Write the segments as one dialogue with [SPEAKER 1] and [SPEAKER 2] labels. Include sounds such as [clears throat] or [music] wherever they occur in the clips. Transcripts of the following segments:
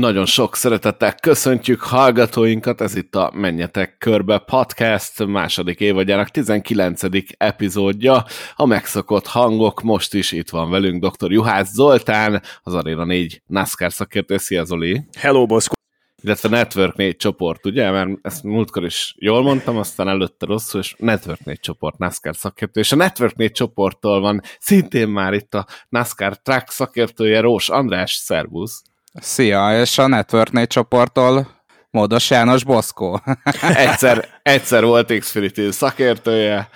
[SPEAKER 1] Nagyon sok szeretettel köszöntjük hallgatóinkat, ez itt a Menjetek Körbe podcast második évadjának 19. epizódja. A megszokott hangok most is itt van velünk dr. Juhász Zoltán, az Arena 4 NASCAR szakértő. Szia Zoli!
[SPEAKER 2] Hello, boss!
[SPEAKER 1] illetve Network 4 csoport, ugye? Mert ezt múltkor is jól mondtam, aztán előtte rosszul, és Network 4 csoport, NASCAR szakértő, és a Network 4 csoporttól van szintén már itt a NASCAR track szakértője, Rós András, szervusz!
[SPEAKER 3] Szia, és a Network 4 csoporttól Módos János Boszkó. [laughs]
[SPEAKER 1] egyszer, egyszer volt Xfinity szakértője,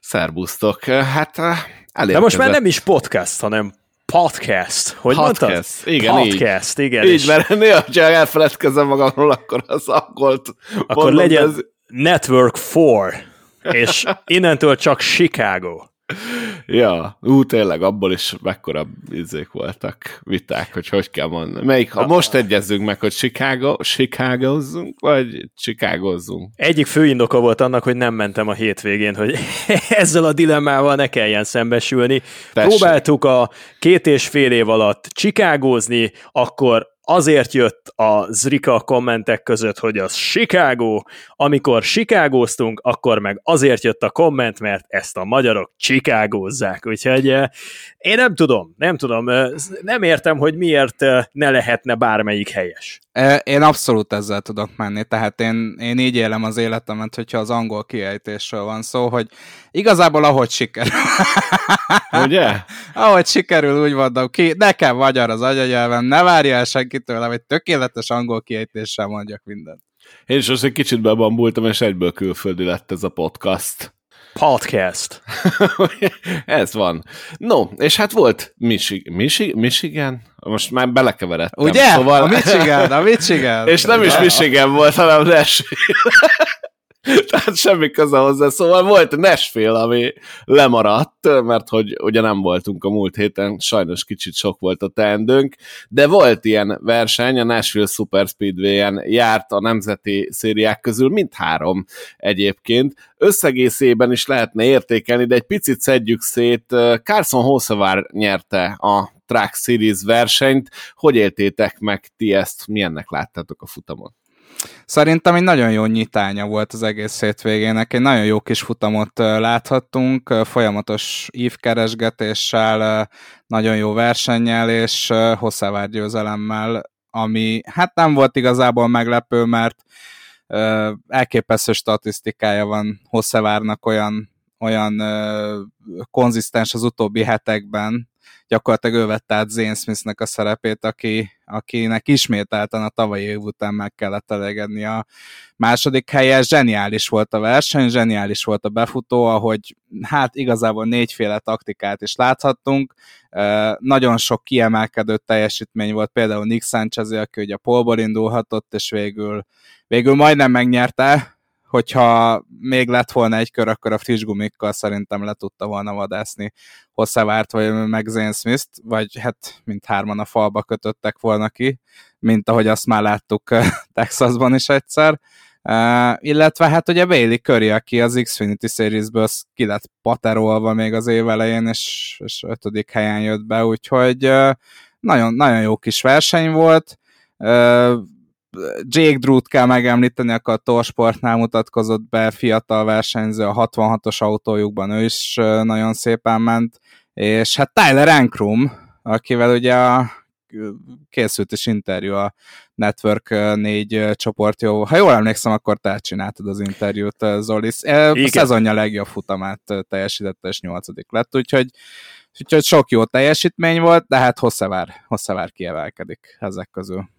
[SPEAKER 1] szervusztok. Hát elérkezett.
[SPEAKER 2] De most már nem is podcast, hanem podcast. Hogy
[SPEAKER 1] podcast.
[SPEAKER 2] mondtad?
[SPEAKER 1] Igen,
[SPEAKER 2] podcast,
[SPEAKER 1] így.
[SPEAKER 2] igen.
[SPEAKER 1] Így, mert néha, ha elfeledkezem magamról, akkor az angolt
[SPEAKER 2] Akkor mondom, legyen ez... Network 4, és innentől csak Chicago. [laughs]
[SPEAKER 1] Ja, ú, tényleg, abból is mekkora izék voltak, viták, hogy hogy kell mondani. Melyik, ha most egyezzünk meg, hogy Chicago, Chicagozzunk, vagy Chicagozzunk?
[SPEAKER 2] Egyik fő indoka volt annak, hogy nem mentem a hétvégén, hogy [laughs] ezzel a dilemmával ne kelljen szembesülni. Tessék. Próbáltuk a két és fél év alatt Chicagozni, akkor azért jött a Zrika kommentek között, hogy az Chicago, amikor Chicagóztunk, akkor meg azért jött a komment, mert ezt a magyarok Chicagózzák, úgyhogy eh, én nem tudom, nem tudom, eh, nem értem, hogy miért eh, ne lehetne bármelyik helyes.
[SPEAKER 3] Én abszolút ezzel tudok menni, tehát én, én így élem az életemet, hogyha az angol kiejtésről van szó, hogy igazából ahogy sikerül. [laughs]
[SPEAKER 1] Ugye?
[SPEAKER 3] ahogy sikerül, úgy mondom ki, nekem magyar az anyanyelvem, ne várja el senki tőlem, egy tökéletes angol kiejtéssel mondjak mindent.
[SPEAKER 1] Én is most egy kicsit bebambultam, és egyből külföldi lett ez a podcast.
[SPEAKER 2] Podcast. [laughs]
[SPEAKER 1] Ez van. No, és hát volt Michi- Michi- Michigan? Most már belekeveredtem.
[SPEAKER 3] Ugye? Szóval... A Michigan, a Michigan. [laughs]
[SPEAKER 1] és nem is Michigan volt, hanem Nashville. [laughs] Tehát semmi köze hozzá. Szóval volt Nashville, ami lemaradt, mert hogy ugye nem voltunk a múlt héten, sajnos kicsit sok volt a teendőnk, de volt ilyen verseny, a Nashville Super Speedway-en járt a nemzeti szériák közül mind három egyébként. Összegészében is lehetne értékelni, de egy picit szedjük szét. Carson Hocevar nyerte a Track Series versenyt. Hogy éltétek meg ti ezt? Milyennek láttátok a futamot?
[SPEAKER 3] Szerintem egy nagyon jó nyitánya volt az egész hétvégének, egy nagyon jó kis futamot láthattunk, folyamatos ívkeresgetéssel, nagyon jó versennyel és hosszávár győzelemmel, ami hát nem volt igazából meglepő, mert elképesztő statisztikája van Hosszavárnak olyan, olyan konzisztens az utóbbi hetekben, gyakorlatilag ő vette át Zane Smithnek a szerepét, aki, akinek ismételten a tavalyi év után meg kellett elegedni a második helye. Zseniális volt a verseny, zseniális volt a befutó, ahogy hát igazából négyféle taktikát is láthattunk. Nagyon sok kiemelkedő teljesítmény volt, például Nick Sanchez, aki ugye a polból indulhatott, és végül, végül majdnem megnyerte, hogyha még lett volna egy kör, akkor a friss gumikkal szerintem le tudta volna vadászni Hosszávárt, vagy meg Zane Smith-t, vagy hát mint hárman a falba kötöttek volna ki, mint ahogy azt már láttuk [laughs] Texasban is egyszer. Uh, illetve hát ugye Bailey Curry, aki az Xfinity Series-ből ki lett paterolva még az év elején, és, és ötödik helyen jött be, úgyhogy uh, nagyon, nagyon jó kis verseny volt. Uh, Jake Drew-t kell megemlíteni, akkor a Torsportnál mutatkozott be fiatal versenyző, a 66-os autójukban ő is nagyon szépen ment, és hát Tyler Ankrum, akivel ugye a készült is interjú a Network 4 csoportjó. Ha jól emlékszem, akkor te csináltad az interjút, Zoli. A szezonja legjobb futamát teljesítette, és nyolcadik lett, úgyhogy, úgyhogy sok jó teljesítmény volt, de hát Hosszavár, Hosszavár kiemelkedik ezek közül.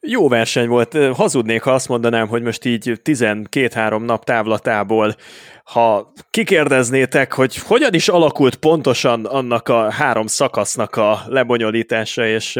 [SPEAKER 2] Jó verseny volt. Hazudnék, ha azt mondanám, hogy most így 12-3 nap távlatából, ha kikérdeznétek, hogy hogyan is alakult pontosan annak a három szakasznak a lebonyolítása, és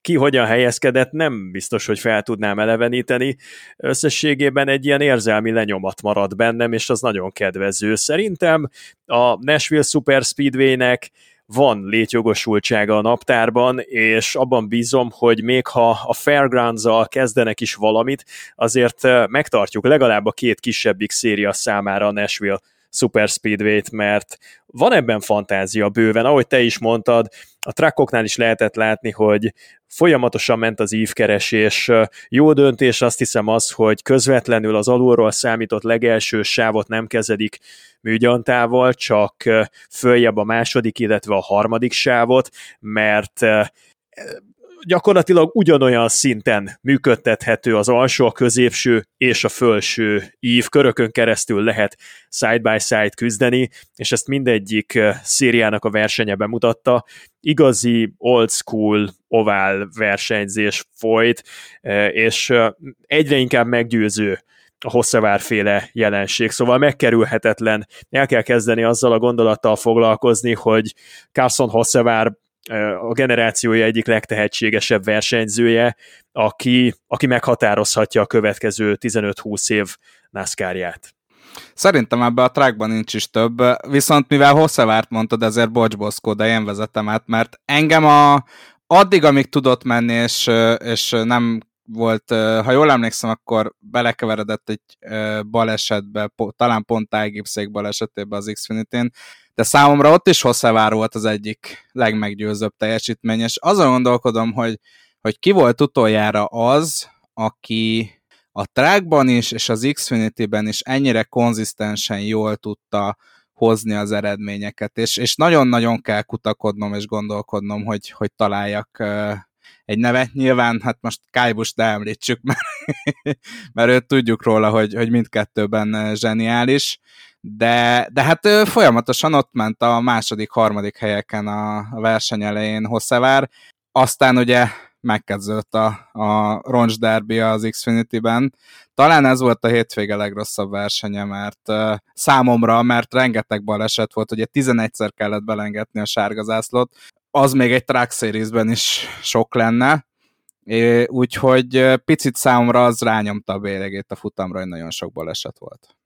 [SPEAKER 2] ki hogyan helyezkedett, nem biztos, hogy fel tudnám eleveníteni. Összességében egy ilyen érzelmi lenyomat marad bennem, és az nagyon kedvező. Szerintem a Nashville Super Speedway-nek van létjogosultsága a naptárban, és abban bízom, hogy még ha a fairgrounds kezdenek is valamit, azért megtartjuk legalább a két kisebbik széria számára a Nashville Super Speedway-t, mert van ebben fantázia bőven, ahogy te is mondtad, a trackoknál is lehetett látni, hogy folyamatosan ment az ívkeresés. Jó döntés azt hiszem az, hogy közvetlenül az alulról számított legelső sávot nem kezedik műgyantával, csak följebb a második, illetve a harmadik sávot, mert gyakorlatilag ugyanolyan szinten működtethető az alsó, a középső és a felső ív, körökön keresztül lehet side-by-side küzdeni, és ezt mindegyik szériának a versenye bemutatta. Igazi old school ovál versenyzés folyt, és egyre inkább meggyőző a hosszavárféle jelenség, szóval megkerülhetetlen. El kell kezdeni azzal a gondolattal foglalkozni, hogy Carson Hosszavár a generációja egyik legtehetségesebb versenyzője, aki, aki meghatározhatja a következő 15-20 év NASCAR-ját.
[SPEAKER 3] Szerintem ebbe a trackban nincs is több, viszont mivel Hossevárt mondtad, ezért bocs Boszkó, de én vezetem át, mert engem a, addig, amíg tudott menni, és, és nem volt, ha jól emlékszem, akkor belekeveredett egy balesetbe, talán pont tájgipszék balesetében az Xfinity-n, de számomra ott is Hosszávár volt az egyik legmeggyőzőbb teljesítmény, és azon gondolkodom, hogy, hogy ki volt utoljára az, aki a trackban is, és az Xfinity-ben is ennyire konzisztensen jól tudta hozni az eredményeket, és, és nagyon-nagyon kell kutakodnom és gondolkodnom, hogy, hogy találjak egy nevet. Nyilván, hát most Kájbust ne említsük, [laughs] mert, mert őt tudjuk róla, hogy, hogy mindkettőben zseniális, de, de hát folyamatosan ott ment a második, harmadik helyeken a, a verseny elején Hosszevár, aztán ugye megkezdődött a, a Roncs Derby az Xfinity-ben. Talán ez volt a hétvége legrosszabb versenye, mert uh, számomra, mert rengeteg baleset volt, ugye 11-szer kellett belengetni a sárgazászlót, az még egy Track Series-ben is sok lenne, úgyhogy picit számomra az rányomta a bélegét a futamra, hogy nagyon sok baleset volt.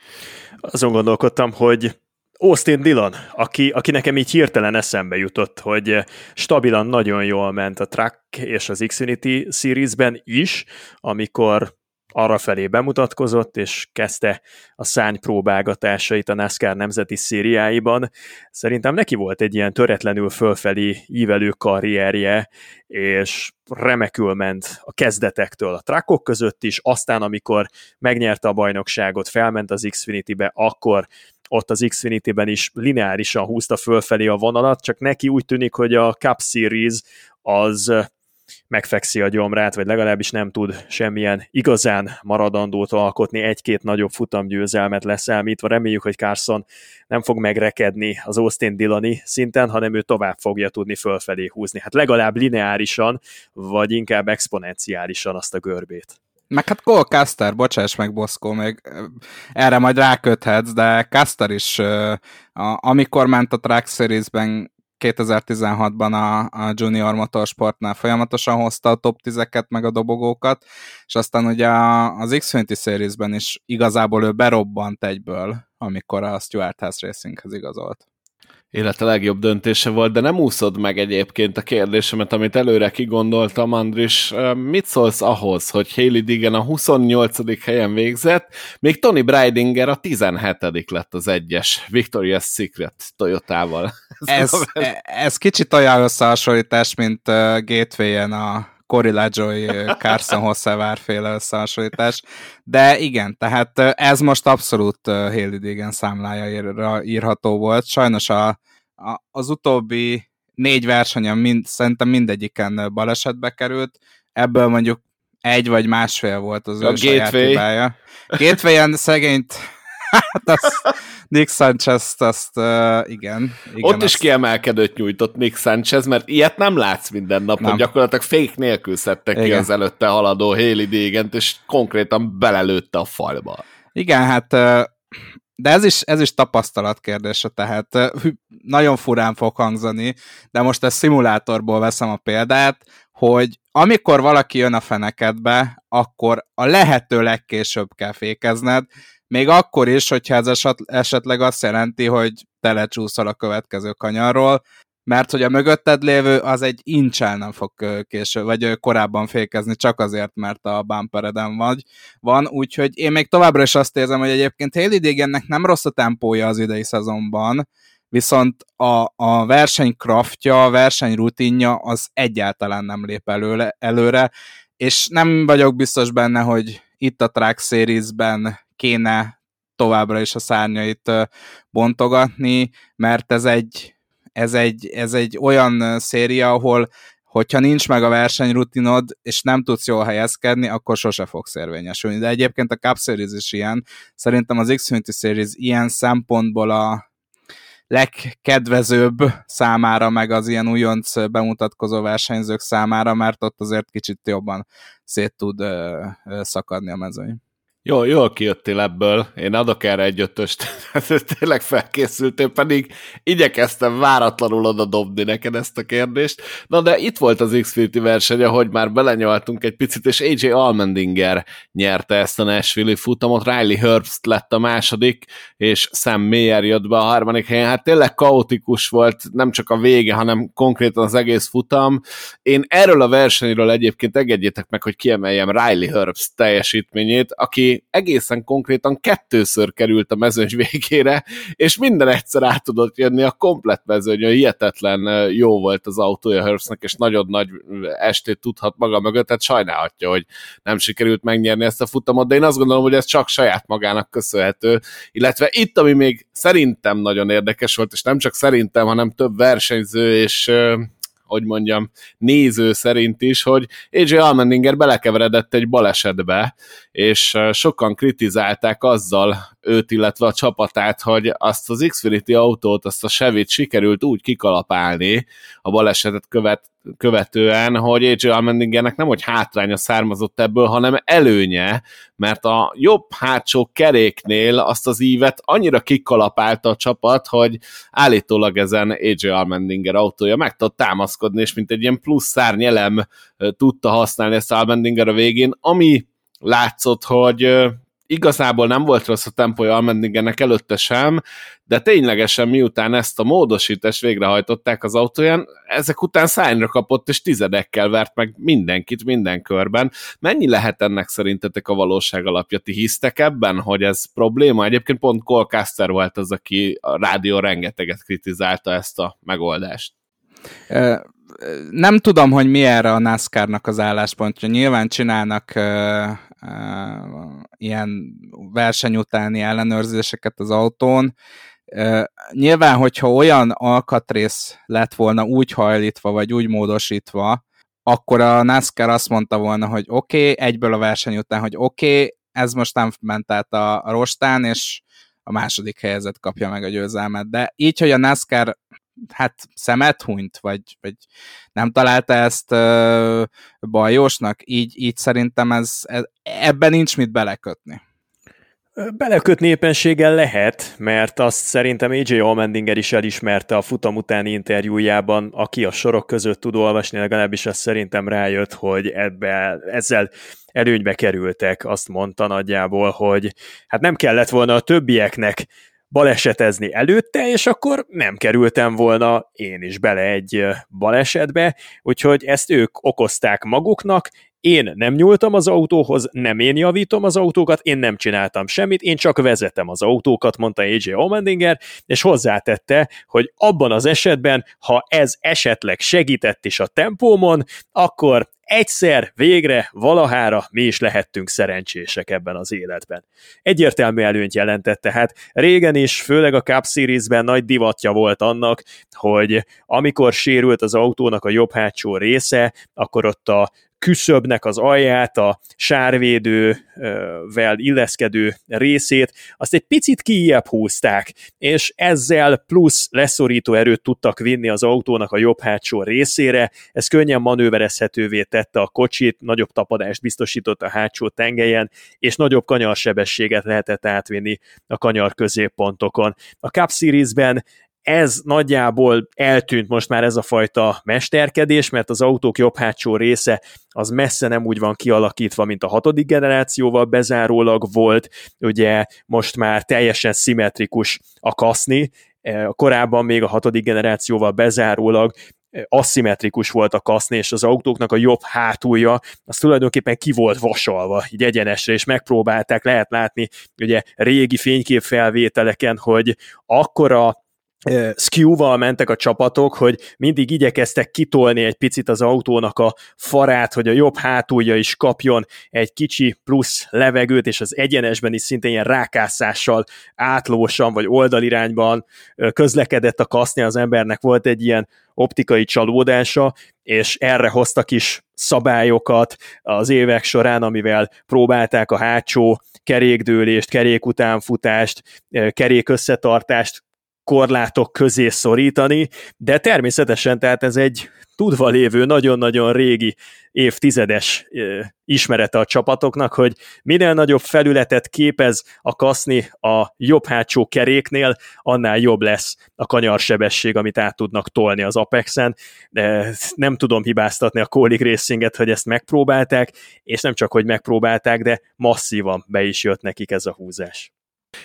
[SPEAKER 2] Azon gondolkodtam, hogy Austin Dillon, aki, aki nekem így hirtelen eszembe jutott, hogy stabilan nagyon jól ment a Track és az Xfinity Series-ben is, amikor arra felé bemutatkozott, és kezdte a szány próbálgatásait a NASCAR nemzeti szériáiban. Szerintem neki volt egy ilyen töretlenül fölfelé ívelő karrierje, és remekül ment a kezdetektől a trakok között is, aztán amikor megnyerte a bajnokságot, felment az Xfinity-be, akkor ott az Xfinity-ben is lineárisan húzta fölfelé a vonalat, csak neki úgy tűnik, hogy a Cup Series az megfekszi a gyomrát, vagy legalábbis nem tud semmilyen igazán maradandót alkotni, egy-két nagyobb futamgyőzelmet leszámítva. Reméljük, hogy Carson nem fog megrekedni az Austin Dillani szinten, hanem ő tovább fogja tudni fölfelé húzni. Hát legalább lineárisan, vagy inkább exponenciálisan azt a görbét.
[SPEAKER 3] Meg hát Cole Caster, bocsáss meg Boszkó, még erre majd ráköthetsz, de Caster is, amikor ment a Track Series-ben 2016-ban a, a Junior Motorsportnál folyamatosan hozta a top 10-eket, meg a dobogókat, és aztán ugye az Xfinity Series-ben is igazából ő berobbant egyből, amikor a Stuart House Racinghez igazolt
[SPEAKER 1] élete legjobb döntése volt, de nem úszod meg egyébként a kérdésemet, amit előre kigondoltam, Andris. Mit szólsz ahhoz, hogy Haley Digan a 28. helyen végzett, még Tony Breidinger a 17. lett az egyes Victoria's Secret Toyotával? [laughs]
[SPEAKER 3] Ez, ez, ez kicsit olyan összehasonlítás, mint uh, Gateway-en a Cory LaJoy, Carson Hosszevár féle összehasonlítás. De igen, tehát ez most abszolút Haley Digan számlája írható volt. Sajnos a, a, az utóbbi négy versenyen mind, szerintem mindegyiken balesetbe került, ebből mondjuk egy vagy másfél volt az a ő saját hibája. Gateway-en szegényt hát az, Nick Sanchez, azt uh, igen, igen.
[SPEAKER 1] Ott azt... is kiemelkedőt nyújtott Nick Sanchez, mert ilyet nem látsz minden nap, nem. hogy gyakorlatilag fék nélkül szedtek igen. ki az előtte haladó Haley Dégent, és konkrétan belelőtte a falba.
[SPEAKER 3] Igen, hát de ez is, ez is tapasztalat kérdése, tehát nagyon furán fog hangzani, de most ezt szimulátorból veszem a példát, hogy amikor valaki jön a fenekedbe, akkor a lehető legkésőbb kell fékezned, még akkor is, hogyha ez esetleg azt jelenti, hogy telecsúszol a következő kanyarról, mert hogy a mögötted lévő az egy incsel nem fog később, vagy korábban fékezni, csak azért, mert a bumpereden vagy, van, úgyhogy én még továbbra is azt érzem, hogy egyébként Haley Degennek nem rossz a tempója az idei szezonban, viszont a, a versenykraftja, a versenyrutinja az egyáltalán nem lép előle, előre, és nem vagyok biztos benne, hogy itt a Track Series-ben kéne továbbra is a szárnyait bontogatni, mert ez egy, ez egy, ez egy olyan széria, ahol hogyha nincs meg a versenyrutinod, és nem tudsz jól helyezkedni, akkor sose fogsz érvényesülni. De egyébként a Cup Series is ilyen. Szerintem az Xfinity Series ilyen szempontból a legkedvezőbb számára, meg az ilyen újonc bemutatkozó versenyzők számára, mert ott azért kicsit jobban szét tud ö, ö, szakadni a mezőny.
[SPEAKER 1] Jó, jól kijöttél ebből, én adok erre egy ötöst, [laughs] tényleg felkészültél, pedig igyekeztem váratlanul oda dobni neked ezt a kérdést. Na de itt volt az Xfinity verseny, ahogy már belenyaltunk egy picit, és AJ Almendinger nyerte ezt a Nashville futamot, Riley Herbst lett a második, és Sam Mayer jött be a harmadik helyen. Hát tényleg kaotikus volt, nem csak a vége, hanem konkrétan az egész futam. Én erről a versenyről egyébként engedjétek meg, hogy kiemeljem Riley Herbst teljesítményét, aki egészen konkrétan kettőször került a mezőny végére, és minden egyszer át tudott jönni a komplet mezőny, hihetetlen jó volt az autója Herbstnek, és nagyon nagy estét tudhat maga mögött, tehát sajnálhatja, hogy nem sikerült megnyerni ezt a futamot, de én azt gondolom, hogy ez csak saját magának köszönhető, illetve itt, ami még szerintem nagyon érdekes volt, és nem csak szerintem, hanem több versenyző és hogy mondjam, néző szerint is, hogy AJ Almendinger belekeveredett egy balesetbe, és sokan kritizálták azzal őt, illetve a csapatát, hogy azt az Xfinity autót, azt a Chevy-t sikerült úgy kikalapálni a balesetet követ, követően, hogy AJ Allmendingernek nem hogy hátránya származott ebből, hanem előnye, mert a jobb hátsó keréknél azt az ívet annyira kikalapálta a csapat, hogy állítólag ezen AJ Allmendinger autója meg tud támaszkodni, és mint egy ilyen plusz szárnyelem tudta használni ezt Allmendinger a végén, ami látszott, hogy igazából nem volt rossz a tempója Almendingernek előtte sem, de ténylegesen miután ezt a módosítást végrehajtották az autóján, ezek után szányra kapott, és tizedekkel vert meg mindenkit minden körben. Mennyi lehet ennek szerintetek a valóság alapja? Ti hisztek ebben, hogy ez probléma? Egyébként pont Cole Caster volt az, aki a rádió rengeteget kritizálta ezt a megoldást
[SPEAKER 3] nem tudom, hogy mi erre a NASCAR-nak az álláspontja. Nyilván csinálnak uh, uh, ilyen verseny utáni ellenőrzéseket az autón. Nyilván, hogyha olyan alkatrész lett volna úgy hajlítva, vagy úgy módosítva, akkor a NASCAR azt mondta volna, hogy oké, okay, egyből a verseny után, hogy oké, okay, ez most nem ment át a rostán, és a második helyezett kapja meg a győzelmet. De így, hogy a NASCAR hát szemet hunyt, vagy, vagy nem találta ezt uh, bajosnak, így, így szerintem ez, ez, ebben nincs mit belekötni.
[SPEAKER 2] Belekötni éppenséggel lehet, mert azt szerintem AJ Allmendinger is elismerte a futam utáni interjújában, aki a sorok között tud olvasni, legalábbis azt szerintem rájött, hogy ebbe, ezzel előnybe kerültek, azt mondta nagyjából, hogy hát nem kellett volna a többieknek balesetezni előtte, és akkor nem kerültem volna én is bele egy balesetbe, úgyhogy ezt ők okozták maguknak, én nem nyúltam az autóhoz, nem én javítom az autókat, én nem csináltam semmit, én csak vezetem az autókat, mondta AJ Omendinger, és hozzátette, hogy abban az esetben, ha ez esetleg segített is a tempómon, akkor egyszer, végre, valahára mi is lehettünk szerencsések ebben az életben. Egyértelmű előnyt jelentett tehát. Régen is, főleg a Cup Series-ben nagy divatja volt annak, hogy amikor sérült az autónak a jobb hátsó része, akkor ott a küszöbnek az alját, a sárvédővel illeszkedő részét, azt egy picit kijebb húzták, és ezzel plusz leszorító erőt tudtak vinni az autónak a jobb hátsó részére, ez könnyen manőverezhetővé tette a kocsit, nagyobb tapadást biztosított a hátsó tengelyen, és nagyobb kanyarsebességet lehetett átvinni a kanyar középpontokon. A Cup Series-ben ez nagyjából eltűnt most már ez a fajta mesterkedés, mert az autók jobb hátsó része az messze nem úgy van kialakítva, mint a hatodik generációval bezárólag volt, ugye most már teljesen szimmetrikus a kaszni, e, korábban még a hatodik generációval bezárólag e, aszimmetrikus volt a kaszni, és az autóknak a jobb hátulja, az tulajdonképpen ki volt vasalva, így egyenesre, és megpróbálták, lehet látni ugye régi fényképfelvételeken, hogy akkora skew-val mentek a csapatok, hogy mindig igyekeztek kitolni egy picit az autónak a farát, hogy a jobb hátulja is kapjon egy kicsi plusz levegőt, és az egyenesben is szintén ilyen rákászással átlósan vagy oldalirányban közlekedett a kaszni, az embernek volt egy ilyen optikai csalódása, és erre hoztak is szabályokat az évek során, amivel próbálták a hátsó kerékdőlést, kerékutánfutást, kerék összetartást korlátok közé szorítani, de természetesen tehát ez egy tudva lévő, nagyon-nagyon régi, évtizedes ismerete a csapatoknak, hogy minél nagyobb felületet képez a kaszni a jobb hátsó keréknél, annál jobb lesz a kanyarsebesség, amit át tudnak tolni az Apexen. De nem tudom hibáztatni a Kólik Racinget, hogy ezt megpróbálták, és nem csak, hogy megpróbálták, de masszívan be is jött nekik ez a húzás.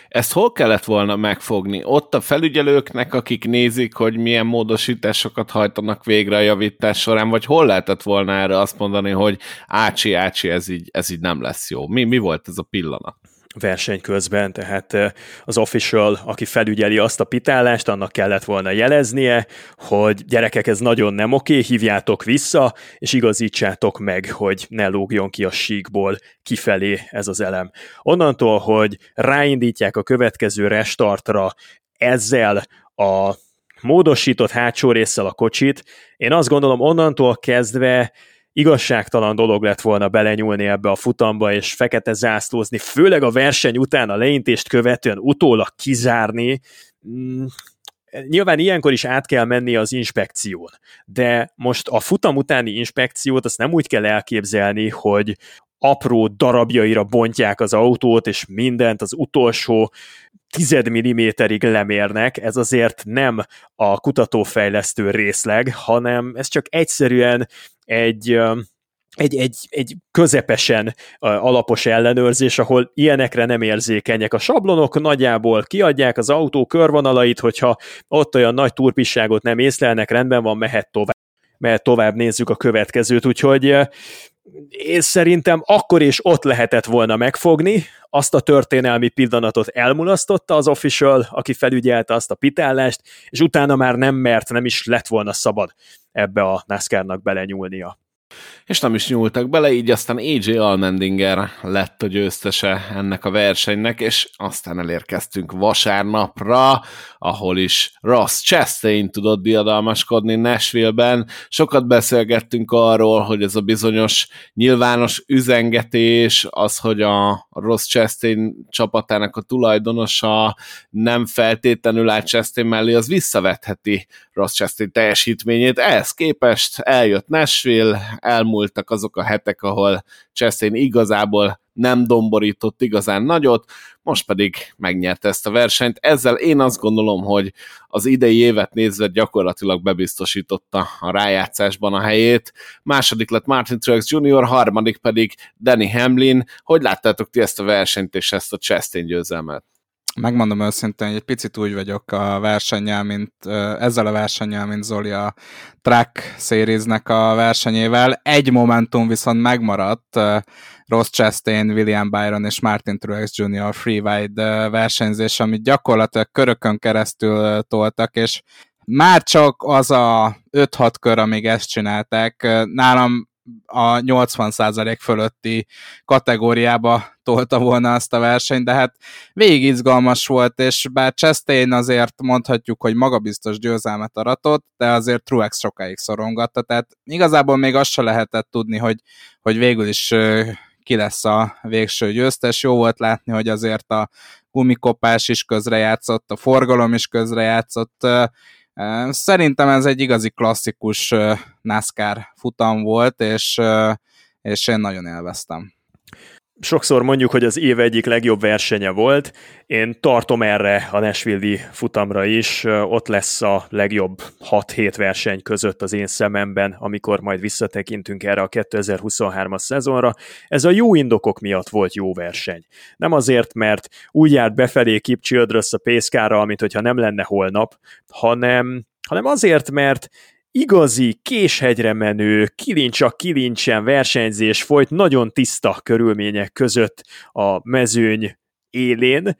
[SPEAKER 1] Ezt hol kellett volna megfogni? Ott a felügyelőknek, akik nézik, hogy milyen módosításokat hajtanak végre a javítás során, vagy hol lehetett volna erre azt mondani, hogy ácsi, ácsi, ez így, ez így nem lesz jó? Mi, mi volt ez a pillanat?
[SPEAKER 2] Verseny közben, tehát az official, aki felügyeli azt a pitálást, annak kellett volna jeleznie, hogy gyerekek, ez nagyon nem oké, hívjátok vissza, és igazítsátok meg, hogy ne lógjon ki a síkból kifelé ez az elem. Onnantól, hogy ráindítják a következő restartra ezzel a módosított hátsó résszel a kocsit, én azt gondolom onnantól kezdve igazságtalan dolog lett volna belenyúlni ebbe a futamba, és fekete zászlózni, főleg a verseny után a leintést követően utólag kizárni, mm, Nyilván ilyenkor is át kell menni az inspekción, de most a futam utáni inspekciót azt nem úgy kell elképzelni, hogy apró darabjaira bontják az autót, és mindent az utolsó tized milliméterig lemérnek, ez azért nem a kutatófejlesztő részleg, hanem ez csak egyszerűen egy egy, egy, egy közepesen alapos ellenőrzés, ahol ilyenekre nem érzékenyek. A sablonok nagyjából kiadják az autó körvonalait, hogyha ott olyan nagy turpisságot nem észlelnek, rendben van, mehet tovább. Mehet tovább, nézzük a következőt, úgyhogy én szerintem akkor is ott lehetett volna megfogni, azt a történelmi pillanatot elmulasztotta az official, aki felügyelte azt a pitállást, és utána már nem mert, nem is lett volna szabad ebbe a NASCAR-nak belenyúlnia
[SPEAKER 1] és nem is nyúltak bele, így aztán AJ Almendinger lett a győztese ennek a versenynek, és aztán elérkeztünk vasárnapra, ahol is Ross Chastain tudott diadalmaskodni Nashville-ben. Sokat beszélgettünk arról, hogy ez a bizonyos nyilvános üzengetés, az, hogy a Ross Chastain csapatának a tulajdonosa nem feltétlenül áll Chastain mellé, az visszavetheti Ross Chastain teljesítményét. Ehhez képest eljött Nashville, elmúltak azok a hetek, ahol Chastain igazából nem domborított igazán nagyot, most pedig megnyerte ezt a versenyt. Ezzel én azt gondolom, hogy az idei évet nézve gyakorlatilag bebiztosította a rájátszásban a helyét. Második lett Martin Truex Jr., harmadik pedig Danny Hamlin. Hogy láttátok ti ezt a versenyt és ezt a Chastain győzelmet?
[SPEAKER 3] Megmondom őszintén, hogy egy picit úgy vagyok a versennyel, mint ezzel a versennyel, mint Zoli a Track series a versenyével. Egy momentum viszont megmaradt, Ross Chastain, William Byron és Martin Truex Jr. freeride versenyzés, amit gyakorlatilag körökön keresztül toltak, és már csak az a 5-6 kör, amíg ezt csinálták, nálam a 80% fölötti kategóriába tolta volna azt a versenyt, de hát végig izgalmas volt, és bár Chastain azért mondhatjuk, hogy magabiztos győzelmet aratott, de azért Truex sokáig szorongatta, tehát igazából még azt se lehetett tudni, hogy, hogy végül is ki lesz a végső győztes. Jó volt látni, hogy azért a gumikopás is közrejátszott, a forgalom is közrejátszott, Szerintem ez egy igazi klasszikus NASCAR futam volt, és, és én nagyon élveztem
[SPEAKER 2] sokszor mondjuk, hogy az év egyik legjobb versenye volt. Én tartom erre a Nashville futamra is. Ott lesz a legjobb 6-7 verseny között az én szememben, amikor majd visszatekintünk erre a 2023-as szezonra. Ez a jó indokok miatt volt jó verseny. Nem azért, mert úgy járt befelé Kip Childress a pészkára, mint hogyha nem lenne holnap, hanem, hanem azért, mert igazi, késhegyre menő, kilincs a kilincsen versenyzés folyt nagyon tiszta körülmények között a mezőny élén,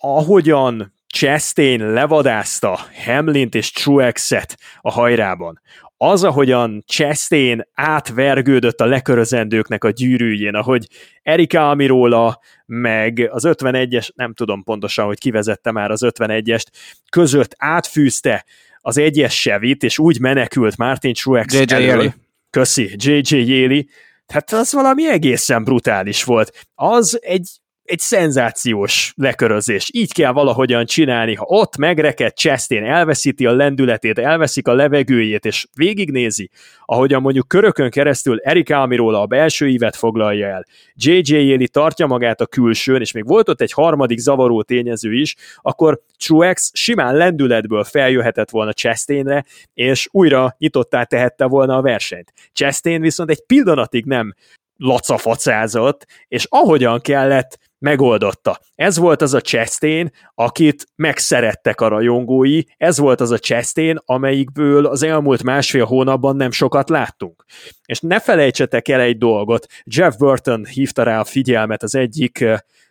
[SPEAKER 2] ahogyan Chastain levadázta Hamlint és Truex-et a hajrában, az, ahogyan Chastain átvergődött a lekörözendőknek a gyűrűjén, ahogy Erika Amirola, meg az 51-es, nem tudom pontosan, hogy kivezette már az 51-est, között átfűzte az egyes Chevy-t, és úgy menekült Martin Truex
[SPEAKER 3] JJ. Yeli.
[SPEAKER 2] Köszi, JJ Yeli. Tehát az valami egészen brutális volt. Az egy egy szenzációs lekörözés. Így kell valahogyan csinálni. Ha ott megreked Chastain, elveszíti a lendületét, elveszik a levegőjét, és végignézi, ahogyan mondjuk körökön keresztül Erik Almirola a belső ívet foglalja el, JJ Yeli tartja magát a külsőn, és még volt ott egy harmadik zavaró tényező is, akkor Truex simán lendületből feljöhetett volna Chastainre, és újra nyitottá tehette volna a versenyt. Chastain viszont egy pillanatig nem lacafacázott, és ahogyan kellett, megoldotta. Ez volt az a Chastain, akit megszerettek a rajongói, ez volt az a Chastain, amelyikből az elmúlt másfél hónapban nem sokat láttunk. És ne felejtsetek el egy dolgot, Jeff Burton hívta rá a figyelmet az egyik,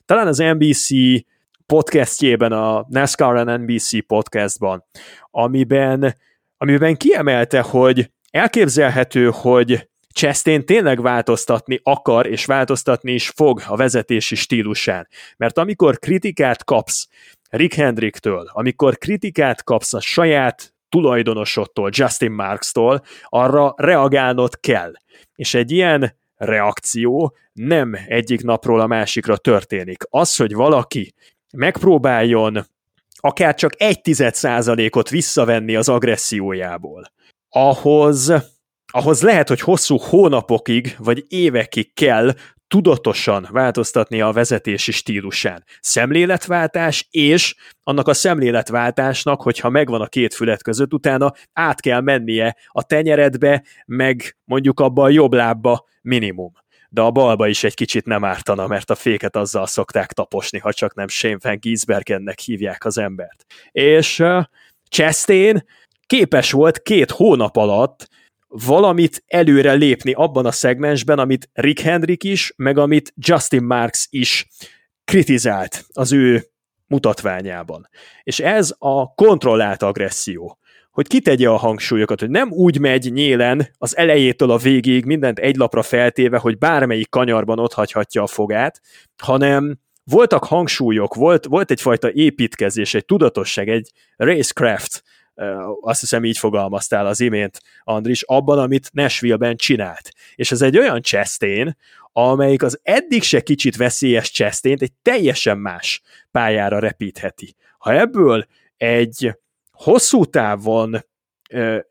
[SPEAKER 2] talán az NBC podcastjében, a NASCAR and NBC podcastban, amiben, amiben kiemelte, hogy elképzelhető, hogy Chastain tényleg változtatni akar, és változtatni is fog a vezetési stílusán. Mert amikor kritikát kapsz Rick Hendricktől, amikor kritikát kapsz a saját tulajdonosodtól, Justin Marks-tól, arra reagálnod kell. És egy ilyen reakció nem egyik napról a másikra történik. Az, hogy valaki megpróbáljon akár csak egy tized százalékot visszavenni az agressziójából, ahhoz ahhoz lehet, hogy hosszú hónapokig vagy évekig kell tudatosan változtatni a vezetési stílusán. Szemléletváltás, és annak a szemléletváltásnak, hogyha megvan a két fület között, utána át kell mennie a tenyeredbe, meg mondjuk abba a jobb lábba minimum. De a balba is egy kicsit nem ártana, mert a féket azzal szokták taposni, ha csak nem Shane Van hívják az embert. És uh, Chastain képes volt két hónap alatt valamit előre lépni abban a szegmensben, amit Rick Hendrick is, meg amit Justin Marks is kritizált az ő mutatványában. És ez a kontrollált agresszió hogy kitegye a hangsúlyokat, hogy nem úgy megy nyélen az elejétől a végéig mindent egy lapra feltéve, hogy bármelyik kanyarban ott hagyhatja a fogát, hanem voltak hangsúlyok, volt, volt egyfajta építkezés, egy tudatosság, egy racecraft, azt hiszem így fogalmaztál az imént, Andris, abban, amit Nashville-ben csinált. És ez egy olyan Chastain, amelyik az eddig se kicsit veszélyes chastain egy teljesen más pályára repítheti. Ha ebből egy hosszú távon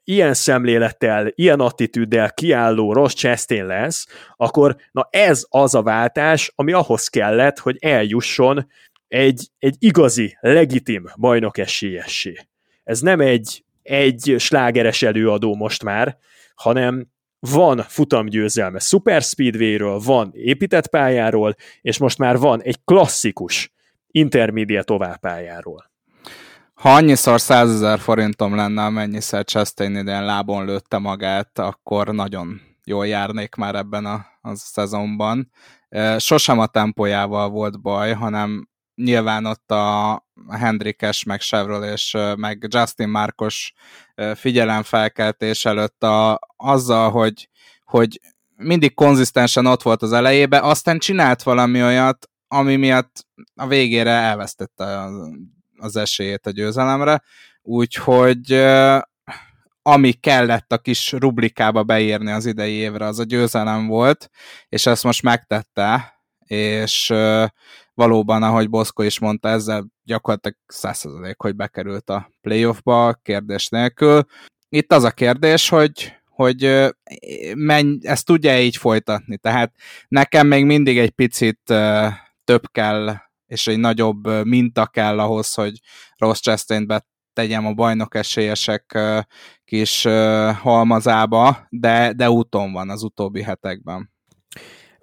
[SPEAKER 2] ilyen szemlélettel, ilyen attitűddel kiálló rossz Chastain lesz, akkor na ez az a váltás, ami ahhoz kellett, hogy eljusson egy, egy igazi, legitim bajnok esélyessé ez nem egy, egy slágeres előadó most már, hanem van futamgyőzelme Super Speedway-ről, van épített pályáról, és most már van egy klasszikus intermediate továbbpályáról.
[SPEAKER 3] Ha annyiszor 100 ezer forintom lenne, amennyiszer Chastain idén lábon lőtte magát, akkor nagyon jól járnék már ebben a, a szezonban. Sosem a tempójával volt baj, hanem nyilván ott a Hendrikes, meg Chevrolet meg Justin Markos figyelemfelkeltés előtt a, azzal, hogy, hogy mindig konzisztensen ott volt az elejébe, aztán csinált valami olyat, ami miatt a végére elvesztette az esélyét a győzelemre, úgyhogy ami kellett a kis rublikába beírni az idei évre, az a győzelem volt, és ezt most megtette, és valóban, ahogy Boszko is mondta, ezzel gyakorlatilag 100% hogy bekerült a playoffba, kérdés nélkül. Itt az a kérdés, hogy, hogy menj, ezt tudja így folytatni. Tehát nekem még mindig egy picit több kell, és egy nagyobb minta kell ahhoz, hogy Ross chastain tegyem a bajnok esélyesek kis halmazába, de, de úton van az utóbbi hetekben.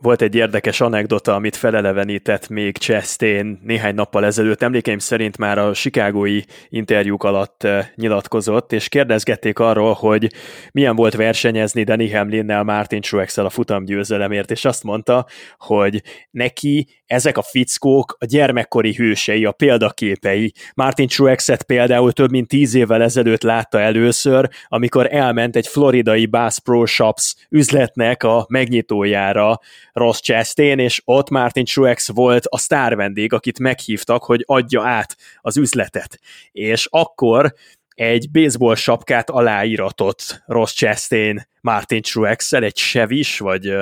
[SPEAKER 2] Volt egy érdekes anekdota, amit felelevenített még Chastain néhány nappal ezelőtt. Emlékeim szerint már a Chicagói interjúk alatt eh, nyilatkozott, és kérdezgették arról, hogy milyen volt versenyezni Danny Hamlinnel, Martin truex a futamgyőzelemért, és azt mondta, hogy neki ezek a fickók a gyermekkori hősei, a példaképei. Martin Truex-et például több mint tíz évvel ezelőtt látta először, amikor elment egy floridai Bass Pro Shops üzletnek a megnyitójára Ross Chastain, és ott Martin Truex volt a sztár vendég, akit meghívtak, hogy adja át az üzletet. És akkor egy baseball sapkát aláíratott Ross Chastain Martin Truex-el, egy sevis, vagy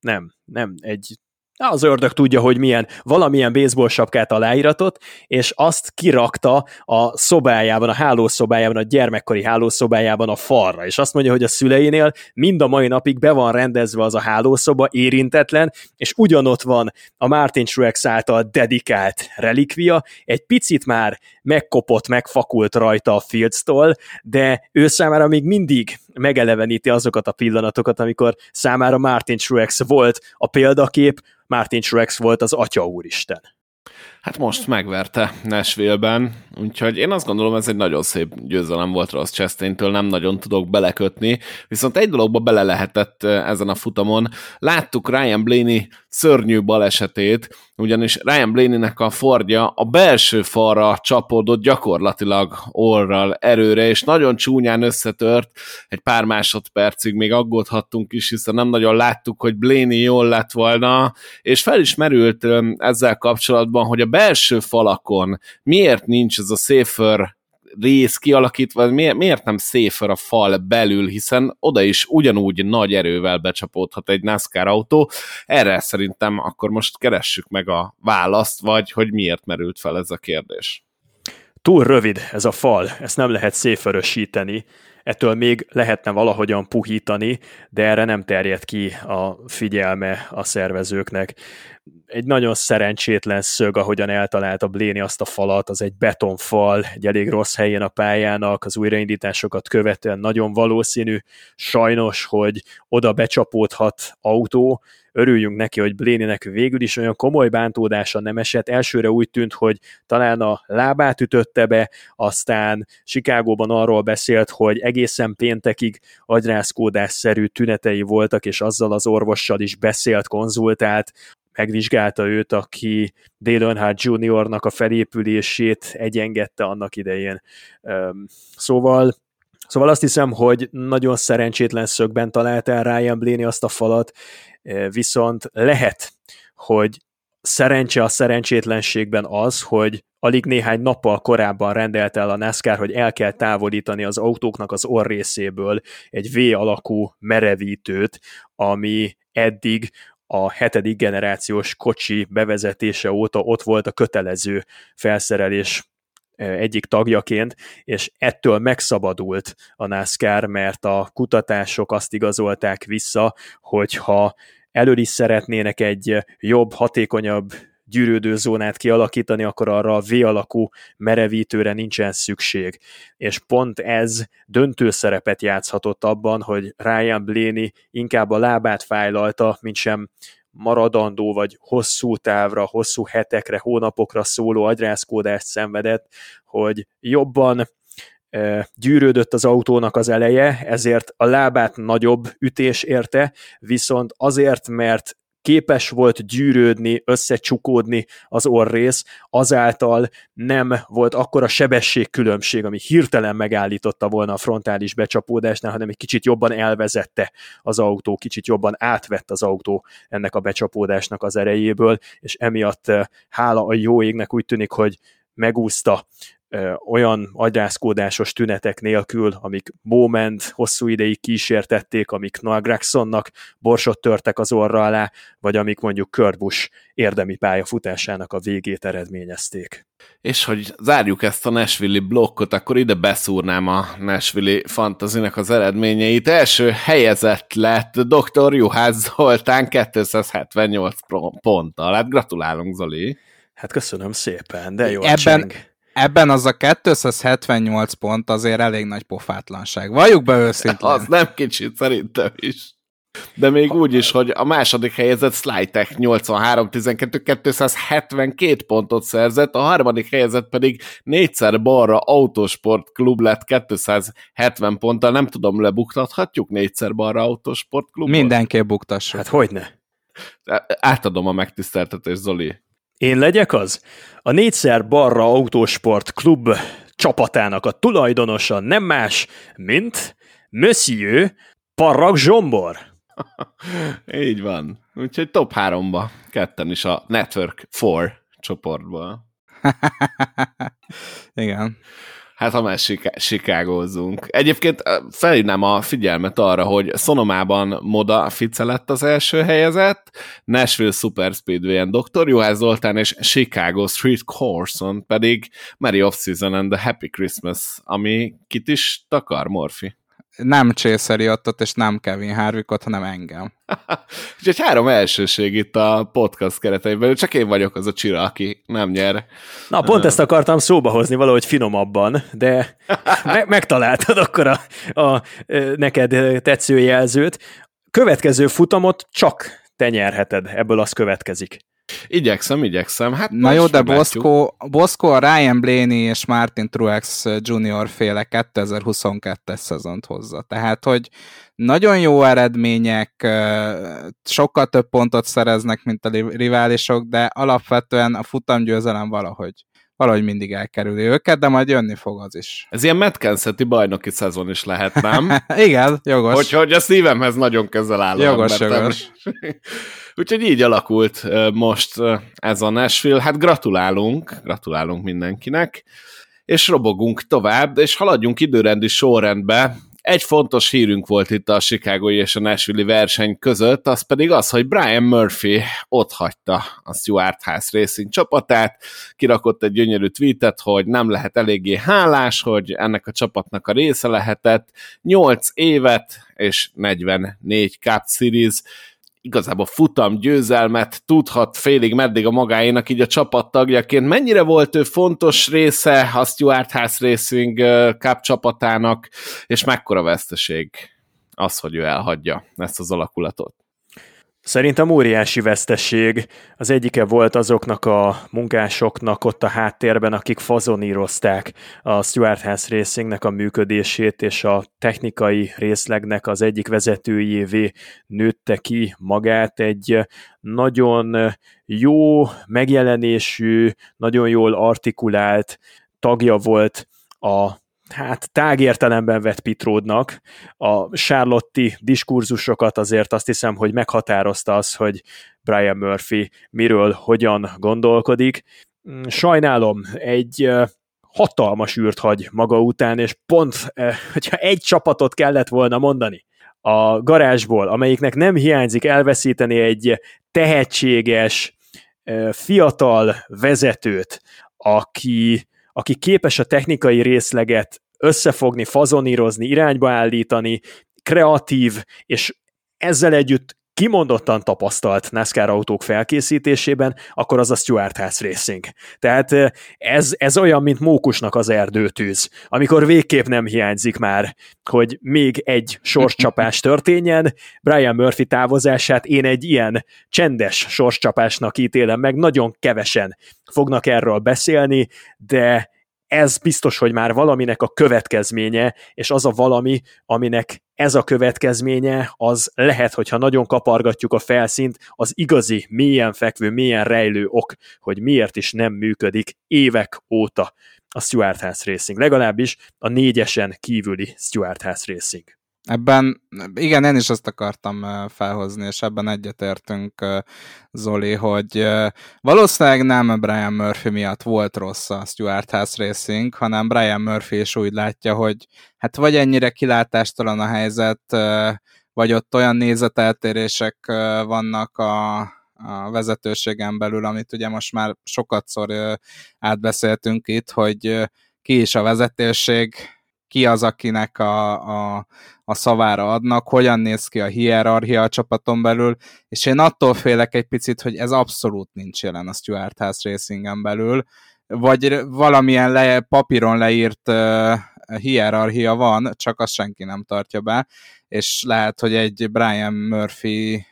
[SPEAKER 2] nem, nem, egy az ördög tudja, hogy milyen, valamilyen baseball sapkát aláíratott, és azt kirakta a szobájában, a hálószobájában, a gyermekkori hálószobájában a falra, és azt mondja, hogy a szüleinél mind a mai napig be van rendezve az a hálószoba, érintetlen, és ugyanott van a Martin Truex által dedikált relikvia, egy picit már megkopott, megfakult rajta a Fields-tól, de ő számára még mindig megeleveníti azokat a pillanatokat, amikor számára Martin Truex volt a példakép, Martin Truex volt az Atya Úristen.
[SPEAKER 1] Hát most megverte Nashville-ben, úgyhogy én azt gondolom, ez egy nagyon szép győzelem volt Ross Chastain-től, nem nagyon tudok belekötni, viszont egy dologba bele lehetett eh, ezen a futamon. Láttuk Ryan Blaney szörnyű balesetét, ugyanis Ryan Blaney-nek a Fordja a belső falra csapódott gyakorlatilag orral erőre, és nagyon csúnyán összetört, egy pár másodpercig még aggódhattunk is, hiszen nem nagyon láttuk, hogy Blaney jól lett volna, és fel is merült eh, ezzel kapcsolatban, hogy a belső falakon miért nincs ez a safer rész kialakítva, miért, miért nem széfer a fal belül, hiszen oda is ugyanúgy nagy erővel becsapódhat egy NASCAR autó. Erre szerintem akkor most keressük meg a választ, vagy hogy miért merült fel ez a kérdés.
[SPEAKER 2] Túl rövid ez a fal, ezt nem lehet széförösíteni, ettől még lehetne valahogyan puhítani, de erre nem terjed ki a figyelme a szervezőknek egy nagyon szerencsétlen szög, ahogyan eltalálta Bléni azt a falat, az egy betonfal, egy elég rossz helyén a pályának, az újraindításokat követően nagyon valószínű, sajnos, hogy oda becsapódhat autó, örüljünk neki, hogy Bléninek végül is olyan komoly bántódása nem esett. Elsőre úgy tűnt, hogy talán a lábát ütötte be, aztán Chicagóban arról beszélt, hogy egészen péntekig agyrázkódásszerű tünetei voltak, és azzal az orvossal is beszélt, konzultált, megvizsgálta őt, aki Dale Earnhardt Jr.-nak a felépülését egyengedte annak idején. Szóval Szóval azt hiszem, hogy nagyon szerencsétlen szögben talált el Ryan Blaney azt a falat, viszont lehet, hogy szerencse a szerencsétlenségben az, hogy alig néhány nappal korábban rendelt el a NASCAR, hogy el kell távolítani az autóknak az orrészéből egy V alakú merevítőt, ami eddig a hetedik generációs kocsi bevezetése óta ott volt a kötelező felszerelés e, egyik tagjaként, és ettől megszabadult a NASCAR, mert a kutatások azt igazolták vissza, hogyha elől is szeretnének egy jobb, hatékonyabb gyűrődő zónát kialakítani, akkor arra a V alakú merevítőre nincsen szükség. És pont ez döntő szerepet játszhatott abban, hogy Ryan Blaney inkább a lábát fájlalta, mint sem maradandó vagy hosszú távra, hosszú hetekre, hónapokra szóló agyrázkódást szenvedett, hogy jobban gyűrődött az autónak az eleje, ezért a lábát nagyobb ütés érte, viszont azért, mert képes volt gyűrődni, összecsukódni az orrész, azáltal nem volt akkora sebességkülönbség, ami hirtelen megállította volna a frontális becsapódásnál, hanem egy kicsit jobban elvezette az autó, kicsit jobban átvett az autó ennek a becsapódásnak az erejéből, és emiatt hála a jó égnek úgy tűnik, hogy megúszta olyan agyászkódásos tünetek nélkül, amik Moment hosszú ideig kísértették, amik Noah Gregsonnak borsot törtek az orra alá, vagy amik mondjuk Kurt Busch érdemi pályafutásának a végét eredményezték.
[SPEAKER 1] És hogy zárjuk ezt a Nashville blokkot, akkor ide beszúrnám a Nashville fantazinek az eredményeit. Első helyezett lett Dr. Juhász Zoltán 278 ponttal. Hát gratulálunk, Zoli!
[SPEAKER 2] Hát köszönöm szépen, de jó
[SPEAKER 3] Ebben, ebben az a 278 pont azért elég nagy pofátlanság. Valljuk be őszintén.
[SPEAKER 1] Az nem kicsit szerintem is. De még úgy is, hogy a második helyezett Slytech 83-12 272 pontot szerzett, a harmadik helyezett pedig négyszer balra Autosport Klub lett 270 ponttal. Nem tudom, lebuktathatjuk négyszer balra Autosport Klubot?
[SPEAKER 3] Mindenképp buktassuk.
[SPEAKER 2] Hát hogyne?
[SPEAKER 1] Átadom a megtiszteltetést, Zoli.
[SPEAKER 2] Én legyek az? A négyszer balra Autosport Klub csapatának a tulajdonosa nem más, mint Monsieur Parag Zsombor. [laughs]
[SPEAKER 1] Így van. Úgyhogy top 3-ba, ketten is a Network 4 csoportból. [laughs]
[SPEAKER 3] Igen.
[SPEAKER 1] Hát ha már sikágózzunk. Egyébként felhívnám a figyelmet arra, hogy Szonomában Moda Fice lett az első helyezett, Nashville Super Speedway-en Dr. Juhász Zoltán és Chicago Street Course-on pedig Merry Off-Season and the Happy Christmas, ami kit is takar, Morfi?
[SPEAKER 3] Nem Chase ott, és nem Kevin Harvickot, hanem engem. [laughs]
[SPEAKER 1] Úgyhogy három elsőség itt a podcast kereteiben, csak én vagyok az a csira, aki nem nyer.
[SPEAKER 2] Na, pont ezt akartam szóba hozni valahogy finomabban, de [laughs] me- megtaláltad akkor a, a, neked tetsző jelzőt. Következő futamot csak te nyerheted, ebből az következik.
[SPEAKER 1] Igyekszem, igyekszem. Hát
[SPEAKER 3] Na jó, de Bosco, Bosco a Ryan Blaney és Martin Truex Junior féle 2022-es szezont hozza. Tehát, hogy nagyon jó eredmények, sokkal több pontot szereznek, mint a riválisok, de alapvetően a futamgyőzelem valahogy valahogy mindig elkerüli őket, de majd jönni fog az is.
[SPEAKER 1] Ez ilyen Metkenszeti bajnoki szezon is lehet, nem? [laughs]
[SPEAKER 3] Igen, jogos.
[SPEAKER 1] Hogy, hogy a szívemhez nagyon közel áll.
[SPEAKER 3] Jogos, jogos. [laughs]
[SPEAKER 1] Úgyhogy így alakult most ez a Nashville. Hát gratulálunk, gratulálunk mindenkinek, és robogunk tovább, és haladjunk időrendi sorrendbe. Egy fontos hírünk volt itt a Chicagói és a Nashville verseny között, az pedig az, hogy Brian Murphy ott hagyta a Stuart House Racing csapatát, kirakott egy gyönyörű tweetet, hogy nem lehet eléggé hálás, hogy ennek a csapatnak a része lehetett. 8 évet és 44 Cup Series igazából futam győzelmet tudhat félig meddig a magáénak, így a csapattagjaként. Mennyire volt ő fontos része a Stuart House Racing Cup csapatának, és mekkora veszteség az, hogy ő elhagyja ezt az alakulatot?
[SPEAKER 2] Szerintem óriási vesztesség. Az egyike volt azoknak a munkásoknak ott a háttérben, akik fazonírozták a Stuart House Racingnek a működését, és a technikai részlegnek az egyik vezetőjévé nőtte ki magát egy nagyon jó megjelenésű, nagyon jól artikulált tagja volt a hát tágértelemben vett Pitródnak. A Charlotti diskurzusokat azért azt hiszem, hogy meghatározta az, hogy Brian Murphy miről, hogyan gondolkodik. Mm, sajnálom, egy hatalmas űrt hagy maga után, és pont, hogyha egy csapatot kellett volna mondani a garázsból, amelyiknek nem hiányzik elveszíteni egy tehetséges, fiatal vezetőt, aki aki képes a technikai részleget összefogni, fazonírozni, irányba állítani, kreatív, és ezzel együtt kimondottan tapasztalt NASCAR autók felkészítésében, akkor az a Stuart House Racing. Tehát ez, ez olyan, mint mókusnak az erdőtűz, amikor végképp nem hiányzik már, hogy még egy sorscsapás [laughs] történjen. Brian Murphy távozását én egy ilyen csendes sorscsapásnak ítélem meg, nagyon kevesen fognak erről beszélni, de ez biztos, hogy már valaminek a következménye, és az a valami, aminek ez a következménye, az lehet, hogyha nagyon kapargatjuk a felszínt, az igazi, mélyen fekvő, mélyen rejlő ok, hogy miért is nem működik évek óta a Stuart House Racing, legalábbis a négyesen kívüli Stuart House Racing.
[SPEAKER 3] Ebben, igen, én is azt akartam felhozni, és ebben egyetértünk, Zoli, hogy valószínűleg nem Brian Murphy miatt volt rossz a Stuart House Racing, hanem Brian Murphy is úgy látja, hogy hát vagy ennyire kilátástalan a helyzet, vagy ott olyan nézeteltérések vannak a, a vezetőségen belül, amit ugye most már sokatszor átbeszéltünk itt, hogy ki is a vezetőség, ki az, akinek a, a, a szavára adnak, hogyan néz ki a hierarchia a csapaton belül, és én attól félek egy picit, hogy ez abszolút nincs jelen a Stuart House Racingen belül, vagy valamilyen le, papíron leírt uh, hierarchia van, csak azt senki nem tartja be, és lehet, hogy egy Brian Murphy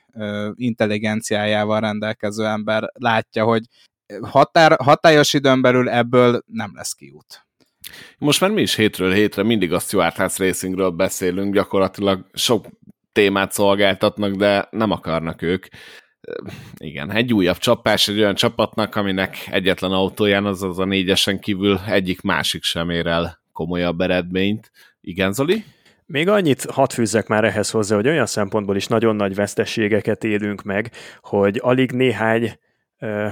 [SPEAKER 3] intelligenciájával rendelkező ember látja, hogy határ, hatályos időn belül ebből nem lesz kiút.
[SPEAKER 1] Most már mi is hétről hétre mindig a Stuart House Racingről beszélünk, gyakorlatilag sok témát szolgáltatnak, de nem akarnak ők. Igen, egy újabb csapás egy olyan csapatnak, aminek egyetlen autóján, az a négyesen kívül egyik másik sem ér el komolyabb eredményt. Igen, Zoli?
[SPEAKER 2] Még annyit hadd fűzzek már ehhez hozzá, hogy olyan szempontból is nagyon nagy veszteségeket élünk meg, hogy alig néhány ö,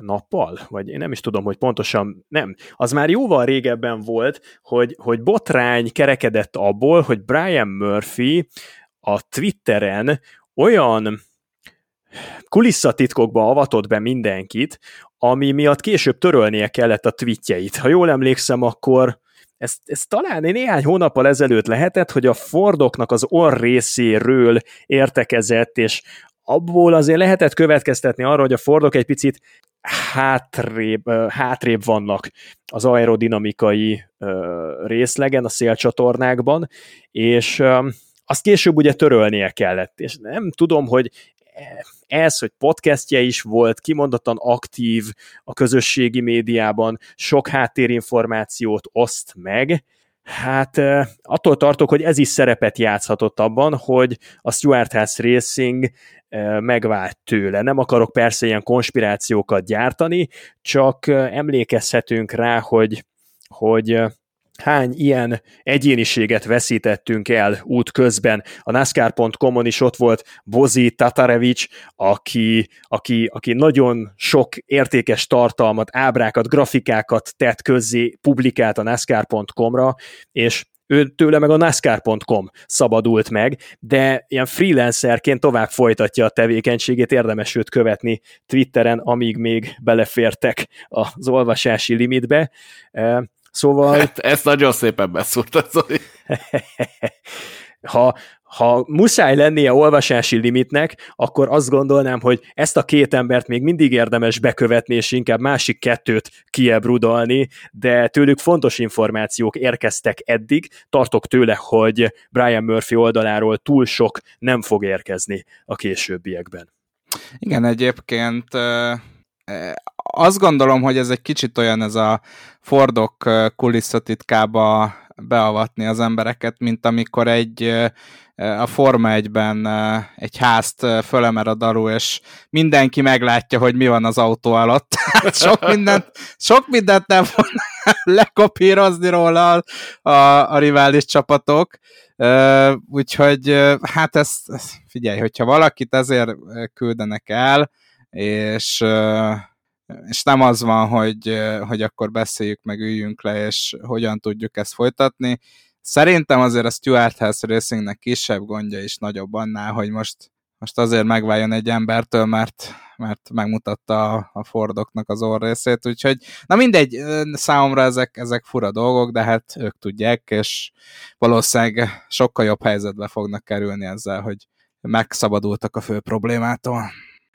[SPEAKER 2] nappal, vagy én nem is tudom, hogy pontosan nem. Az már jóval régebben volt, hogy, hogy botrány kerekedett abból, hogy Brian Murphy a Twitteren olyan kulisszatitkokba avatott be mindenkit, ami miatt később törölnie kellett a tweetjeit. Ha jól emlékszem, akkor ez, ez talán néhány hónappal ezelőtt lehetett, hogy a Fordoknak az orr részéről értekezett, és abból azért lehetett következtetni arra, hogy a Fordok egy picit hátrébb, hátrébb vannak az aerodinamikai részlegen, a szélcsatornákban, és azt később ugye törölnie kellett, és nem tudom, hogy ez, hogy podcastje is volt, kimondottan aktív a közösségi médiában, sok háttérinformációt oszt meg, Hát attól tartok, hogy ez is szerepet játszhatott abban, hogy a Stuart House Racing megvált tőle. Nem akarok persze ilyen konspirációkat gyártani, csak emlékezhetünk rá, hogy, hogy hány ilyen egyéniséget veszítettünk el út közben. A NASCAR.com-on is ott volt Bozi Tatarevics, aki, aki, aki nagyon sok értékes tartalmat, ábrákat, grafikákat tett közzé, publikált a NASCAR.com-ra, és ő tőle meg a NASCAR.com szabadult meg, de ilyen freelancerként tovább folytatja a tevékenységét, érdemes őt követni Twitteren, amíg még belefértek az olvasási limitbe. Szóval...
[SPEAKER 1] Hát, [laughs] ezt nagyon szépen beszúrtad, Zoli. [laughs]
[SPEAKER 2] ha, ha muszáj lennie olvasási limitnek, akkor azt gondolnám, hogy ezt a két embert még mindig érdemes bekövetni, és inkább másik kettőt kiebrudalni, de tőlük fontos információk érkeztek eddig, tartok tőle, hogy Brian Murphy oldaláról túl sok nem fog érkezni a későbbiekben.
[SPEAKER 3] Igen, egyébként azt gondolom, hogy ez egy kicsit olyan ez a Fordok kulisszatitkába beavatni az embereket, mint amikor egy a Forma 1-ben egy házt fölemer a daru, és mindenki meglátja, hogy mi van az autó alatt. [laughs] Hát sok mindent, sok mindent nem fognak [laughs] lekopírozni róla a, a rivális csapatok. Úgyhogy hát ezt, figyelj, hogyha valakit ezért küldenek el, és és nem az van, hogy, hogy akkor beszéljük meg, üljünk le, és hogyan tudjuk ezt folytatni. Szerintem azért a Stuart House Racingnek kisebb gondja is nagyobb annál, hogy most, most azért megváljon egy embertől, mert, mert megmutatta a, a Fordoknak az orrészét, úgyhogy na mindegy, számomra ezek, ezek fura dolgok, de hát ők tudják, és valószínűleg sokkal jobb helyzetbe fognak kerülni ezzel, hogy megszabadultak a fő problémától.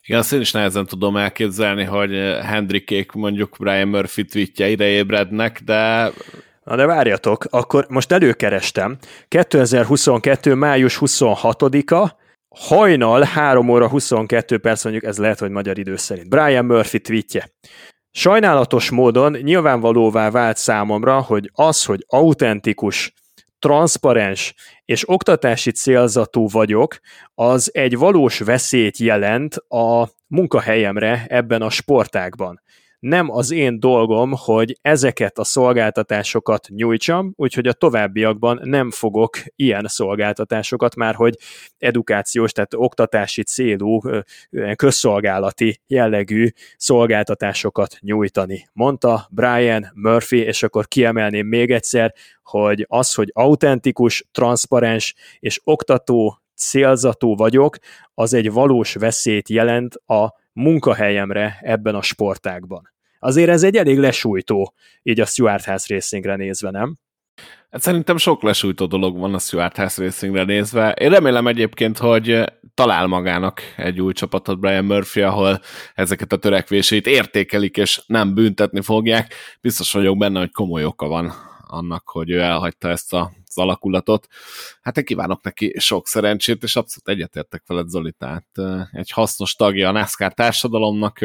[SPEAKER 1] Igen, azt én is nehezen tudom elképzelni, hogy Hendrikék mondjuk Brian Murphy tweetjeire ébrednek, de...
[SPEAKER 2] Na de várjatok, akkor most előkerestem. 2022. május 26-a, hajnal 3 óra 22 perc, mondjuk ez lehet, hogy magyar idő szerint. Brian Murphy tweetje. Sajnálatos módon nyilvánvalóvá vált számomra, hogy az, hogy autentikus transzparens és oktatási célzatú vagyok, az egy valós veszélyt jelent a munkahelyemre ebben a sportágban nem az én dolgom, hogy ezeket a szolgáltatásokat nyújtsam, úgyhogy a továbbiakban nem fogok ilyen szolgáltatásokat már, hogy edukációs, tehát oktatási célú, közszolgálati jellegű szolgáltatásokat nyújtani. Mondta Brian Murphy, és akkor kiemelném még egyszer, hogy az, hogy autentikus, transzparens és oktató célzatú vagyok, az egy valós veszélyt jelent a munkahelyemre ebben a sportágban. Azért ez egy elég lesújtó, így a Stuart House Racingre nézve, nem?
[SPEAKER 1] Hát szerintem sok lesújtó dolog van a Stuart House Racingre nézve. Én remélem egyébként, hogy talál magának egy új csapatot Brian Murphy, ahol ezeket a törekvéseit értékelik, és nem büntetni fogják. Biztos vagyok benne, hogy komoly oka van annak, hogy ő elhagyta ezt a, az alakulatot. Hát én kívánok neki sok szerencsét, és abszolút egyetértek veled, Zoli, tehát egy hasznos tagja a NASCAR társadalomnak,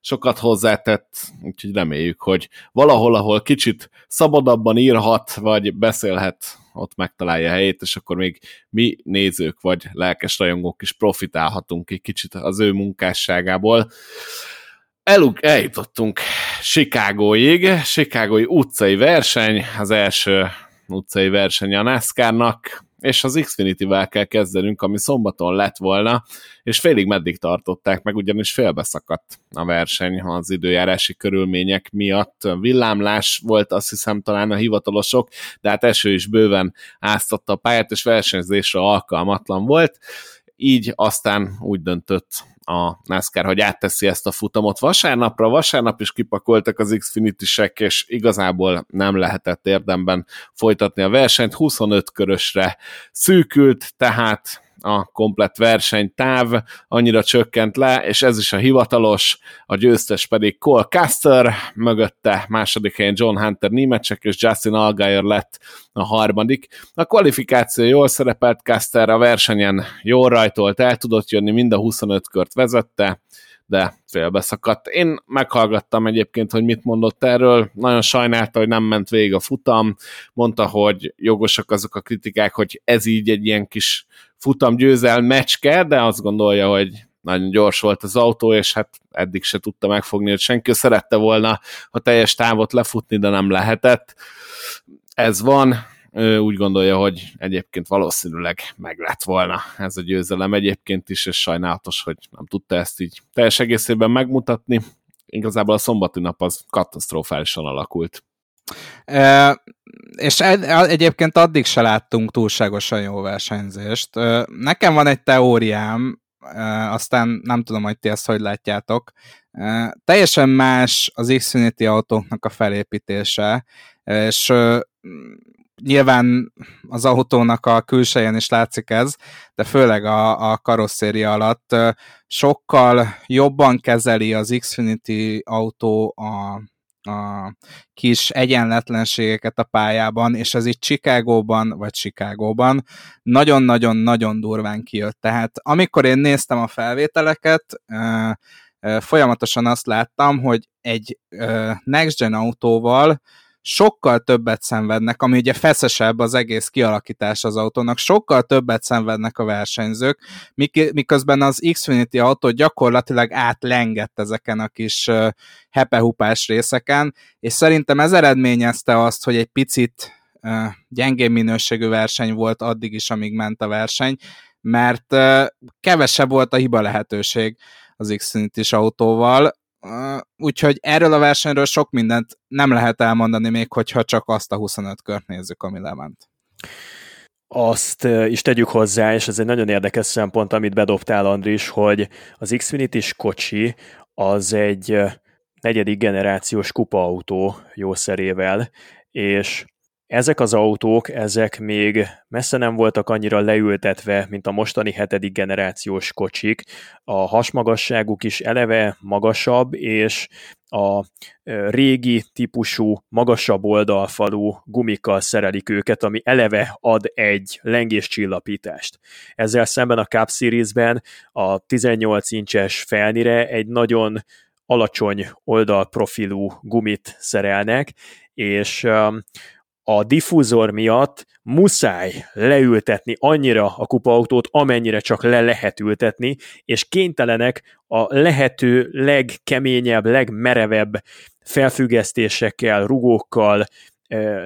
[SPEAKER 1] sokat hozzátett, úgyhogy reméljük, hogy valahol, ahol kicsit szabadabban írhat, vagy beszélhet, ott megtalálja helyét, és akkor még mi nézők, vagy lelkes rajongók is profitálhatunk egy kicsit az ő munkásságából. Elug, eljutottunk Chicagóig, Chicagói utcai verseny, az első utcai verseny a NASCAR-nak, és az Xfinity-vel kell kezdenünk, ami szombaton lett volna, és félig meddig tartották meg, ugyanis félbeszakadt a verseny az időjárási körülmények miatt. Villámlás volt azt hiszem talán a hivatalosok, de hát eső is bőven áztatta a pályát, és versenyzésre alkalmatlan volt, így aztán úgy döntött a NASCAR, hogy átteszi ezt a futamot vasárnapra. Vasárnap is kipakoltak az Xfinity-sek, és igazából nem lehetett érdemben folytatni a versenyt. 25 körösre szűkült, tehát a komplett versenytáv annyira csökkent le, és ez is a hivatalos, a győztes pedig Cole Caster, mögötte második helyen John Hunter némecsek, és Justin Allgaier lett a harmadik. A kvalifikáció jól szerepelt Caster, a versenyen jól rajtolt, el tudott jönni, mind a 25 kört vezette, de félbeszakadt. Én meghallgattam egyébként, hogy mit mondott erről, nagyon sajnálta, hogy nem ment végig a futam, mondta, hogy jogosak azok a kritikák, hogy ez így egy ilyen kis futam győzel mecske, de azt gondolja, hogy nagyon gyors volt az autó, és hát eddig se tudta megfogni, hogy senki szerette volna a teljes távot lefutni, de nem lehetett. Ez van, ő úgy gondolja, hogy egyébként valószínűleg meg lett volna ez a győzelem egyébként is, és sajnálatos, hogy nem tudta ezt így teljes egészében megmutatni. Igazából a szombati nap az katasztrofálisan alakult.
[SPEAKER 3] És egyébként addig se láttunk túlságosan jó versenyzést. Nekem van egy teóriám, aztán nem tudom, hogy ti ezt hogy látjátok. Teljesen más az Xfinity autóknak a felépítése, és nyilván az autónak a külsején is látszik ez, de főleg a, a karosszéria alatt sokkal jobban kezeli az Xfinity autó a, a kis egyenletlenségeket a pályában, és ez itt Chicagóban, vagy Chicagóban nagyon-nagyon-nagyon durván kijött. Tehát amikor én néztem a felvételeket, folyamatosan azt láttam, hogy egy next gen autóval sokkal többet szenvednek, ami ugye feszesebb az egész kialakítás az autónak, sokkal többet szenvednek a versenyzők, miközben az Xfinity autó gyakorlatilag átlengett ezeken a kis hepehupás részeken, és szerintem ez eredményezte azt, hogy egy picit gyengébb minőségű verseny volt addig is, amíg ment a verseny, mert kevesebb volt a hiba lehetőség az Xfinity-s autóval, úgyhogy erről a versenyről sok mindent nem lehet elmondani még, hogyha csak azt a 25 kört nézzük, ami lement.
[SPEAKER 2] Azt is tegyük hozzá, és ez egy nagyon érdekes szempont, amit bedobtál, Andris, hogy az Xfinity-s kocsi az egy negyedik generációs kupaautó jószerével, és ezek az autók, ezek még messze nem voltak annyira leültetve, mint a mostani hetedik generációs kocsik. A hasmagasságuk is eleve magasabb, és a régi típusú, magasabb oldalfalú gumikkal szerelik őket, ami eleve ad egy lengéscsillapítást. Ezzel szemben a Cup Series-ben a 18 incses felnire egy nagyon alacsony oldalprofilú gumit szerelnek, és a diffúzor miatt muszáj leültetni annyira a kupaautót, amennyire csak le lehet ültetni, és kénytelenek a lehető legkeményebb, legmerevebb felfüggesztésekkel, rugókkal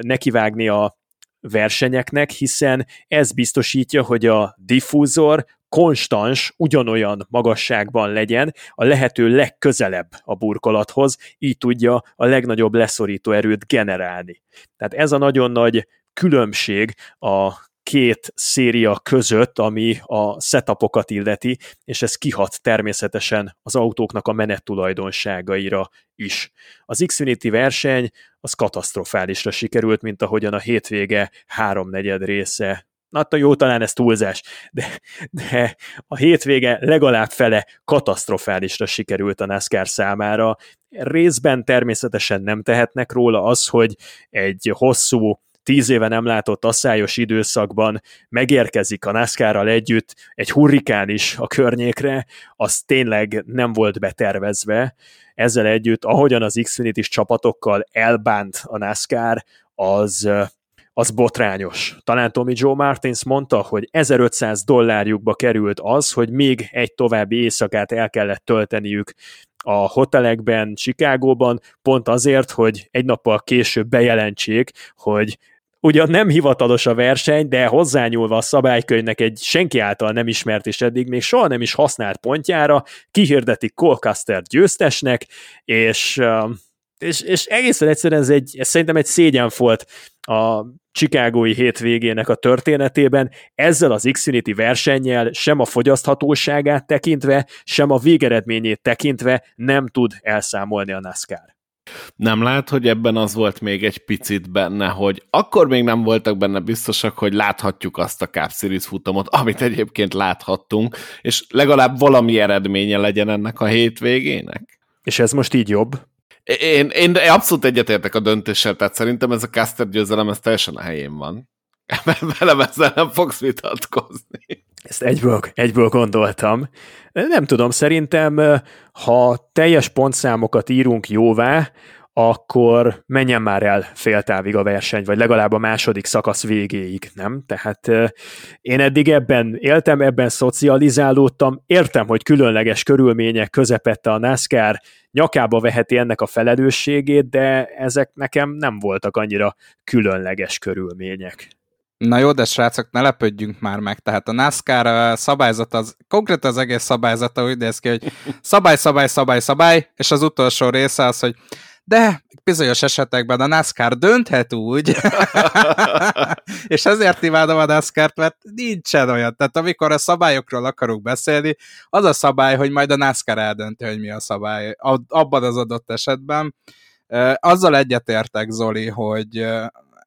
[SPEAKER 2] nekivágni a versenyeknek, hiszen ez biztosítja, hogy a diffúzor konstans, ugyanolyan magasságban legyen, a lehető legközelebb a burkolathoz, így tudja a legnagyobb leszorító erőt generálni. Tehát ez a nagyon nagy különbség a két széria között, ami a setupokat illeti, és ez kihat természetesen az autóknak a menet tulajdonságaira is. Az Xfinity verseny az katasztrofálisra sikerült, mint ahogyan a hétvége háromnegyed része Na, jó, talán ez túlzás, de, de a hétvége legalább fele katasztrofálisra sikerült a NASCAR számára. Részben természetesen nem tehetnek róla az, hogy egy hosszú tíz éve nem látott asszályos időszakban megérkezik a NASCAR-ral együtt egy hurrikán is a környékre, az tényleg nem volt betervezve. Ezzel együtt, ahogyan az Xfinity-s csapatokkal elbánt a NASCAR, az az botrányos. Talán Tommy Joe Martins mondta, hogy 1500 dollárjukba került az, hogy még egy további éjszakát el kellett tölteniük a hotelekben, Chicagóban, pont azért, hogy egy nappal később bejelentsék, hogy ugyan nem hivatalos a verseny, de hozzányúlva a szabálykönyvnek egy senki által nem ismert és eddig még soha nem is használt pontjára, kihirdetik Colcaster győztesnek, és, és, és egészen egyszerűen ez, egy, ez szerintem egy szégyen volt a Chicagói hétvégének a történetében, ezzel az Xfinity versennyel sem a fogyaszthatóságát tekintve, sem a végeredményét tekintve nem tud elszámolni a NASCAR.
[SPEAKER 1] Nem lát, hogy ebben az volt még egy picit benne, hogy akkor még nem voltak benne biztosak, hogy láthatjuk azt a Cup Series futamot, amit egyébként láthattunk, és legalább valami eredménye legyen ennek a hétvégének.
[SPEAKER 2] És ez most így jobb?
[SPEAKER 1] Én, én abszolút egyetértek a döntéssel, tehát szerintem ez a Caster győzelem, ez teljesen a helyén van. [laughs] Velem ezzel nem fogsz vitatkozni.
[SPEAKER 2] Ezt egyből, egyből gondoltam. Nem tudom, szerintem, ha teljes pontszámokat írunk jóvá, akkor menjen már el féltávig a verseny, vagy legalább a második szakasz végéig, nem? Tehát én eddig ebben éltem, ebben szocializálódtam, értem, hogy különleges körülmények közepette a NASCAR nyakába veheti ennek a felelősségét, de ezek nekem nem voltak annyira különleges körülmények.
[SPEAKER 3] Na jó, de srácok, ne lepődjünk már meg. Tehát a NASCAR szabályzat, az, konkrét az egész szabályzata úgy néz ki, hogy szabály, szabály, szabály, szabály, és az utolsó része az, hogy de bizonyos esetekben a NASCAR dönthet úgy, [laughs] és ezért imádom a NASCAR-t, mert nincsen olyan. Tehát amikor a szabályokról akarunk beszélni, az a szabály, hogy majd a NASCAR eldönti, hogy mi a szabály abban az adott esetben. Azzal egyetértek, Zoli, hogy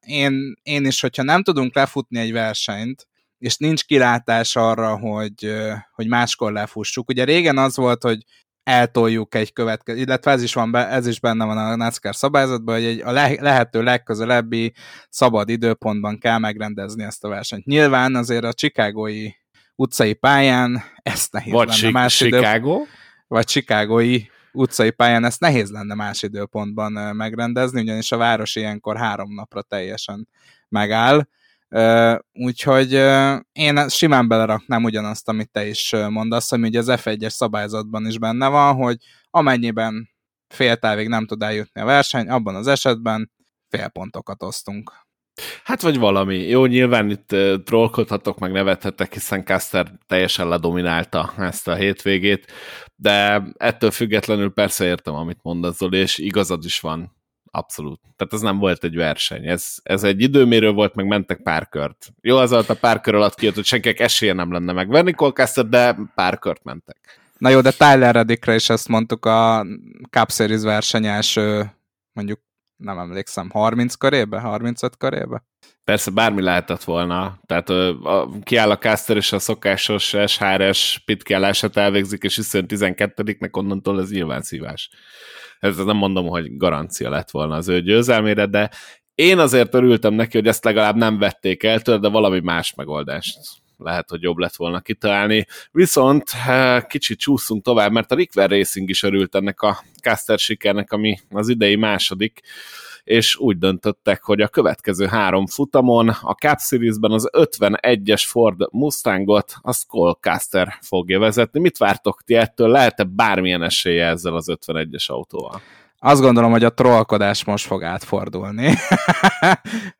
[SPEAKER 3] én, én is, hogyha nem tudunk lefutni egy versenyt, és nincs kilátás arra, hogy, hogy máskor lefussuk. Ugye régen az volt, hogy eltoljuk egy következő, illetve ez is, van be, ez is benne van a NASCAR szabályzatban, hogy egy, a le, lehető legközelebbi szabad időpontban kell megrendezni ezt a versenyt. Nyilván azért a Chicagói utcai pályán ezt nehéz
[SPEAKER 1] vagy
[SPEAKER 3] lenne más
[SPEAKER 1] Chicago?
[SPEAKER 3] Idő, vagy Chicagói utcai pályán ezt nehéz lenne más időpontban megrendezni, ugyanis a város ilyenkor három napra teljesen megáll. Úgyhogy én simán beleraknám ugyanazt, amit te is mondasz, ami ugye az F1-es szabályzatban is benne van, hogy amennyiben fél távig nem tud eljutni a verseny, abban az esetben fél pontokat osztunk.
[SPEAKER 1] Hát vagy valami. Jó, nyilván itt uh, trollkodhatok, meg nevethetek, hiszen Caster teljesen ledominálta ezt a hétvégét, de ettől függetlenül persze értem, amit mondasz, Zoli, és igazad is van. Abszolút. Tehát ez nem volt egy verseny. Ez, ez egy időmérő volt, meg mentek pár kört. Jó, az alatt a pár kör alatt kijött, hogy senkinek esélye nem lenne megverni Colcaster, de pár kört mentek.
[SPEAKER 3] Na jó, de Tyler Reddickre is ezt mondtuk a Cup Series verseny első, mondjuk nem emlékszem, 30 körébe, 35 körébe?
[SPEAKER 1] Persze bármi lehetett volna, tehát a, kiáll a caster és a szokásos SHRS pitkiállását elvégzik, és hiszen 12-nek onnantól ez nyilván szívás. Ez nem mondom, hogy garancia lett volna az ő győzelmére, de én azért örültem neki, hogy ezt legalább nem vették el tőle, de valami más megoldást lehet, hogy jobb lett volna kitalálni. Viszont kicsit csúszunk tovább, mert a Rickver Racing is örült ennek a caster sikernek, ami az idei második, és úgy döntöttek, hogy a következő három futamon a Cup Series-ben az 51-es Ford Mustangot a Skullcaster fogja vezetni. Mit vártok ti ettől? Lehet-e bármilyen esélye ezzel az 51-es autóval?
[SPEAKER 3] Azt gondolom, hogy a trollkodás most fog átfordulni.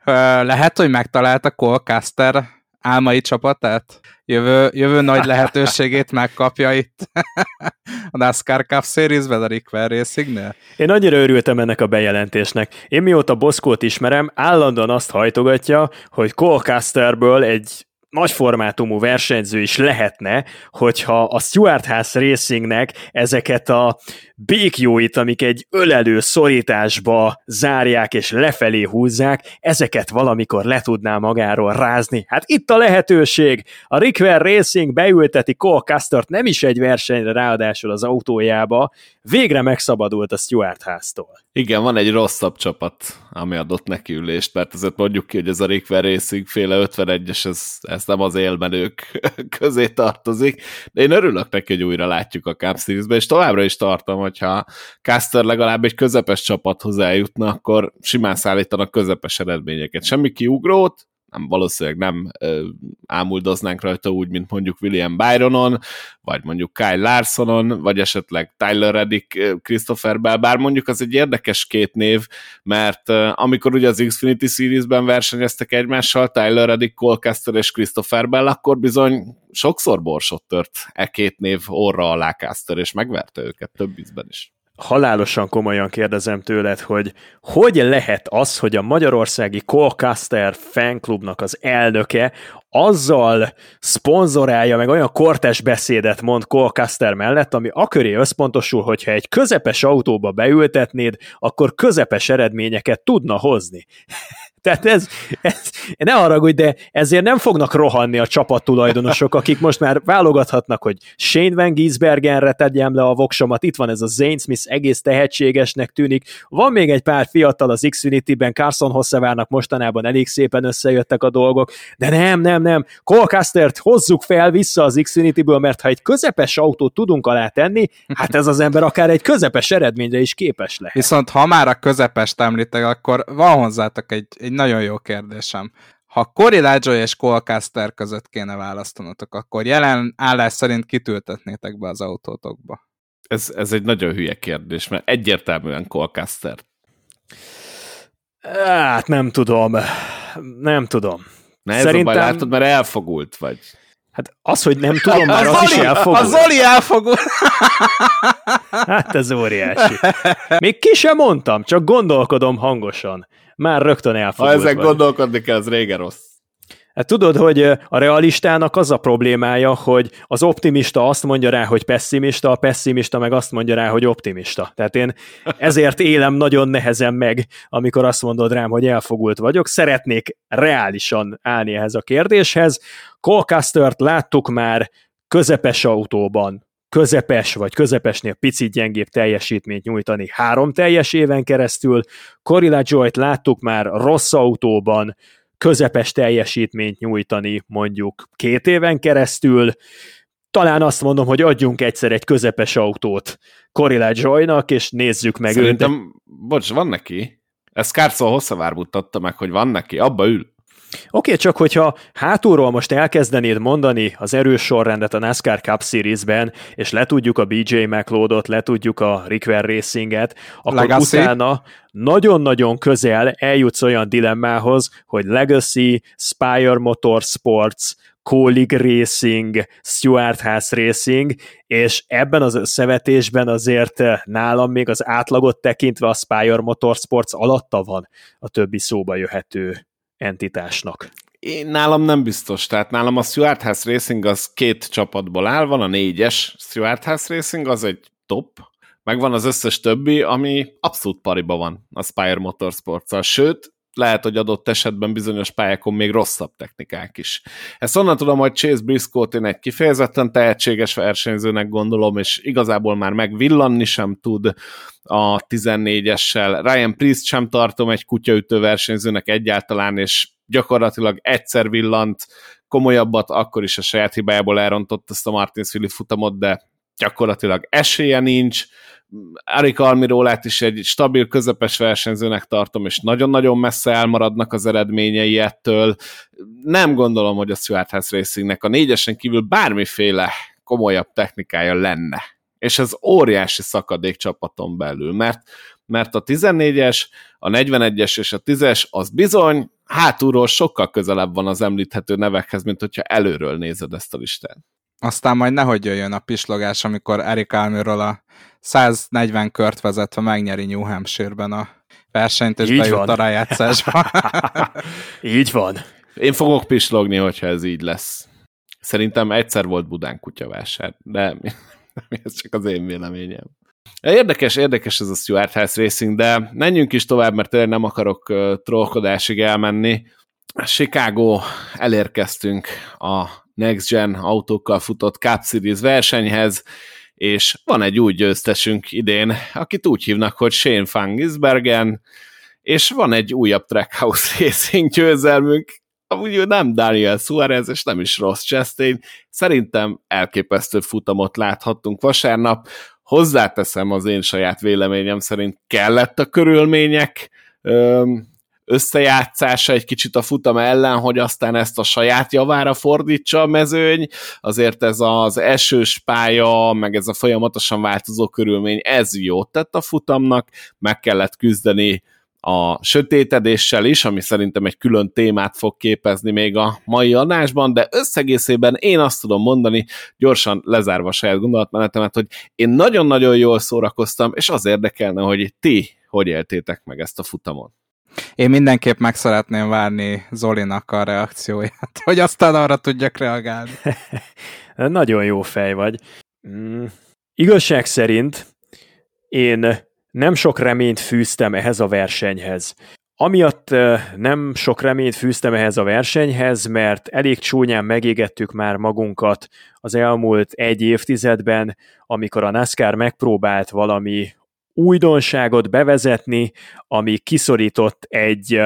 [SPEAKER 3] [laughs] Lehet, hogy megtalálta Colcaster álmai csapatát? Jövő, jövő nagy [laughs] lehetőségét megkapja itt [laughs] a NASCAR Cup Series-ben a Rick Racing-nél?
[SPEAKER 2] Én annyira örültem ennek a bejelentésnek. Én mióta Boszkót ismerem, állandóan azt hajtogatja, hogy Colcasterből egy nagy formátumú versenyző is lehetne, hogyha a Stuart House Racingnek ezeket a békjóit, amik egy ölelő szorításba zárják és lefelé húzzák, ezeket valamikor le tudná magáról rázni. Hát itt a lehetőség! A Rickwer Racing beülteti Cole Castert nem is egy versenyre, ráadásul az autójába, végre megszabadult a Stuart House-tól.
[SPEAKER 1] Igen, van egy rosszabb csapat, ami adott neki ülést, mert azért mondjuk ki, hogy ez a Rickwer Racing féle 51-es, ez, ez nem az élmenők [laughs] közé tartozik, de én örülök neki, hogy újra látjuk a Cup series és továbbra is tartom, hogyha Caster legalább egy közepes csapathoz eljutna, akkor simán szállítanak közepes eredményeket. Semmi kiugrót, nem, valószínűleg nem ö, ámuldoznánk rajta úgy, mint mondjuk William Byronon, vagy mondjuk Kyle Larsonon, vagy esetleg Tyler Reddick, Christopher Bell, bár mondjuk az egy érdekes két név, mert ö, amikor ugye az Xfinity Series-ben versenyeztek egymással, Tyler Reddick, Cole Caster és Christopher Bell, akkor bizony sokszor borsot tört e két név orra alá Caster, és megverte őket több ízben is
[SPEAKER 2] halálosan komolyan kérdezem tőled, hogy hogy lehet az, hogy a magyarországi Colcaster fanklubnak az elnöke azzal szponzorálja, meg olyan kortes beszédet mond Colcaster mellett, ami aköré összpontosul, hogyha egy közepes autóba beültetnéd, akkor közepes eredményeket tudna hozni. Tehát ez, ez, ne haragudj, de ezért nem fognak rohanni a csapattulajdonosok, akik most már válogathatnak, hogy Shane Van Giesbergenre tegyem le a voksomat, itt van ez a Zane Smith, egész tehetségesnek tűnik, van még egy pár fiatal az Xfinity-ben, Carson Hossevárnak mostanában elég szépen összejöttek a dolgok, de nem, nem, nem, Colcastert hozzuk fel vissza az Xfinity-ből, mert ha egy közepes autót tudunk alá tenni, hát ez az ember akár egy közepes eredményre is képes lehet.
[SPEAKER 3] Viszont ha már a közepest említek, akkor van hozzátok egy, egy nagyon jó kérdésem. Ha Cory Lajoy és Colcaster között kéne választanotok, akkor jelen állás szerint kitültetnétek be az autótokba?
[SPEAKER 1] Ez, ez egy nagyon hülye kérdés, mert egyértelműen Colcaster.
[SPEAKER 2] Hát nem tudom. Nem tudom.
[SPEAKER 1] Ne Szerintem... baj, látod, mert elfogult vagy.
[SPEAKER 2] Hát az, hogy nem tudom, már az is elfogult.
[SPEAKER 3] A Zoli elfogult.
[SPEAKER 2] Hát ez óriási. Még ki sem mondtam, csak gondolkodom hangosan már rögtön elfogult
[SPEAKER 1] Ha ezen gondolkodni kell, az régen rossz.
[SPEAKER 2] Hát tudod, hogy a realistának az a problémája, hogy az optimista azt mondja rá, hogy pessimista, a pessimista meg azt mondja rá, hogy optimista. Tehát én ezért élem nagyon nehezen meg, amikor azt mondod rám, hogy elfogult vagyok. Szeretnék reálisan állni ehhez a kérdéshez. Colcastert láttuk már közepes autóban, közepes vagy közepesnél picit gyengébb teljesítményt nyújtani három teljes éven keresztül. Corilla Joy-t láttuk már rossz autóban, közepes teljesítményt nyújtani mondjuk két éven keresztül. Talán azt mondom, hogy adjunk egyszer egy közepes autót Corilla Joy-nak, és nézzük meg
[SPEAKER 1] Szerintem, őt. bocs, van neki. Ezt Carson Hosszavár mutatta meg, hogy van neki, abba ül.
[SPEAKER 2] Oké, csak hogyha hátulról most elkezdenéd mondani az erős sorrendet a NASCAR Cup Series-ben, és letudjuk a BJ McLeodot, letudjuk a Rickwer Racinget, akkor Legacy. utána nagyon-nagyon közel eljutsz olyan dilemmához, hogy Legacy, Spire Motorsports, Kolig Racing, Stuart House Racing, és ebben az összevetésben azért nálam még az átlagot tekintve a Spire Motorsports alatta van a többi szóba jöhető entitásnak?
[SPEAKER 1] Én nálam nem biztos, tehát nálam a Stuart House Racing az két csapatból áll, van a négyes Stuart House Racing, az egy top, meg van az összes többi, ami abszolút pariba van a Spire motorsports sőt, lehet, hogy adott esetben bizonyos pályákon még rosszabb technikák is. Ezt onnan tudom, hogy Chase Briscoe-t én egy kifejezetten tehetséges versenyzőnek gondolom, és igazából már megvillanni sem tud a 14-essel. Ryan Priest sem tartom egy kutyaütő versenyzőnek egyáltalán, és gyakorlatilag egyszer villant, komolyabbat, akkor is a saját hibájából elrontott ezt a Martinsville futamot, de gyakorlatilag esélye nincs, Erik Almirólát is egy stabil, közepes versenyzőnek tartom, és nagyon-nagyon messze elmaradnak az eredményei ettől. Nem gondolom, hogy a Stuart House Racingnek a négyesen kívül bármiféle komolyabb technikája lenne. És ez óriási szakadék csapaton belül, mert, mert a 14-es, a 41-es és a 10-es az bizony hátulról sokkal közelebb van az említhető nevekhez, mint hogyha előről nézed ezt a listát.
[SPEAKER 3] Aztán majd nehogy jöjjön a pislogás, amikor Erik Almiról a 140 kört vezetve megnyeri New Hampshire-ben a versenyt, és Így bejut van. a rájátszásba. [laughs] [laughs]
[SPEAKER 2] Így van.
[SPEAKER 1] Én fogok pislogni, hogyha ez így lesz. Szerintem egyszer volt Budán kutyavásár, de [laughs] ez csak az én véleményem. Érdekes, érdekes ez a Stuart House Racing, de menjünk is tovább, mert tényleg nem akarok trollkodásig elmenni. Chicago, elérkeztünk a Next Gen autókkal futott Cup Series versenyhez, és van egy új győztesünk idén, akit úgy hívnak, hogy Shane Van Gisbergen, és van egy újabb Trackhouse [laughs] Racing győzelmünk, amúgy nem Daniel Suarez, és nem is Ross Chastain. Szerintem elképesztő futamot láthattunk vasárnap. Hozzáteszem az én saját véleményem szerint kellett a körülmények összejátszása egy kicsit a futam ellen, hogy aztán ezt a saját javára fordítsa a mezőny, azért ez az esős pálya, meg ez a folyamatosan változó körülmény, ez jót tett a futamnak, meg kellett küzdeni a sötétedéssel is, ami szerintem egy külön témát fog képezni még a mai adásban, de összegészében én azt tudom mondani, gyorsan lezárva a saját gondolatmenetemet, hogy én nagyon-nagyon jól szórakoztam, és az érdekelne, hogy ti hogy éltétek meg ezt a futamot.
[SPEAKER 3] Én mindenképp meg szeretném várni Zolinak a reakcióját, [laughs] hogy aztán arra tudjak reagálni. [laughs]
[SPEAKER 2] Nagyon jó fej vagy. Mm. Igazság szerint én nem sok reményt fűztem ehhez a versenyhez. Amiatt nem sok reményt fűztem ehhez a versenyhez, mert elég csúnyán megégettük már magunkat az elmúlt egy évtizedben, amikor a NASCAR megpróbált valami újdonságot bevezetni, ami kiszorított egy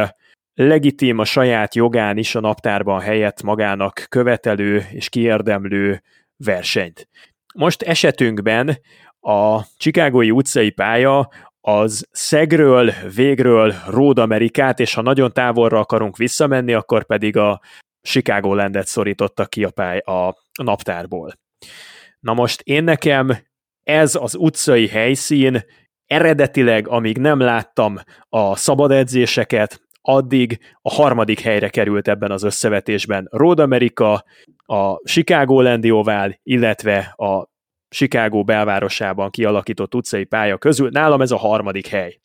[SPEAKER 2] legitim a saját jogán is a naptárban helyett magának követelő és kiérdemlő versenyt. Most esetünkben a Chicagói utcai pálya az szegről, végről Ród Amerikát, és ha nagyon távolra akarunk visszamenni, akkor pedig a Chicago landet szorította ki a, pály, a naptárból. Na most én nekem ez az utcai helyszín eredetileg, amíg nem láttam a szabad edzéseket, addig a harmadik helyre került ebben az összevetésben Road America, a Chicago Landióvál, illetve a Chicago belvárosában kialakított utcai pálya közül. Nálam ez a harmadik hely.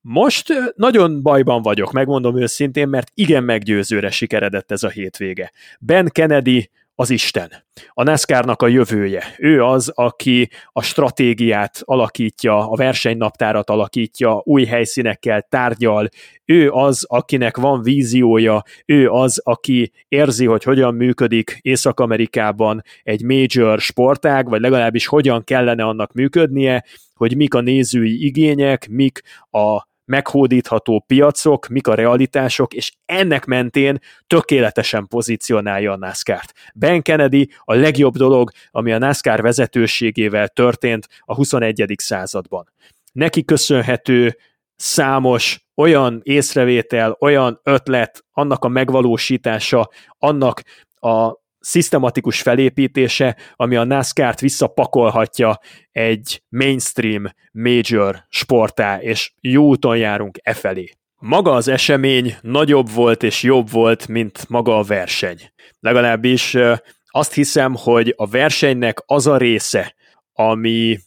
[SPEAKER 2] Most nagyon bajban vagyok, megmondom őszintén, mert igen meggyőzőre sikeredett ez a hétvége. Ben Kennedy az Isten. A NASCAR-nak a jövője. Ő az, aki a stratégiát alakítja, a versenynaptárat alakítja, új helyszínekkel tárgyal. Ő az, akinek van víziója, ő az, aki érzi, hogy hogyan működik Észak-Amerikában egy major sportág, vagy legalábbis hogyan kellene annak működnie, hogy mik a nézői igények, mik a meghódítható piacok, mik a realitások, és ennek mentén tökéletesen pozícionálja a NASCAR-t. Ben Kennedy a legjobb dolog, ami a NASCAR vezetőségével történt a 21. században. Neki köszönhető számos olyan észrevétel, olyan ötlet, annak a megvalósítása, annak a szisztematikus felépítése, ami a NASCAR-t visszapakolhatja egy mainstream major sportá, és jó úton járunk e felé. Maga az esemény nagyobb volt és jobb volt, mint maga a verseny. Legalábbis azt hiszem, hogy a versenynek az a része, ami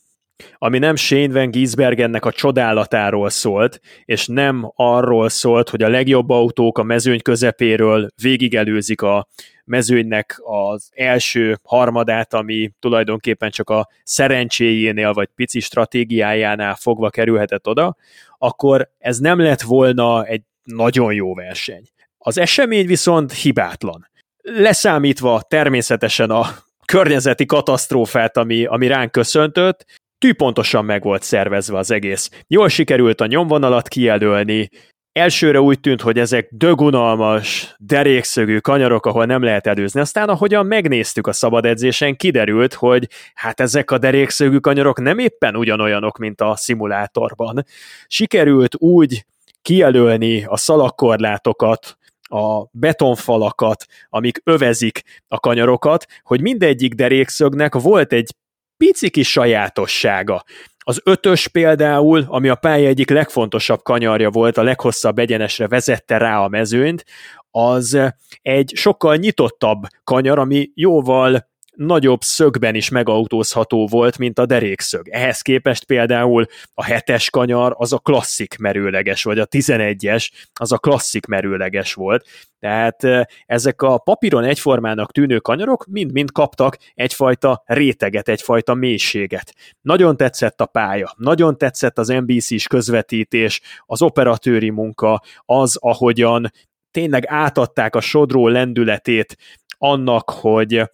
[SPEAKER 2] ami nem Shane Van Gisbergennek a csodálatáról szólt, és nem arról szólt, hogy a legjobb autók a mezőny közepéről végigelőzik a mezőnynek az első harmadát, ami tulajdonképpen csak a szerencséjénél vagy pici stratégiájánál fogva kerülhetett oda, akkor ez nem lett volna egy nagyon jó verseny. Az esemény viszont hibátlan. Leszámítva természetesen a környezeti katasztrófát, ami, ami ránk köszöntött, tűpontosan meg volt szervezve az egész. Jól sikerült a nyomvonalat kijelölni, Elsőre úgy tűnt, hogy ezek dögunalmas, derékszögű kanyarok, ahol nem lehet előzni. Aztán, ahogyan megnéztük a szabad edzésen, kiderült, hogy hát ezek a derékszögű kanyarok nem éppen ugyanolyanok, mint a szimulátorban. Sikerült úgy kijelölni a szalakkorlátokat, a betonfalakat, amik övezik a kanyarokat, hogy mindegyik derékszögnek volt egy pici kis sajátossága. Az ötös például, ami a pálya egyik legfontosabb kanyarja volt, a leghosszabb egyenesre vezette rá a mezőnyt, az egy sokkal nyitottabb kanyar, ami jóval nagyobb szögben is megautózható volt, mint a derékszög. Ehhez képest például a hetes kanyar az a klasszik merőleges, vagy a tizenegyes az a klasszik merőleges volt. Tehát ezek a papíron egyformának tűnő kanyarok mind-mind kaptak egyfajta réteget, egyfajta mélységet. Nagyon tetszett a pálya, nagyon tetszett az NBC-s közvetítés, az operatőri munka, az, ahogyan tényleg átadták a sodró lendületét annak, hogy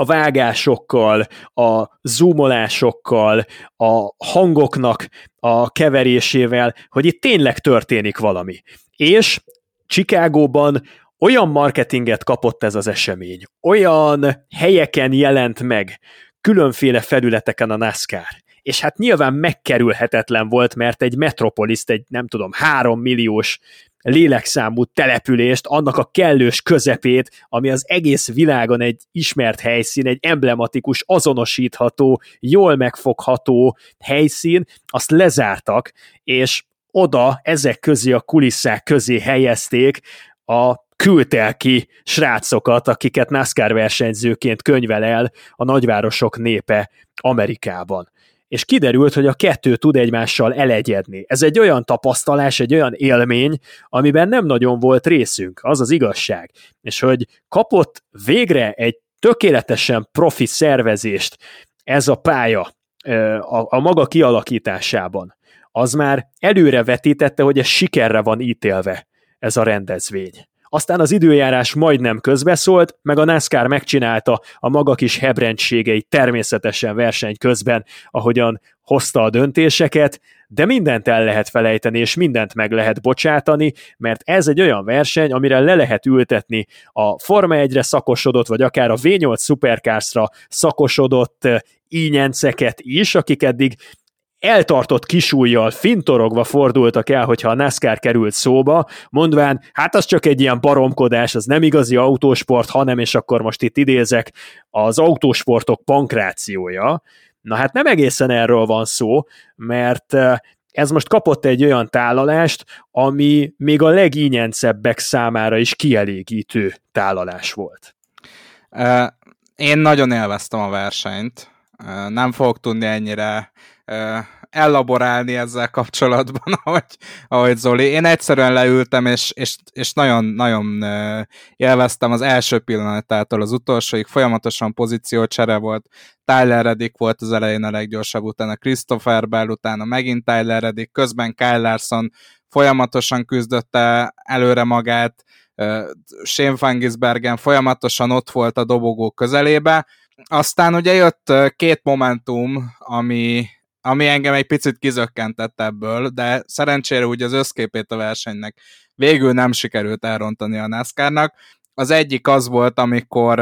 [SPEAKER 2] a vágásokkal, a zoomolásokkal, a hangoknak a keverésével, hogy itt tényleg történik valami. És Chicagóban olyan marketinget kapott ez az esemény, olyan helyeken jelent meg, különféle felületeken a NASCAR, és hát nyilván megkerülhetetlen volt, mert egy metropoliszt, egy nem tudom, három milliós lélekszámú települést, annak a kellős közepét, ami az egész világon egy ismert helyszín, egy emblematikus, azonosítható, jól megfogható helyszín, azt lezártak, és oda, ezek közé a kulisszák közé helyezték a kültelki srácokat, akiket NASCAR versenyzőként könyvel el a nagyvárosok népe Amerikában és kiderült, hogy a kettő tud egymással elegyedni. Ez egy olyan tapasztalás, egy olyan élmény, amiben nem nagyon volt részünk, az az igazság. És hogy kapott végre egy tökéletesen profi szervezést ez a pálya a, a maga kialakításában, az már előre vetítette, hogy ez sikerre van ítélve, ez a rendezvény. Aztán az időjárás majdnem közbeszólt, meg a NASCAR megcsinálta a maga kis hebrendségei természetesen verseny közben, ahogyan hozta a döntéseket, de mindent el lehet felejteni, és mindent meg lehet bocsátani, mert ez egy olyan verseny, amire le lehet ültetni a Forma 1-re szakosodott, vagy akár a V8 Supercarsra szakosodott ínyenceket is, akik eddig eltartott kisújjal fintorogva fordultak el, hogyha a NASCAR került szóba, mondván, hát az csak egy ilyen baromkodás, az nem igazi autósport, hanem, és akkor most itt idézek, az autósportok pankrációja. Na hát nem egészen erről van szó, mert eh, ez most kapott egy olyan tálalást, ami még a legínyencebbek számára is kielégítő tálalás volt.
[SPEAKER 3] Én nagyon élveztem a versenyt. Nem fogok tudni ennyire ellaborálni ezzel kapcsolatban, [laughs] ahogy, ahogy Zoli. Én egyszerűen leültem, és, és, és nagyon, nagyon élveztem az első pillanatától az utolsóig, folyamatosan pozíciócsere volt, Tyler Reddick volt az elején a leggyorsabb, utána Christopher Bell, utána megint Tyler Reddick, közben Kyle Larson folyamatosan küzdötte előre magát, Shane Fangisbergen folyamatosan ott volt a dobogó közelébe, aztán ugye jött két momentum, ami, ami engem egy picit kizökkentett ebből, de szerencsére úgy az összképét a versenynek végül nem sikerült elrontani a NASCAR-nak. Az egyik az volt, amikor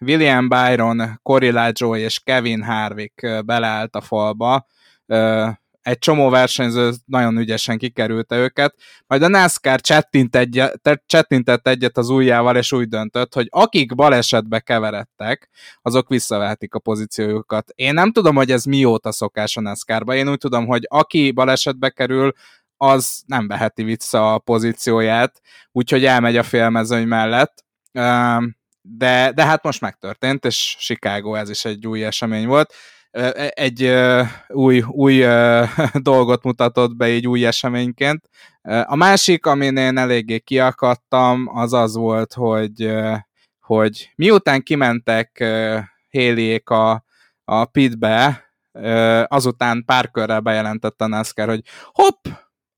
[SPEAKER 3] William Byron, Cory Lajo és Kevin Harvick beleállt a falba, egy csomó versenyző nagyon ügyesen kikerülte őket, majd a NASCAR csettint egyet, csettintett egyet az ujjával, és úgy döntött, hogy akik balesetbe keveredtek, azok visszavehetik a pozíciójukat. Én nem tudom, hogy ez mióta szokás a NASCAR-ba, én úgy tudom, hogy aki balesetbe kerül, az nem veheti vissza a pozícióját, úgyhogy elmegy a félmezőny mellett. De, de hát most megtörtént, és Chicago ez is egy új esemény volt egy új, új [laughs] dolgot mutatott be egy új eseményként. A másik, amin én eléggé kiakadtam, az az volt, hogy, hogy miután kimentek Héliék a, a pitbe, azután pár körrel bejelentette a NASCAR, hogy hopp,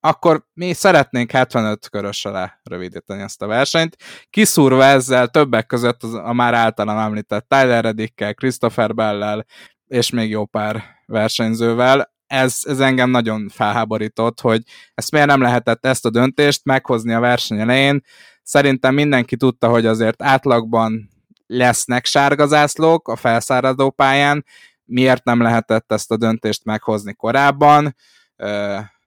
[SPEAKER 3] akkor mi szeretnénk 75 körösre rövidíteni ezt a versenyt, kiszúrva ezzel többek között a már általam említett Tyler Reddickkel, Christopher Bellel, és még jó pár versenyzővel. Ez, ez engem nagyon felháborított, hogy ezt miért nem lehetett ezt a döntést meghozni a verseny elején. Szerintem mindenki tudta, hogy azért átlagban lesznek sárgazászlók a felszáradó pályán, miért nem lehetett ezt a döntést meghozni korábban.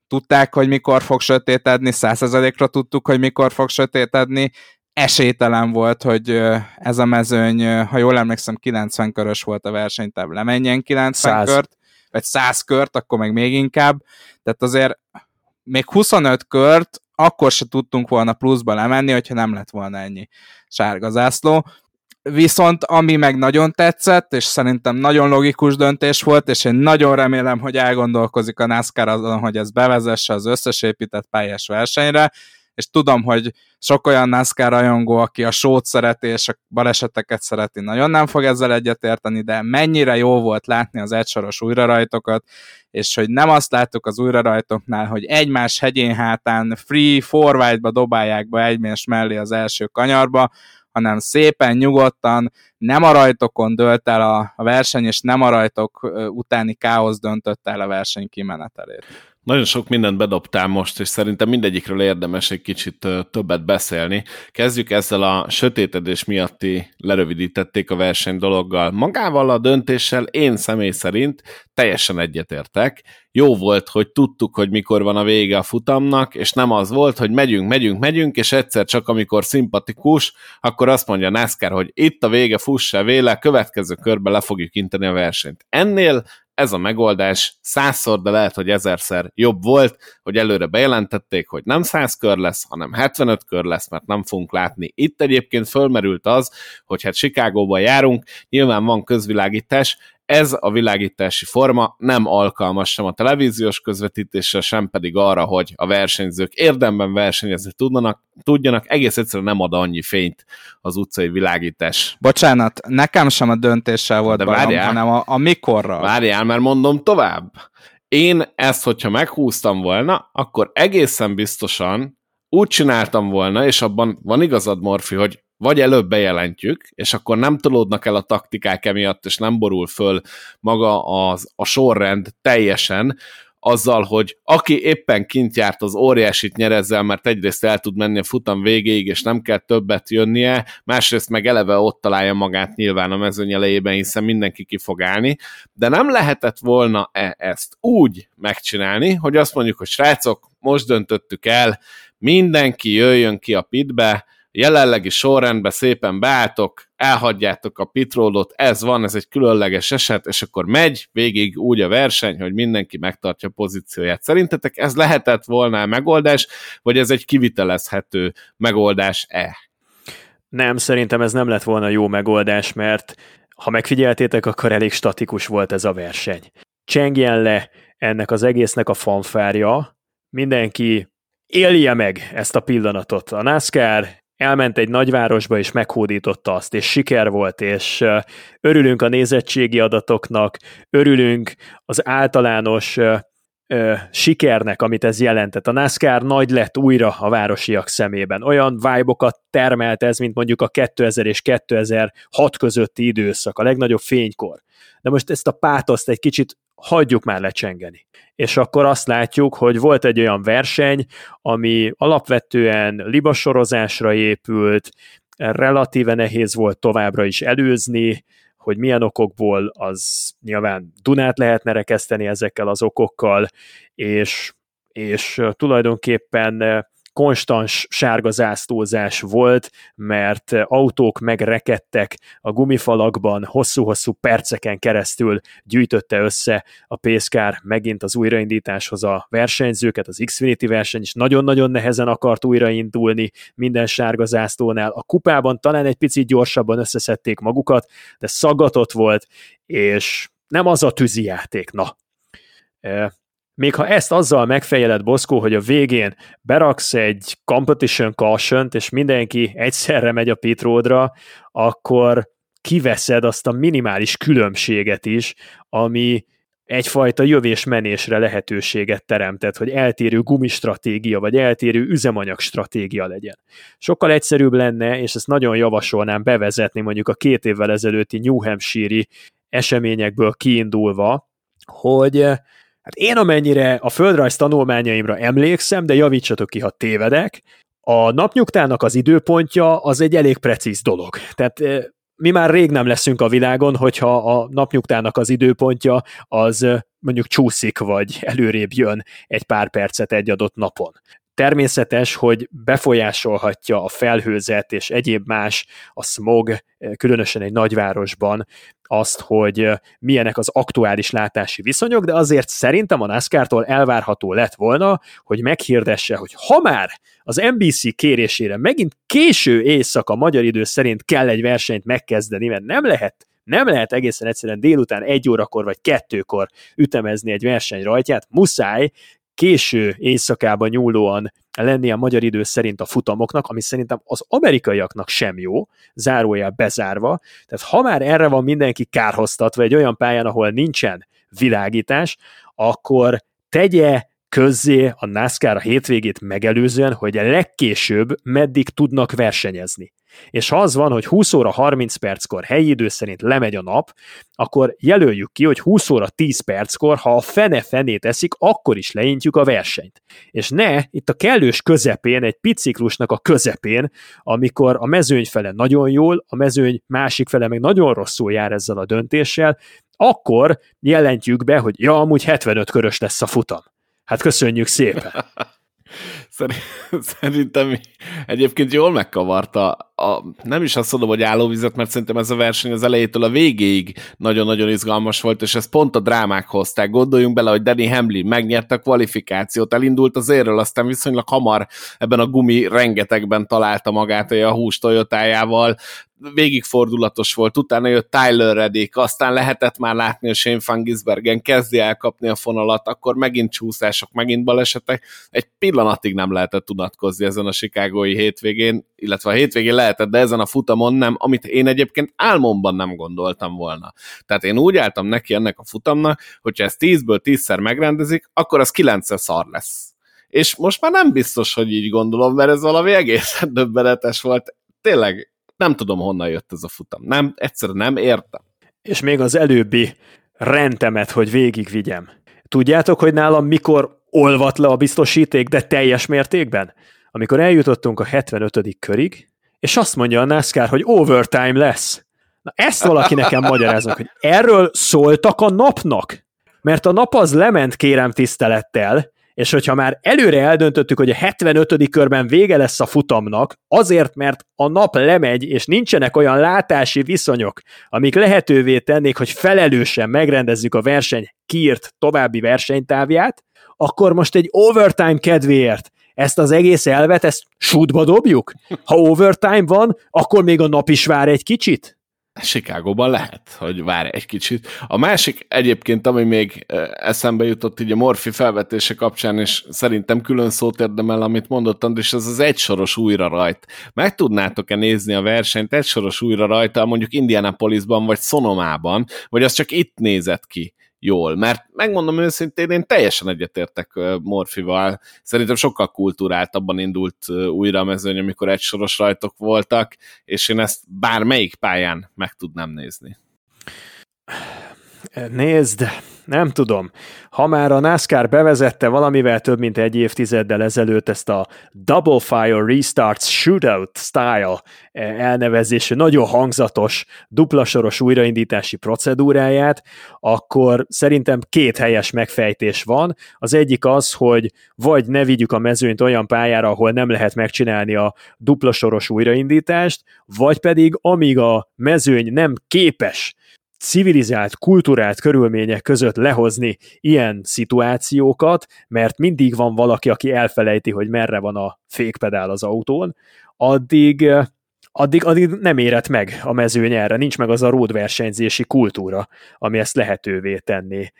[SPEAKER 3] Tudták, hogy mikor fog sötétedni, százszerzalékra tudtuk, hogy mikor fog sötétedni, esélytelen volt, hogy ez a mezőny, ha jól emlékszem, 90 körös volt a versenytáv, lemenjen 90 100. kört, vagy 100 kört, akkor meg még inkább. Tehát azért még 25 kört akkor se tudtunk volna pluszba lemenni, hogyha nem lett volna ennyi sárga zászló. Viszont ami meg nagyon tetszett, és szerintem nagyon logikus döntés volt, és én nagyon remélem, hogy elgondolkozik a NASCAR azon, hogy ez bevezesse az összes épített pályás versenyre, és tudom, hogy sok olyan NASCAR rajongó, aki a sót szereti, és a baleseteket szereti, nagyon nem fog ezzel egyetérteni, de mennyire jó volt látni az egysoros újrarajtokat, és hogy nem azt láttuk az újrarajtoknál, hogy egymás hegyén hátán free forward-ba dobálják be egymás mellé az első kanyarba, hanem szépen, nyugodtan, nem a rajtokon dölt el a, verseny, és nem a rajtok utáni káosz döntött el a verseny kimenetelét.
[SPEAKER 1] Nagyon sok mindent bedobtál most, és szerintem mindegyikről érdemes egy kicsit többet beszélni. Kezdjük ezzel a sötétedés miatti lerövidítették a verseny dologgal. Magával a döntéssel én személy szerint teljesen egyetértek. Jó volt, hogy tudtuk, hogy mikor van a vége a futamnak, és nem az volt, hogy megyünk, megyünk, megyünk, és egyszer csak amikor szimpatikus, akkor azt mondja NASCAR, hogy itt a vége, fuss véle, következő körbe le fogjuk inteni a versenyt. Ennél ez a megoldás százszor, de lehet, hogy ezerszer jobb volt, hogy előre bejelentették, hogy nem száz kör lesz, hanem 75 kör lesz, mert nem fogunk látni. Itt egyébként fölmerült az, hogy hát Chicagóban járunk, nyilván van közvilágítás, ez a világítási forma nem alkalmas sem a televíziós közvetítésre, sem pedig arra, hogy a versenyzők érdemben versenyezni tudnak, tudjanak, egész egyszerűen nem ad annyi fényt az utcai világítás.
[SPEAKER 3] Bocsánat, nekem sem a döntéssel volt De bajom, hanem a, a mikorra.
[SPEAKER 1] Várjál, mert mondom tovább. Én ezt, hogyha meghúztam volna, akkor egészen biztosan úgy csináltam volna, és abban van igazad, Morfi, hogy vagy előbb bejelentjük, és akkor nem tolódnak el a taktikák emiatt, és nem borul föl maga az, a sorrend teljesen, azzal, hogy aki éppen kint járt, az óriásit nyer ezzel, mert egyrészt el tud menni a futam végéig, és nem kell többet jönnie, másrészt meg eleve ott találja magát nyilván a mezőny elejében, hiszen mindenki ki fog állni, de nem lehetett volna -e ezt úgy megcsinálni, hogy azt mondjuk, hogy srácok, most döntöttük el, mindenki jöjjön ki a pitbe, jelenlegi sorrendben szépen beálltok, elhagyjátok a pitródot, ez van, ez egy különleges eset, és akkor megy végig úgy a verseny, hogy mindenki megtartja pozícióját. Szerintetek ez lehetett volna a megoldás, vagy ez egy kivitelezhető megoldás-e?
[SPEAKER 2] Nem, szerintem ez nem lett volna jó megoldás, mert ha megfigyeltétek, akkor elég statikus volt ez a verseny. Csengjen le ennek az egésznek a fanfárja, mindenki élje meg ezt a pillanatot. A NASCAR elment egy nagyvárosba, és meghódította azt, és siker volt, és örülünk a nézettségi adatoknak, örülünk az általános sikernek, amit ez jelentett. A NASCAR nagy lett újra a városiak szemében. Olyan vibe termelt ez, mint mondjuk a 2000 és 2006 közötti időszak, a legnagyobb fénykor. De most ezt a pátoszt egy kicsit hagyjuk már lecsengeni. És akkor azt látjuk, hogy volt egy olyan verseny, ami alapvetően libasorozásra épült, relatíve nehéz volt továbbra is előzni, hogy milyen okokból, az nyilván Dunát lehetne rekeszteni ezekkel az okokkal, és, és tulajdonképpen konstans sárga zászlózás volt, mert autók megrekedtek a gumifalakban, hosszú-hosszú perceken keresztül gyűjtötte össze a pészkár megint az újraindításhoz a versenyzőket, az Xfinity verseny is nagyon-nagyon nehezen akart újraindulni minden sárga zászlónál. A kupában talán egy picit gyorsabban összeszedték magukat, de szaggatott volt, és nem az a tűzi játék, na. Még ha ezt azzal megfejeled, Boszkó, hogy a végén beraksz egy competition caution és mindenki egyszerre megy a pitródra, akkor kiveszed azt a minimális különbséget is, ami egyfajta jövés-menésre lehetőséget teremtett, hogy eltérő gumistratégia, vagy eltérő üzemanyag stratégia legyen. Sokkal egyszerűbb lenne, és ezt nagyon javasolnám bevezetni mondjuk a két évvel ezelőtti New Hampshire-i eseményekből kiindulva, hogy Hát én amennyire a földrajz tanulmányaimra emlékszem, de javítsatok ki, ha tévedek, a napnyugtának az időpontja az egy elég precíz dolog. Tehát eh, mi már rég nem leszünk a világon, hogyha a napnyugtának az időpontja az mondjuk csúszik, vagy előrébb jön egy pár percet egy adott napon. Természetes, hogy befolyásolhatja a felhőzet és egyéb más, a smog, különösen egy nagyvárosban, azt, hogy milyenek az aktuális látási viszonyok, de azért szerintem a NASCAR-tól elvárható lett volna, hogy meghirdesse, hogy ha már az NBC kérésére megint késő éjszaka magyar idő szerint kell egy versenyt megkezdeni, mert nem lehet nem lehet egészen egyszerűen délután egy órakor vagy kettőkor ütemezni egy verseny rajtját, muszáj késő éjszakában nyúlóan lenni a magyar idő szerint a futamoknak, ami szerintem az amerikaiaknak sem jó, zárójel bezárva. Tehát ha már erre van mindenki kárhoztatva egy olyan pályán, ahol nincsen világítás, akkor tegye közzé a NASCAR a hétvégét megelőzően, hogy legkésőbb meddig tudnak versenyezni. És ha az van, hogy 20 óra 30 perckor helyi idő szerint lemegy a nap, akkor jelöljük ki, hogy 20 óra 10 perckor, ha a fene fenét eszik, akkor is leintjük a versenyt. És ne itt a kellős közepén, egy piciklusnak a közepén, amikor a mezőny fele nagyon jól, a mezőny másik fele meg nagyon rosszul jár ezzel a döntéssel, akkor jelentjük be, hogy ja, amúgy 75 körös lesz a futam. Hát köszönjük szépen! [laughs]
[SPEAKER 1] Szerintem egyébként jól megkavarta, a, nem is azt mondom, hogy állóvizet, mert szerintem ez a verseny az elejétől a végéig nagyon-nagyon izgalmas volt, és ezt pont a drámák hozták. Gondoljunk bele, hogy Danny Hamlin megnyerte a kvalifikációt, elindult az érről, aztán viszonylag hamar ebben a gumi rengetegben találta magát a hús Toyotájával, végigfordulatos volt, utána jött Tyler Reddick, aztán lehetett már látni, hogy Shane Van Gisbergen kezdi elkapni a fonalat, akkor megint csúszások, megint balesetek. Egy pillanatig nem lehetett tudatkozni ezen a Chicagói hétvégén, illetve a hétvégén lehetett, de ezen a futamon nem, amit én egyébként álmomban nem gondoltam volna. Tehát én úgy álltam neki ennek a futamnak, hogyha ezt 10-ből 10-szer megrendezik, akkor az 9 szar lesz. És most már nem biztos, hogy így gondolom, mert ez valami egészen döbbenetes volt. Tényleg nem tudom, honnan jött ez a futam. Nem, egyszerűen nem értem.
[SPEAKER 2] És még az előbbi rendemet, hogy végigvigyem. Tudjátok, hogy nálam mikor olvat le a biztosíték, de teljes mértékben? Amikor eljutottunk a 75. körig, és azt mondja a NASCAR, hogy overtime lesz. Na ezt valaki nekem magyaráznak, hogy erről szóltak a napnak, mert a nap az lement kérem tisztelettel, és hogyha már előre eldöntöttük, hogy a 75. körben vége lesz a futamnak, azért, mert a nap lemegy, és nincsenek olyan látási viszonyok, amik lehetővé tennék, hogy felelősen megrendezzük a verseny kiírt további versenytávját, akkor most egy overtime kedvéért ezt az egész elvet, ezt sútba dobjuk? Ha overtime van, akkor még a nap is vár egy kicsit?
[SPEAKER 1] Chicagóban lehet, hogy vár egy kicsit. A másik egyébként, ami még eszembe jutott így a Morfi felvetése kapcsán, és szerintem külön szót érdemel, amit mondott Andris, az az egysoros újra rajt. Meg tudnátok-e nézni a versenyt egysoros újra rajta, mondjuk Indianapolisban vagy Sonomában, vagy az csak itt nézett ki? Jól, mert megmondom őszintén, én teljesen egyetértek Morfival, szerintem sokkal kultúráltabban indult újra a mezőny, amikor egy soros rajtok voltak, és én ezt bármelyik pályán meg tudnám nézni.
[SPEAKER 2] Nézd, nem tudom. Ha már a NASCAR bevezette valamivel több mint egy évtizeddel ezelőtt ezt a Double Fire Restarts Shootout Style eh, elnevezésű, nagyon hangzatos, duplasoros újraindítási procedúráját, akkor szerintem két helyes megfejtés van. Az egyik az, hogy vagy ne vigyük a mezőnyt olyan pályára, ahol nem lehet megcsinálni a duplasoros újraindítást, vagy pedig amíg a mezőny nem képes civilizált, kulturált körülmények között lehozni ilyen szituációkat, mert mindig van valaki, aki elfelejti, hogy merre van a fékpedál az autón, addig addig, addig nem érett meg a mezőny erre, nincs meg az a ródversenyzési kultúra, ami ezt lehetővé tenné.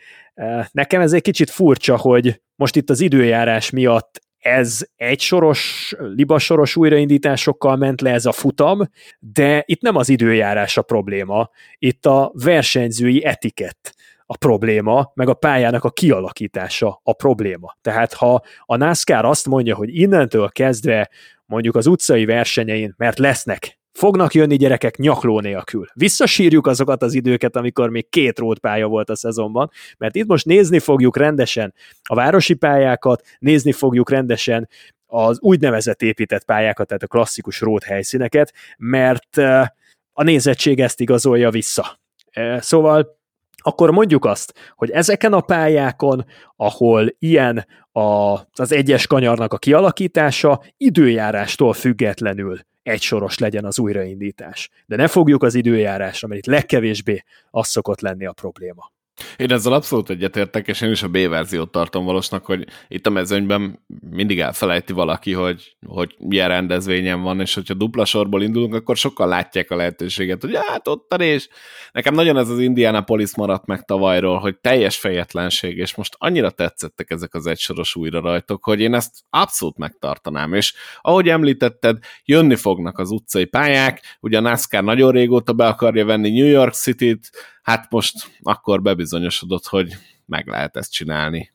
[SPEAKER 2] Nekem ez egy kicsit furcsa, hogy most itt az időjárás miatt ez egy soros, libasoros újraindításokkal ment le ez a futam, de itt nem az időjárás a probléma, itt a versenyzői etikett a probléma, meg a pályának a kialakítása a probléma. Tehát ha a NASCAR azt mondja, hogy innentől kezdve mondjuk az utcai versenyein, mert lesznek Fognak jönni gyerekek nyakló nélkül. Visszasírjuk azokat az időket, amikor még két rótpálya volt a szezonban, mert itt most nézni fogjuk rendesen a városi pályákat, nézni fogjuk rendesen az úgynevezett épített pályákat, tehát a klasszikus rót helyszíneket, mert eh, a nézettség ezt igazolja vissza. Eh, szóval akkor mondjuk azt, hogy ezeken a pályákon, ahol ilyen a, az egyes kanyarnak a kialakítása, időjárástól függetlenül egy soros legyen az újraindítás. De ne fogjuk az időjárásra, mert itt legkevésbé az szokott lenni a probléma.
[SPEAKER 1] Én ezzel abszolút egyetértek, és én is a B verziót tartom valósnak, hogy itt a mezőnyben mindig elfelejti valaki, hogy, hogy milyen rendezvényen van, és hogyha dupla sorból indulunk, akkor sokkal látják a lehetőséget, hogy hát ott a és Nekem nagyon ez az Indianapolis maradt meg tavalyról, hogy teljes fejetlenség, és most annyira tetszettek ezek az egysoros újra rajtok, hogy én ezt abszolút megtartanám, és ahogy említetted, jönni fognak az utcai pályák, ugye a NASCAR nagyon régóta be akarja venni New York City-t, hát most akkor bebizonyosodott, hogy meg lehet ezt csinálni.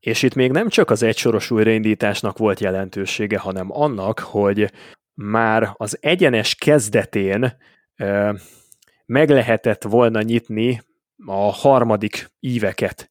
[SPEAKER 2] És itt még nem csak az egysoros újraindításnak volt jelentősége, hanem annak, hogy már az egyenes kezdetén ö, meg lehetett volna nyitni a harmadik íveket,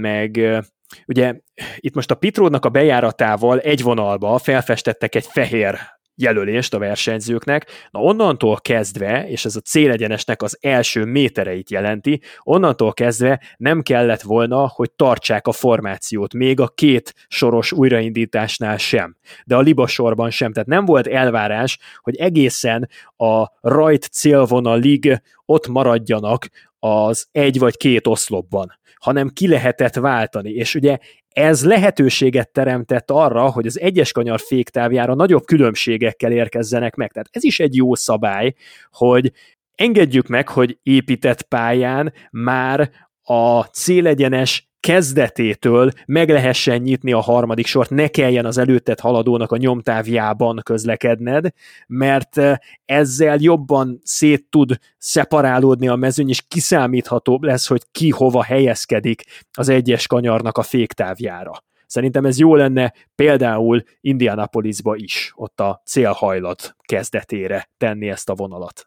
[SPEAKER 2] meg ö, ugye itt most a Pitródnak a bejáratával egy vonalba felfestettek egy fehér jelölést a versenyzőknek. Na onnantól kezdve, és ez a célegyenesnek az első métereit jelenti, onnantól kezdve nem kellett volna, hogy tartsák a formációt, még a két soros újraindításnál sem, de a libasorban sem. Tehát nem volt elvárás, hogy egészen a rajt célvonalig ott maradjanak az egy vagy két oszlopban, hanem ki lehetett váltani. És ugye ez lehetőséget teremtett arra, hogy az egyes kanyar féktávjára nagyobb különbségekkel érkezzenek meg. Tehát ez is egy jó szabály, hogy engedjük meg, hogy épített pályán már a célegyenes kezdetétől meg lehessen nyitni a harmadik sort, ne kelljen az előtted haladónak a nyomtávjában közlekedned, mert eh, ezzel jobban szét tud szeparálódni a mezőny, és kiszámíthatóbb lesz, hogy ki hova helyezkedik az egyes kanyarnak a féktávjára. Szerintem ez jó lenne például Indianapolisba is, ott a célhajlat kezdetére tenni ezt a vonalat.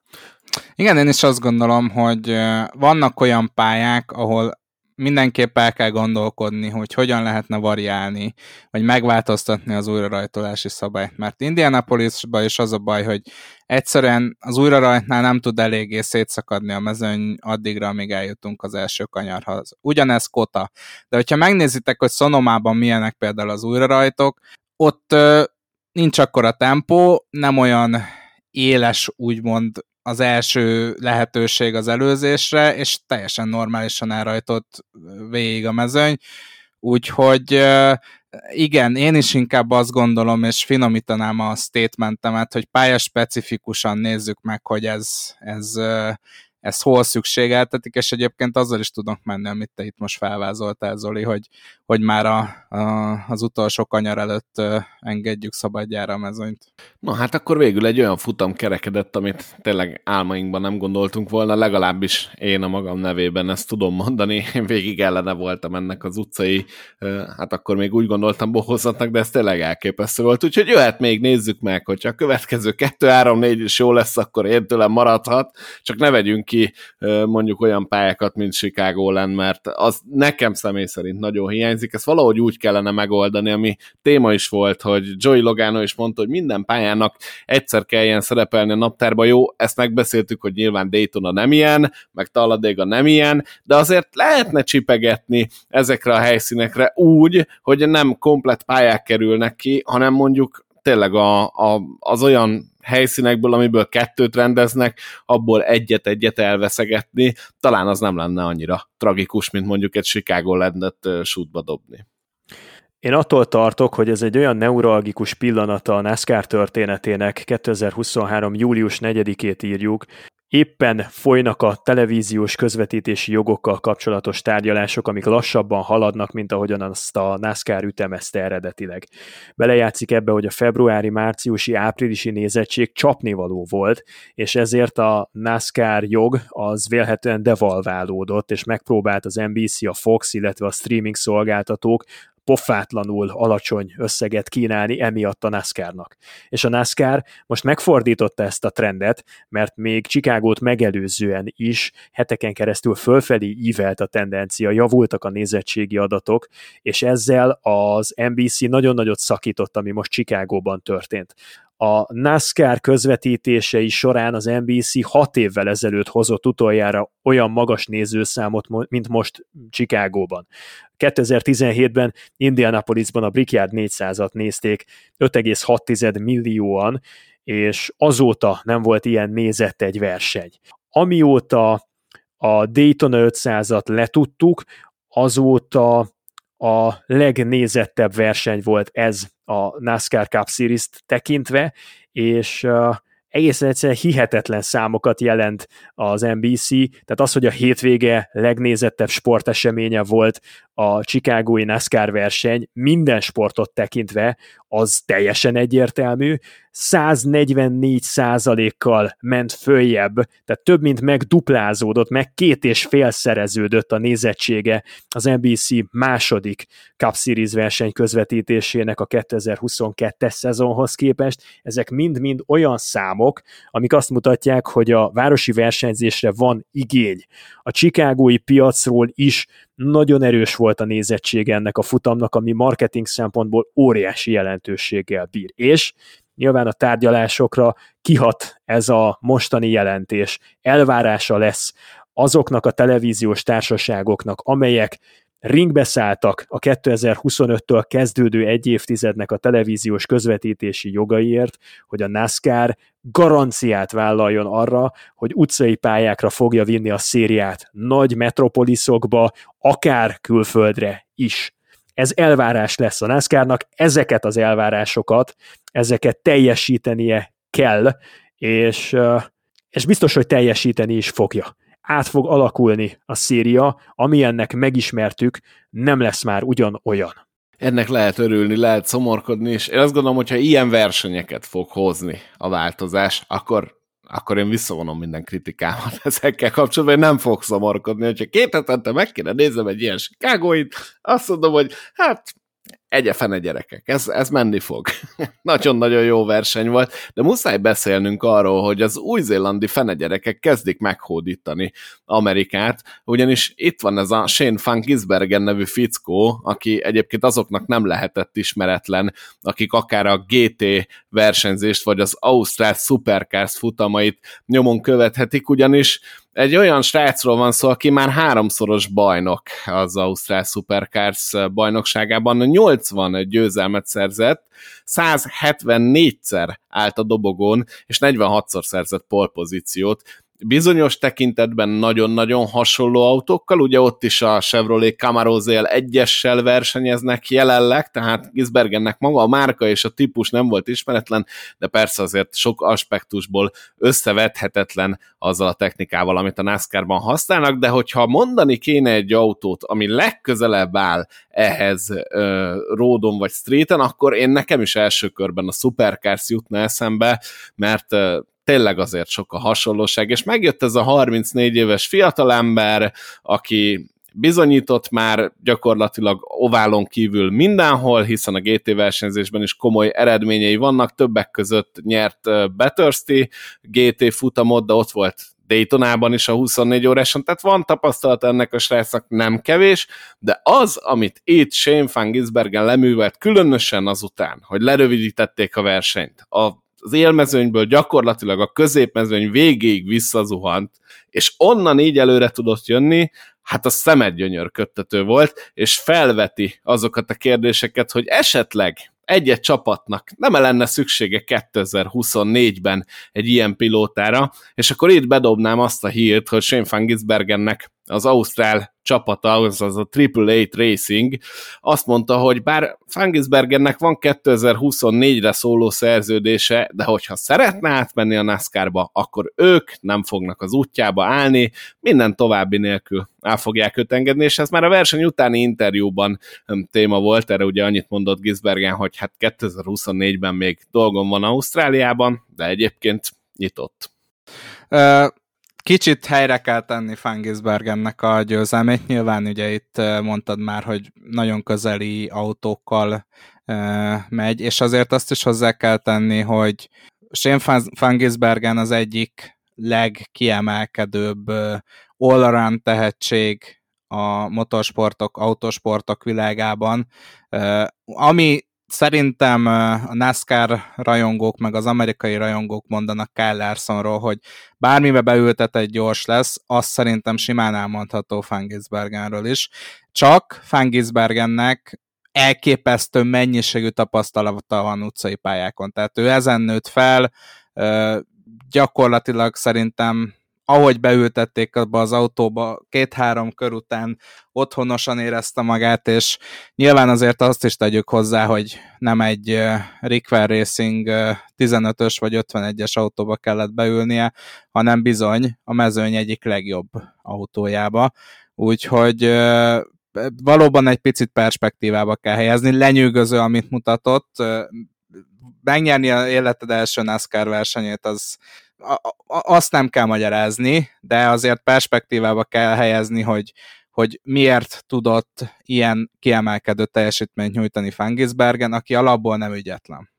[SPEAKER 3] Igen, én is azt gondolom, hogy eh, vannak olyan pályák, ahol mindenképp el kell gondolkodni, hogy hogyan lehetne variálni, vagy megváltoztatni az újrarajtolási szabályt. Mert Indianapolisban is az a baj, hogy egyszerűen az újrarajtnál nem tud eléggé szétszakadni a mezőny addigra, amíg eljutunk az első kanyarhoz. Ugyanez kota. De hogyha megnézitek, hogy Szonomában milyenek például az újrarajtok, ott ö, nincs akkora tempó, nem olyan éles, úgymond az első lehetőség az előzésre, és teljesen normálisan elrajtott végig a mezőny, úgyhogy igen, én is inkább azt gondolom, és finomítanám a statementemet, hogy pályaspecifikusan nézzük meg, hogy ez, ez ezt hol szükségeltetik, és egyébként azzal is tudok menni, amit te itt most felvázoltál, Zoli, hogy, hogy már a, a, az utolsó kanyar előtt engedjük szabadjára a mezőnyt.
[SPEAKER 1] Na hát akkor végül egy olyan futam kerekedett, amit tényleg álmainkban nem gondoltunk volna, legalábbis én a magam nevében ezt tudom mondani, én végig ellene voltam ennek az utcai, hát akkor még úgy gondoltam bohozatnak, de ez tényleg elképesztő volt, úgyhogy jöhet még, nézzük meg, hogyha a következő 2-3-4 is jó lesz, akkor én tőlem maradhat, csak ne vegyünk ki mondjuk olyan pályákat, mint Chicago len, mert az nekem személy szerint nagyon hiányzik, ezt valahogy úgy kellene megoldani, ami téma is volt, hogy Joey Logano is mondta, hogy minden pályának egyszer kelljen szerepelni a naptárba, jó, ezt megbeszéltük, hogy nyilván Daytona nem ilyen, meg Talladega nem ilyen, de azért lehetne csipegetni ezekre a helyszínekre úgy, hogy nem komplet pályák kerülnek ki, hanem mondjuk tényleg a, a, az olyan helyszínekből, amiből kettőt rendeznek, abból egyet-egyet elveszegetni, talán az nem lenne annyira tragikus, mint mondjuk egy Chicago lendet sútba dobni.
[SPEAKER 2] Én attól tartok, hogy ez egy olyan neuralgikus pillanata a NASCAR történetének, 2023. július 4-ét írjuk, éppen folynak a televíziós közvetítési jogokkal kapcsolatos tárgyalások, amik lassabban haladnak, mint ahogyan azt a NASCAR ütemezte eredetileg. Belejátszik ebbe, hogy a februári, márciusi, áprilisi nézettség csapnivaló volt, és ezért a NASCAR jog az vélhetően devalválódott, és megpróbált az NBC, a Fox, illetve a streaming szolgáltatók pofátlanul alacsony összeget kínálni emiatt a NASCAR-nak. És a NASCAR most megfordította ezt a trendet, mert még Chicagót megelőzően is heteken keresztül fölfelé ívelt a tendencia, javultak a nézettségi adatok, és ezzel az NBC nagyon nagyot szakított, ami most Chicagóban történt. A NASCAR közvetítései során az NBC hat évvel ezelőtt hozott utoljára olyan magas nézőszámot, mint most Chicagóban. 2017-ben Indianapolisban a Brickyard 400-at nézték 5,6 millióan, és azóta nem volt ilyen nézett egy verseny. Amióta a Daytona 500-at letudtuk, azóta a legnézettebb verseny volt ez a NASCAR Cup Series-t tekintve, és egészen egyszerűen hihetetlen számokat jelent az NBC, tehát az, hogy a hétvége legnézettebb sporteseménye volt a Chicagói NASCAR verseny, minden sportot tekintve, az teljesen egyértelmű, 144 százalékkal ment följebb, tehát több mint megduplázódott, meg két és fél szereződött a nézettsége az NBC második Cup Series verseny közvetítésének a 2022-es szezonhoz képest. Ezek mind-mind olyan számok, amik azt mutatják, hogy a városi versenyzésre van igény. A chicagói piacról is nagyon erős volt a nézettsége ennek a futamnak, ami marketing szempontból óriási jelentőséggel bír. És nyilván a tárgyalásokra kihat ez a mostani jelentés. Elvárása lesz azoknak a televíziós társaságoknak, amelyek ringbe szálltak a 2025-től kezdődő egy évtizednek a televíziós közvetítési jogaiért, hogy a NASCAR garanciát vállaljon arra, hogy utcai pályákra fogja vinni a szériát nagy metropoliszokba, akár külföldre is. Ez elvárás lesz a NASCAR-nak, ezeket az elvárásokat, ezeket teljesítenie kell, és, és biztos, hogy teljesíteni is fogja át fog alakulni a széria, ennek megismertük, nem lesz már ugyanolyan.
[SPEAKER 1] Ennek lehet örülni, lehet szomorkodni, és én azt gondolom, hogyha ilyen versenyeket fog hozni a változás, akkor, akkor én visszavonom minden kritikámat [laughs] ezekkel kapcsolatban, én nem fog szomorkodni, hogyha két hetente meg kéne nézem egy ilyen Chicagoit, azt mondom, hogy hát egye fene gyerekek, ez, ez menni fog. [laughs] Nagyon-nagyon jó verseny volt, de muszáj beszélnünk arról, hogy az új-zélandi fene gyerekek kezdik meghódítani Amerikát, ugyanis itt van ez a Shane Van Gisbergen nevű fickó, aki egyébként azoknak nem lehetett ismeretlen, akik akár a GT versenyzést, vagy az Ausztrál Supercars futamait nyomon követhetik, ugyanis egy olyan srácról van szó, aki már háromszoros bajnok az Ausztrál Supercars bajnokságában, 80 győzelmet szerzett, 174-szer állt a dobogón, és 46-szor szerzett polpozíciót, bizonyos tekintetben nagyon-nagyon hasonló autókkal, ugye ott is a Chevrolet Camaro ZL 1 versenyeznek jelenleg, tehát Gisbergennek maga a márka és a típus nem volt ismeretlen, de persze azért sok aspektusból összevethetetlen azzal a technikával, amit a NASCAR-ban használnak, de hogyha mondani kéne egy autót, ami legközelebb áll ehhez uh, ródon vagy streeten, akkor én nekem is első körben a Supercars jutna eszembe, mert uh, tényleg azért sok a hasonlóság, és megjött ez a 34 éves fiatalember, aki bizonyított már gyakorlatilag oválon kívül mindenhol, hiszen a GT versenyzésben is komoly eredményei vannak, többek között nyert Betörsti GT futamot, de ott volt Daytonában is a 24 óráson, tehát van tapasztalat ennek a srácnak nem kevés, de az, amit itt Shane Van Gisbergen leművelt, különösen azután, hogy lerövidítették a versenyt, a az élmezőnyből gyakorlatilag a középmezőny végéig visszazuhant, és onnan így előre tudott jönni, hát a szemedgyönyörködtető volt, és felveti azokat a kérdéseket, hogy esetleg egy-egy csapatnak nem lenne szüksége 2024-ben egy ilyen pilótára, és akkor itt bedobnám azt a hírt, hogy Shane Van Gisbergennek az Ausztrál csapata, az, az a Eight Racing, azt mondta, hogy bár Fangisbergennek van 2024-re szóló szerződése, de hogyha szeretne átmenni a NASCAR-ba, akkor ők nem fognak az útjába állni, minden további nélkül el fogják őt engedni, és ez már a verseny utáni interjúban téma volt, erre ugye annyit mondott Gisbergen, hogy hát 2024-ben még dolgom van Ausztráliában, de egyébként nyitott.
[SPEAKER 3] Uh Kicsit helyre kell tenni Fangisbergennek a győzelmét. Nyilván ugye itt mondtad már, hogy nagyon közeli autókkal megy, és azért azt is hozzá kell tenni, hogy Shane Fangisbergen az egyik legkiemelkedőbb all tehetség a motorsportok, autosportok világában, ami szerintem a NASCAR rajongók, meg az amerikai rajongók mondanak Kyle Larsonról, hogy bármibe beültet egy gyors lesz, azt szerintem simán elmondható Fangisbergenről is. Csak Fangisbergennek elképesztő mennyiségű tapasztalata van utcai pályákon. Tehát ő ezen nőtt fel, gyakorlatilag szerintem ahogy beültették abba az autóba, két-három kör után otthonosan érezte magát, és nyilván azért azt is tegyük hozzá, hogy nem egy Rickwell Racing 15-ös vagy 51-es autóba kellett beülnie, hanem bizony a mezőny egyik legjobb autójába. Úgyhogy valóban egy picit perspektívába kell helyezni. Lenyűgöző, amit mutatott. Megnyerni a életed első NASCAR versenyét, az azt nem kell magyarázni, de azért perspektívába kell helyezni, hogy, hogy miért tudott ilyen kiemelkedő teljesítményt nyújtani Fangisbergen, aki alapból nem ügyetlen.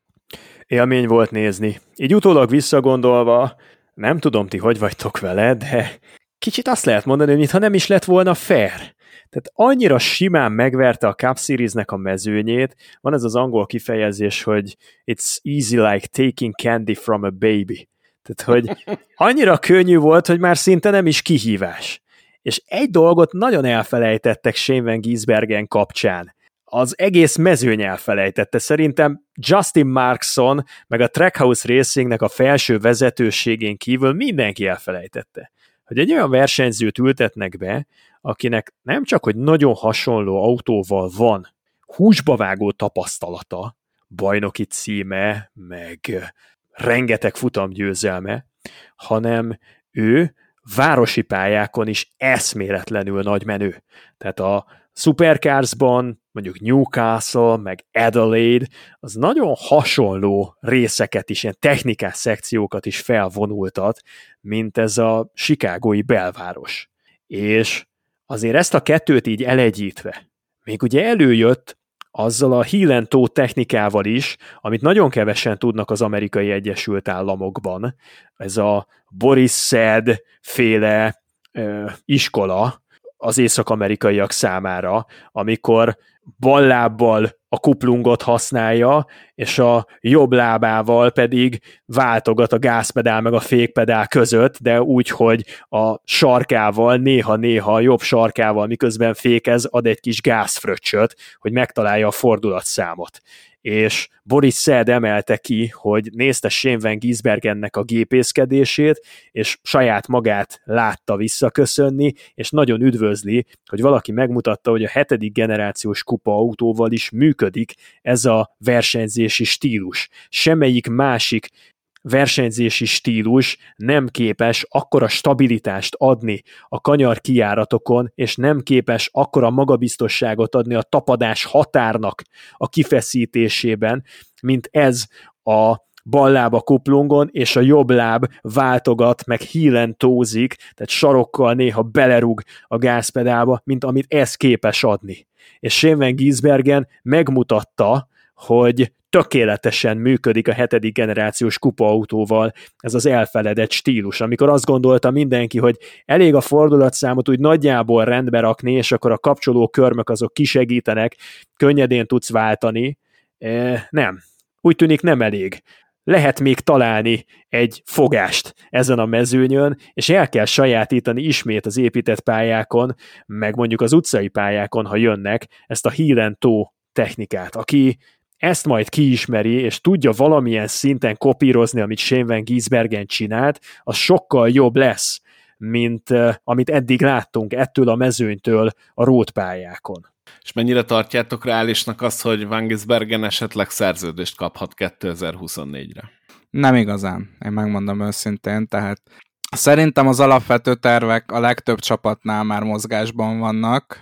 [SPEAKER 2] Élmény volt nézni. Így utólag visszagondolva, nem tudom ti, hogy vagytok vele, de kicsit azt lehet mondani, hogy mintha nem is lett volna fair. Tehát annyira simán megverte a Cup Series-nek a mezőnyét, van ez az angol kifejezés, hogy it's easy like taking candy from a baby. Tehát, hogy annyira könnyű volt, hogy már szinte nem is kihívás. És egy dolgot nagyon elfelejtettek Shane Giesbergen kapcsán. Az egész mezőny elfelejtette. Szerintem Justin Markson, meg a Trackhouse Racingnek a felső vezetőségén kívül mindenki elfelejtette. Hogy egy olyan versenyzőt ültetnek be, akinek nem csak, hogy nagyon hasonló autóval van húsba vágó tapasztalata, bajnoki címe, meg rengeteg futamgyőzelme, hanem ő városi pályákon is eszméletlenül nagy menő. Tehát a Supercarsban, mondjuk Newcastle, meg Adelaide, az nagyon hasonló részeket is, ilyen technikás szekciókat is felvonultat, mint ez a Chicagói belváros. És azért ezt a kettőt így elegyítve, még ugye előjött azzal a hílentó technikával is, amit nagyon kevesen tudnak az amerikai Egyesült Államokban. Ez a Boris Szed féle ö, iskola az észak-amerikaiak számára, amikor ballábbal a kuplungot használja, és a jobb lábával pedig váltogat a gázpedál meg a fékpedál között, de úgy, hogy a sarkával, néha-néha a jobb sarkával, miközben fékez, ad egy kis gázfröccsöt, hogy megtalálja a fordulatszámot és Boris Szed emelte ki, hogy nézte Shane Van Gisbergennek a gépészkedését, és saját magát látta visszaköszönni, és nagyon üdvözli, hogy valaki megmutatta, hogy a hetedik generációs kupa autóval is működik ez a versenyzési stílus. Semmelyik másik versenyzési stílus nem képes akkora stabilitást adni a kanyar kiáratokon, és nem képes akkora magabiztosságot adni a tapadás határnak a kifeszítésében, mint ez a bal láb a kuplungon, és a jobb láb váltogat, meg hílen tózik, tehát sarokkal néha belerúg a gázpedálba, mint amit ez képes adni. És Shane Giesbergen megmutatta, hogy tökéletesen működik a hetedik generációs kupaautóval ez az elfeledett stílus, amikor azt gondolta mindenki, hogy elég a fordulatszámot úgy nagyjából rendbe rakni, és akkor a kapcsoló körmök azok kisegítenek, könnyedén tudsz váltani. E, nem. Úgy tűnik nem elég lehet még találni egy fogást ezen a mezőnyön, és el kell sajátítani ismét az épített pályákon, meg mondjuk az utcai pályákon, ha jönnek, ezt a hílen tó technikát. Aki ezt majd kiismeri, és tudja valamilyen szinten kopírozni, amit Shane Van Giesbergen csinált, az sokkal jobb lesz, mint uh, amit eddig láttunk ettől a mezőnytől a rótpályákon.
[SPEAKER 1] És mennyire tartjátok reálisnak azt, hogy Van Gisbergen esetleg szerződést kaphat 2024-re?
[SPEAKER 3] Nem igazán, én megmondom őszintén, tehát szerintem az alapvető tervek a legtöbb csapatnál már mozgásban vannak,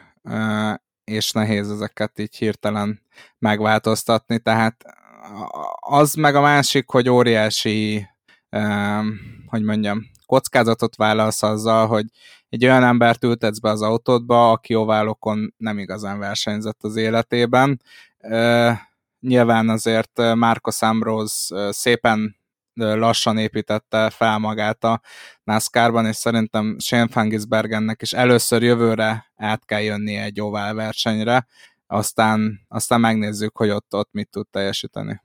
[SPEAKER 3] és nehéz ezeket így hirtelen megváltoztatni, tehát az meg a másik, hogy óriási, hogy mondjam, kockázatot vállalsz azzal, hogy egy olyan embert ültetsz be az autódba, aki oválokon nem igazán versenyzett az életében. Nyilván azért Marcos Ambrose szépen lassan építette fel magát a NASCAR-ban, és szerintem Shane Fangisbergennek is először jövőre át kell jönnie egy ovál versenyre, aztán, aztán megnézzük, hogy ott, ott mit tud teljesíteni.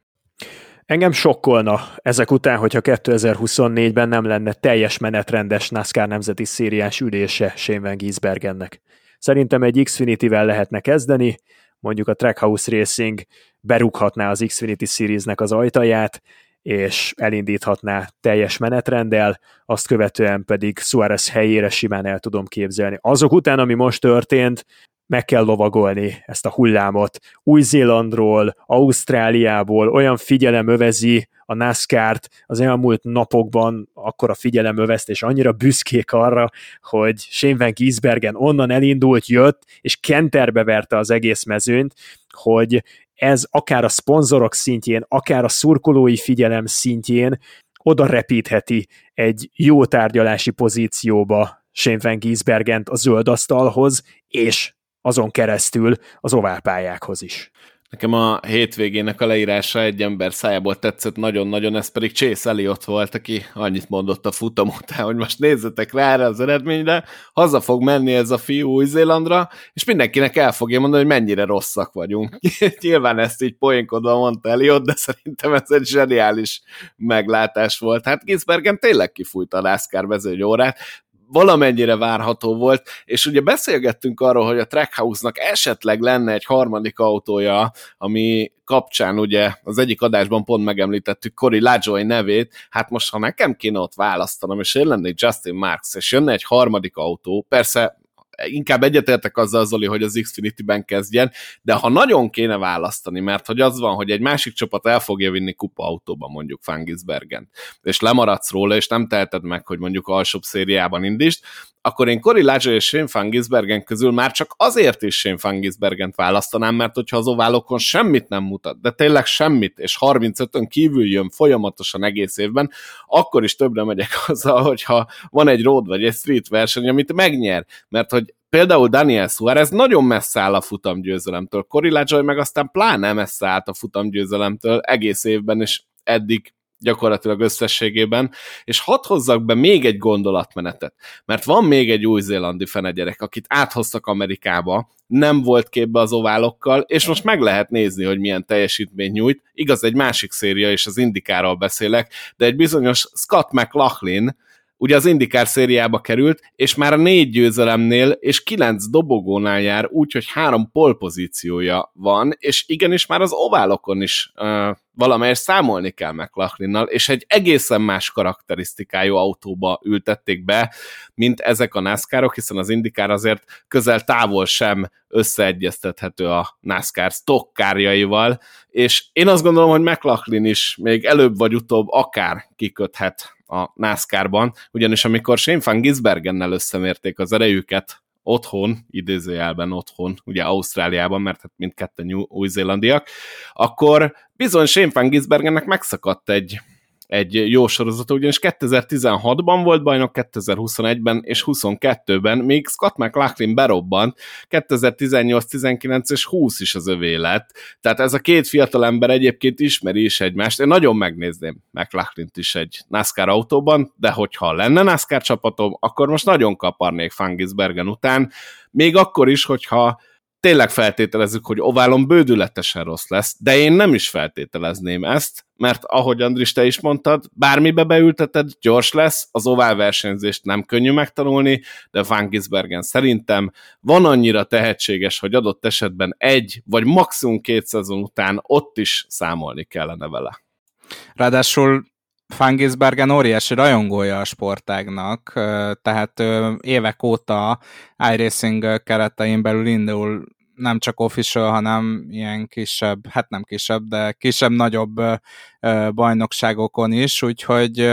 [SPEAKER 2] Engem sokkolna ezek után, hogyha 2024-ben nem lenne teljes menetrendes NASCAR nemzeti szériás ülése Shane Giesbergennek. Szerintem egy Xfinity-vel lehetne kezdeni, mondjuk a Trackhouse Racing berúghatná az Xfinity Series-nek az ajtaját, és elindíthatná teljes menetrenddel, azt követően pedig Suarez helyére simán el tudom képzelni. Azok után, ami most történt, meg kell lovagolni ezt a hullámot. Új-Zélandról, Ausztráliából olyan figyelem övezi a NASCAR-t az elmúlt napokban, akkor a figyelem övezt, és annyira büszkék arra, hogy Shane Van Giesbergen onnan elindult, jött, és kenterbe verte az egész mezőnyt, hogy ez akár a szponzorok szintjén, akár a szurkolói figyelem szintjén oda repítheti egy jó tárgyalási pozícióba Shane Van Giesbergent a zöld asztalhoz, és azon keresztül az oválpályákhoz is.
[SPEAKER 1] Nekem a hétvégének a leírása egy ember szájából tetszett nagyon-nagyon, ez pedig Chase Elliot volt, aki annyit mondott a futam után, hogy most nézzetek rá erre az eredményre, haza fog menni ez a fiú Új-Zélandra, és mindenkinek el fogja mondani, hogy mennyire rosszak vagyunk. [laughs] Nyilván ezt így poénkodva mondta Elliot, de szerintem ez egy zseniális meglátás volt. Hát Gisbergen tényleg kifújta a NASCAR órát, valamennyire várható volt, és ugye beszélgettünk arról, hogy a Trackhouse-nak esetleg lenne egy harmadik autója, ami kapcsán ugye az egyik adásban pont megemlítettük Cory Lajoy nevét, hát most ha nekem kéne ott választanom, és én lennék Justin Marks, és jönne egy harmadik autó, persze inkább egyetértek azzal, Zoli, hogy az Xfinity-ben kezdjen, de ha nagyon kéne választani, mert hogy az van, hogy egy másik csapat el fogja vinni kupa autóba mondjuk Fangisbergen, és lemaradsz róla, és nem teheted meg, hogy mondjuk alsóbb szériában indítsd, akkor én Cory Lajoy és Shane Fangisbergen közül már csak azért is Shane Fangisbergent választanám, mert hogyha az oválokon semmit nem mutat, de tényleg semmit, és 35-ön kívül jön folyamatosan egész évben, akkor is többre megyek [laughs] azzal, hogyha van egy road vagy egy street verseny, amit megnyer, mert hogy például Daniel Suarez nagyon messze áll a futamgyőzelemtől, Cory Lajoy meg aztán pláne messze állt a futamgyőzelemtől egész évben, és eddig gyakorlatilag összességében, és hadd hozzak be még egy gondolatmenetet, mert van még egy új-zélandi fenegyerek, akit áthoztak Amerikába, nem volt képbe az oválokkal, és most meg lehet nézni, hogy milyen teljesítményt nyújt. Igaz, egy másik széria, és az Indikáról beszélek, de egy bizonyos Scott McLaughlin, ugye az Indikár szériába került, és már a négy győzelemnél és kilenc dobogónál jár, úgyhogy három polpozíciója van, és igenis már az oválokon is uh, valamelyest számolni kell McLachlinnal, és egy egészen más karakterisztikájú autóba ültették be, mint ezek a NASCAR-ok, hiszen az Indikár azért közel távol sem összeegyeztethető a NASCAR stockkárjaival, és én azt gondolom, hogy McLaughlin is még előbb vagy utóbb akár kiköthet a NASCAR-ban, ugyanis amikor Shane Van Gisbergennel összemérték az erejüket otthon, idézőjelben otthon, ugye Ausztráliában, mert hát mindketten új-zélandiak, akkor bizony Shane Van Gisbergennek megszakadt egy egy jó sorozata, ugyanis 2016-ban volt bajnok, 2021-ben és 22-ben, még Scott McLaughlin berobbant, 2018, 19 és 20 is az övé lett. Tehát ez a két fiatal ember egyébként ismeri is egymást. Én nagyon megnézném McLaughlin-t is egy NASCAR autóban, de hogyha lenne NASCAR csapatom, akkor most nagyon kaparnék Fangisbergen után, még akkor is, hogyha tényleg feltételezzük, hogy oválon bődületesen rossz lesz, de én nem is feltételezném ezt, mert ahogy Andris, te is mondtad, bármibe beülteted, gyors lesz, az ovál versenyzést nem könnyű megtanulni, de Van Gisbergen szerintem van annyira tehetséges, hogy adott esetben egy, vagy maximum két szezon után ott is számolni kellene vele.
[SPEAKER 3] Ráadásul Fangisbergen óriási rajongója a sportágnak, tehát évek óta iRacing keretein belül indul nem csak official, hanem ilyen kisebb, hát nem kisebb, de kisebb-nagyobb bajnokságokon is, úgyhogy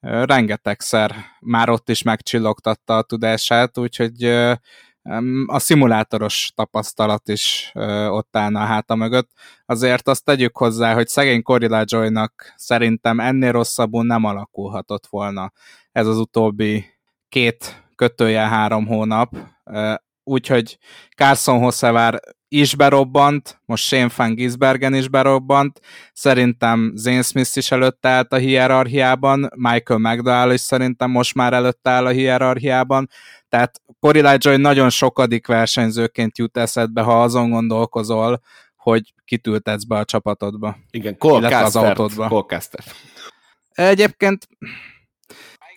[SPEAKER 3] rengetegszer már ott is megcsillogtatta a tudását, úgyhogy a szimulátoros tapasztalat is ott állna a háta mögött. Azért azt tegyük hozzá, hogy szegény Corilla Joy-nak szerintem ennél rosszabbul nem alakulhatott volna ez az utóbbi két kötője három hónap. Úgyhogy Carson Hossevár is berobbant, most Shane Van Gisbergen is berobbant, szerintem Zane Smith is előtt állt a hierarchiában, Michael McDowell is szerintem most már előtt áll a hierarchiában, tehát Corey Joy nagyon sokadik versenyzőként jut eszedbe, ha azon gondolkozol, hogy kitültetsz be a csapatodba.
[SPEAKER 1] Igen, Cole. Cole
[SPEAKER 3] Egyébként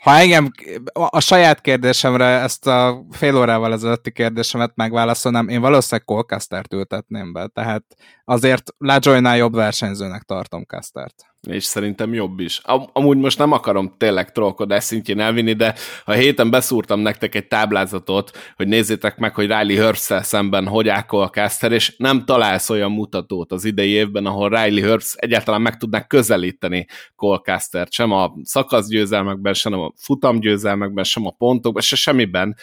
[SPEAKER 3] ha engem a saját kérdésemre ezt a fél órával ezelőtti kérdésemet megválaszolnám, én valószínűleg Colcastert ültetném be, tehát azért Lajoynál jobb versenyzőnek tartom Castert
[SPEAKER 1] és szerintem jobb is. Am- amúgy most nem akarom tényleg trollkodás szintjén elvinni, de a héten beszúrtam nektek egy táblázatot, hogy nézzétek meg, hogy Riley herbst szemben hogy ákol a Caster, és nem találsz olyan mutatót az idei évben, ahol Riley Herbst egyáltalán meg tudnak közelíteni Colcaster-t, sem a szakaszgyőzelmekben, sem a futamgyőzelmekben, sem a pontokban, se semmiben.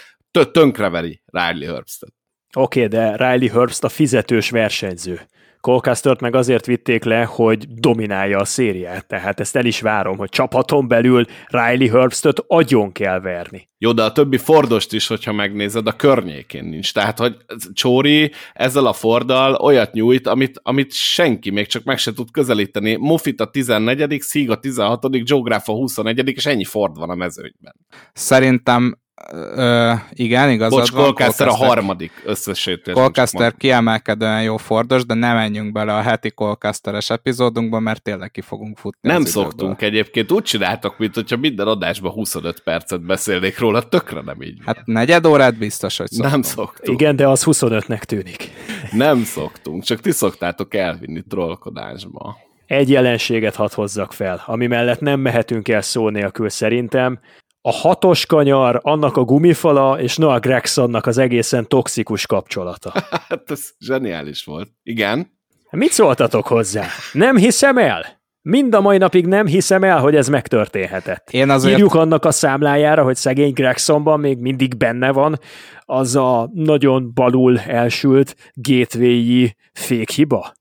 [SPEAKER 1] Tönkreveri Riley Herbst-et.
[SPEAKER 2] Oké, okay, de Riley Herbst a fizetős versenyző. Colcastert meg azért vitték le, hogy dominálja a szériát, tehát ezt el is várom, hogy csapaton belül Riley Herbstot agyon kell verni.
[SPEAKER 1] Jó, de a többi Fordost is, hogyha megnézed, a környékén nincs. Tehát, hogy Csóri ezzel a Forddal olyat nyújt, amit, amit senki még csak meg se tud közelíteni. Mofit a 14 Szíg a 16 Joe Graff a 21 és ennyi Ford van a mezőnyben.
[SPEAKER 3] Szerintem Ö, igen, igazad
[SPEAKER 1] Bocs, van. Colcaster a harmadik összesítésben.
[SPEAKER 3] Colcaster kiemelkedően jó fordos, de nem menjünk bele a heti Colcasteres epizódunkba, mert tényleg ki fogunk futni.
[SPEAKER 1] Nem szoktunk időből. egyébként. Úgy csináltok, mint hogyha minden adásban 25 percet beszélnék róla, tökre nem így.
[SPEAKER 3] Hát negyed órát biztos, hogy szoktunk.
[SPEAKER 1] Nem szoktunk.
[SPEAKER 2] Igen, de az 25-nek tűnik.
[SPEAKER 1] Nem szoktunk, csak ti szoktátok elvinni trollkodásba.
[SPEAKER 2] Egy jelenséget hadd hozzak fel, ami mellett nem mehetünk el szó nélkül szerintem, a hatos kanyar, annak a gumifala, és Noah Gregsonnak az egészen toxikus kapcsolata. [laughs]
[SPEAKER 1] hát ez zseniális volt. Igen.
[SPEAKER 2] Mit szóltatok hozzá? Nem hiszem el? Mind a mai napig nem hiszem el, hogy ez megtörténhetett. Én azért... Írjuk annak a számlájára, hogy szegény Gregsonban még mindig benne van az a nagyon balul elsült gateway fékhiba.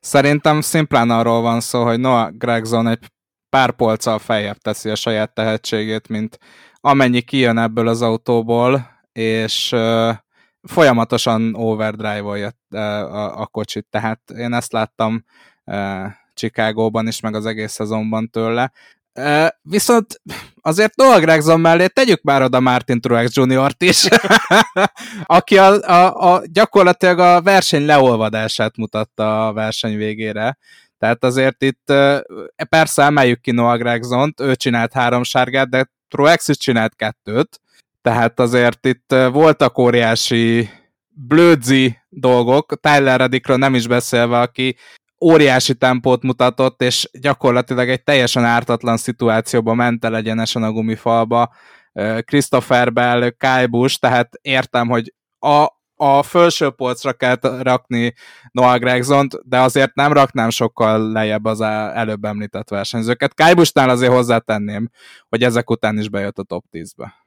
[SPEAKER 3] Szerintem szimplán arról van szó, hogy Noah Gregson egy pár polccal feljebb teszi a saját tehetségét, mint amennyi kijön ebből az autóból, és uh, folyamatosan overdrive-olja uh, a, a kocsit. Tehát én ezt láttam uh, Chicagóban is, meg az egész szezonban tőle. Uh, viszont azért Noah Gregson mellé tegyük már oda Martin Truex Jr.-t is, [laughs] aki a, a, a, gyakorlatilag a verseny leolvadását mutatta a verseny végére. Tehát azért itt persze emeljük ki Noah Gregson-t, ő csinált három sárgát, de Truex is csinált kettőt, tehát azért itt voltak óriási blödzi dolgok, Tyler Reddickről nem is beszélve, aki óriási tempót mutatott, és gyakorlatilag egy teljesen ártatlan szituációba ment el egyenesen a gumifalba. Christopher Bell, Kyle Busch, tehát értem, hogy a, a felső polcra kell rakni Noah gregson de azért nem raknám sokkal lejjebb az előbb említett versenyzőket. Kájbusnál azért hozzátenném, hogy ezek után is bejött a top 10-be.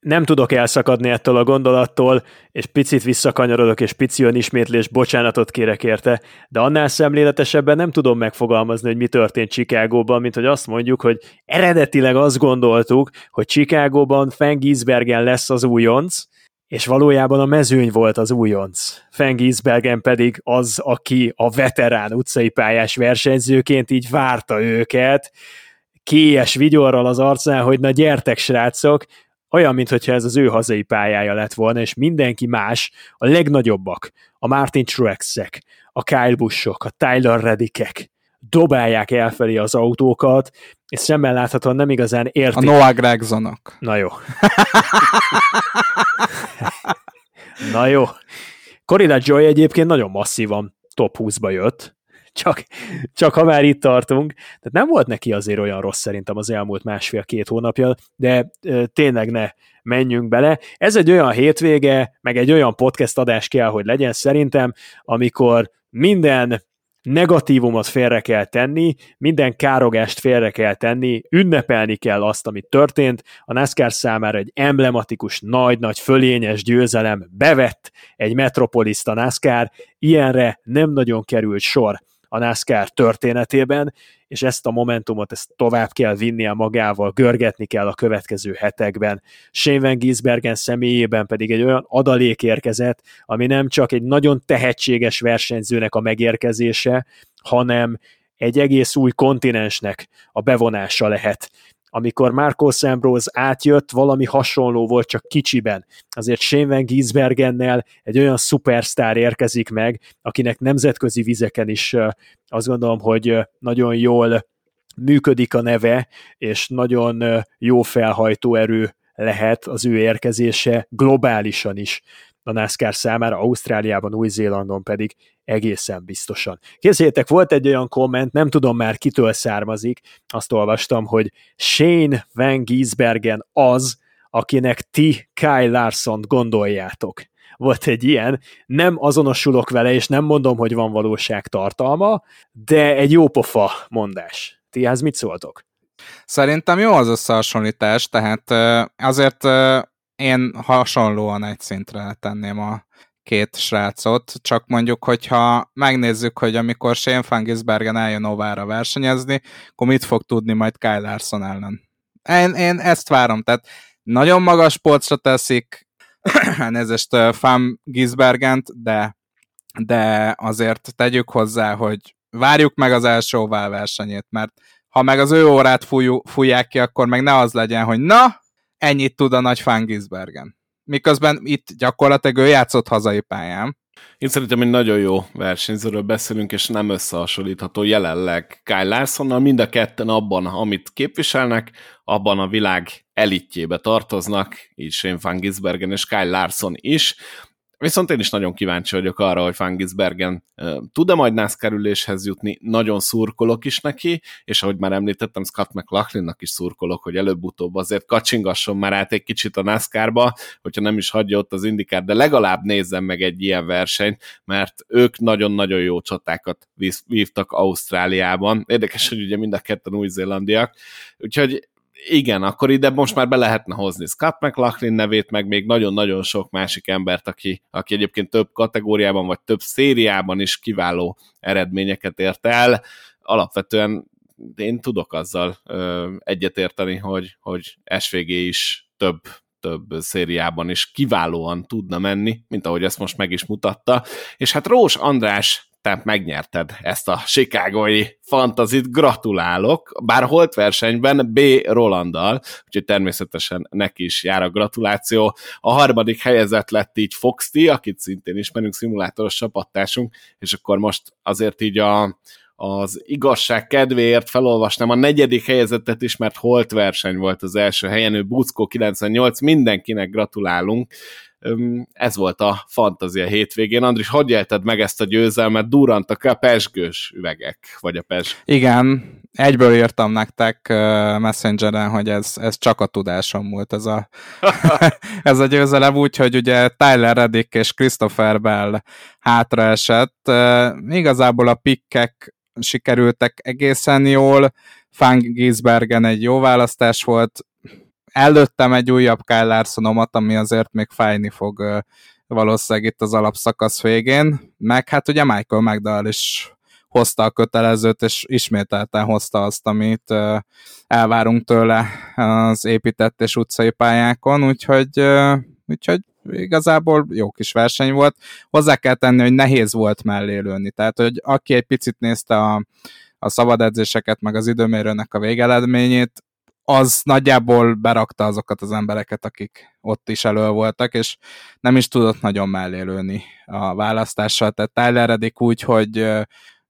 [SPEAKER 2] Nem tudok elszakadni ettől a gondolattól, és picit visszakanyarodok, és pici ismétlés, bocsánatot kérek érte, de annál szemléletesebben nem tudom megfogalmazni, hogy mi történt Chicagóban, mint hogy azt mondjuk, hogy eredetileg azt gondoltuk, hogy Chicagóban Fengisbergen lesz az újonc, és valójában a mezőny volt az újonc. Fengisbergen pedig az, aki a veterán utcai pályás versenyzőként így várta őket, kélyes vigyorral az arcán, hogy na gyertek srácok, olyan, mintha ez az ő hazai pályája lett volna, és mindenki más, a legnagyobbak, a Martin Truexek, a Kyle Buschok, a Tyler Reddickek, dobálják elfelé az autókat, és szemmel láthatóan nem igazán értik.
[SPEAKER 3] A Noah Gregsonok.
[SPEAKER 2] Na jó. [laughs] Na jó. Corina Joy egyébként nagyon masszívan top 20-ba jött, csak, csak ha már itt tartunk. Tehát nem volt neki azért olyan rossz szerintem az elmúlt másfél-két hónapja, de e, tényleg ne menjünk bele. Ez egy olyan hétvége, meg egy olyan podcast adás kell, hogy legyen szerintem, amikor minden negatívumot félre kell tenni, minden károgást félre kell tenni, ünnepelni kell azt, amit történt. A NASCAR számára egy emblematikus, nagy-nagy, fölényes győzelem bevett egy metropoliszta NASCAR, ilyenre nem nagyon került sor a NASCAR történetében, és ezt a momentumot ezt tovább kell vinnie magával, görgetni kell a következő hetekben. Shane Van Gisbergen személyében pedig egy olyan adalék érkezett, ami nem csak egy nagyon tehetséges versenyzőnek a megérkezése, hanem egy egész új kontinensnek a bevonása lehet amikor Marcos Ambrose átjött, valami hasonló volt, csak kicsiben. Azért Shane Van Giesbergennel egy olyan szupersztár érkezik meg, akinek nemzetközi vizeken is azt gondolom, hogy nagyon jól működik a neve, és nagyon jó felhajtó erő lehet az ő érkezése globálisan is a NASCAR számára, Ausztráliában, Új-Zélandon pedig egészen biztosan. Kézzétek, volt egy olyan komment, nem tudom már kitől származik, azt olvastam, hogy Shane Van Giesbergen az, akinek ti Kyle Larson gondoljátok. Volt egy ilyen, nem azonosulok vele, és nem mondom, hogy van valóság tartalma, de egy jó pofa mondás. Ti ez mit szóltok?
[SPEAKER 3] Szerintem jó az összehasonlítás, tehát azért én hasonlóan egy szintre tenném a két srácot, csak mondjuk, hogyha megnézzük, hogy amikor Shane Fangisbergen eljön Ovára versenyezni, akkor mit fog tudni majd Kyle Larson ellen. Én, én ezt várom, tehát nagyon magas polcra teszik, [clears throat] nézést Fan Gisbergent, de, de azért tegyük hozzá, hogy várjuk meg az első ovál versenyét, mert ha meg az ő órát fújjuk, fújják ki, akkor meg ne az legyen, hogy na, ennyit tud a nagy Fangisbergen. Miközben itt gyakorlatilag ő játszott hazai pályán.
[SPEAKER 1] Én szerintem egy nagyon jó versenyzőről beszélünk, és nem összehasonlítható jelenleg Kyle Larsonnal. Mind a ketten abban, amit képviselnek, abban a világ elitjébe tartoznak, így Shane Van Gisbergen és Kyle Larson is. Viszont én is nagyon kíváncsi vagyok arra, hogy Fangisbergen tud-e majd NASCAR üléshez jutni, nagyon szurkolok is neki, és ahogy már említettem, Scott McLachlannak is szurkolok, hogy előbb-utóbb azért kacsingasson már át egy kicsit a NASCAR-ba, hogyha nem is hagyja ott az indikár, de legalább nézzem meg egy ilyen versenyt, mert ők nagyon-nagyon jó csatákat vívtak Ausztráliában. Érdekes, hogy ugye mind a ketten új-zélandiak, úgyhogy igen, akkor ide most már be lehetne hozni Scott McLaughlin nevét, meg még nagyon-nagyon sok másik embert, aki, aki egyébként több kategóriában, vagy több szériában is kiváló eredményeket ért el. Alapvetően én tudok azzal ö, egyetérteni, hogy, hogy SVG is több több szériában is kiválóan tudna menni, mint ahogy ezt most meg is mutatta. És hát Rós András te megnyerted ezt a chicagói fantazit, gratulálok, bár holt versenyben B. Rolanddal, úgyhogy természetesen neki is jár a gratuláció. A harmadik helyezett lett így Foxty, akit szintén ismerünk, szimulátoros csapattársunk, és akkor most azért így a, az igazság kedvéért felolvasnám a negyedik helyezettet is, mert holt verseny volt az első helyen, ő Bucko 98, mindenkinek gratulálunk, ez volt a fantazia hétvégén. Andris, hogy élted meg ezt a győzelmet? Durantak a pesgős üvegek, vagy a pes?
[SPEAKER 3] Igen, egyből írtam nektek Messengeren, hogy ez, ez csak a tudásom volt ez a, [laughs] ez a győzelem, úgyhogy ugye Tyler Reddick és Christopher Bell hátraesett. Igazából a pikkek sikerültek egészen jól, Fang Gisbergen egy jó választás volt, előttem egy újabb Kyle Larsonomat, ami azért még fájni fog valószínűleg itt az alapszakasz végén, meg hát ugye Michael McDowell is hozta a kötelezőt, és ismételten hozta azt, amit elvárunk tőle az épített és utcai pályákon, úgyhogy, úgyhogy igazából jó kis verseny volt. Hozzá kell tenni, hogy nehéz volt mellélőni, tehát hogy aki egy picit nézte a, a szabad edzéseket, meg az időmérőnek a végeledményét, az nagyjából berakta azokat az embereket, akik ott is elő voltak, és nem is tudott nagyon mellélőni a választással. Tehát Tyler Reddick úgy, hogy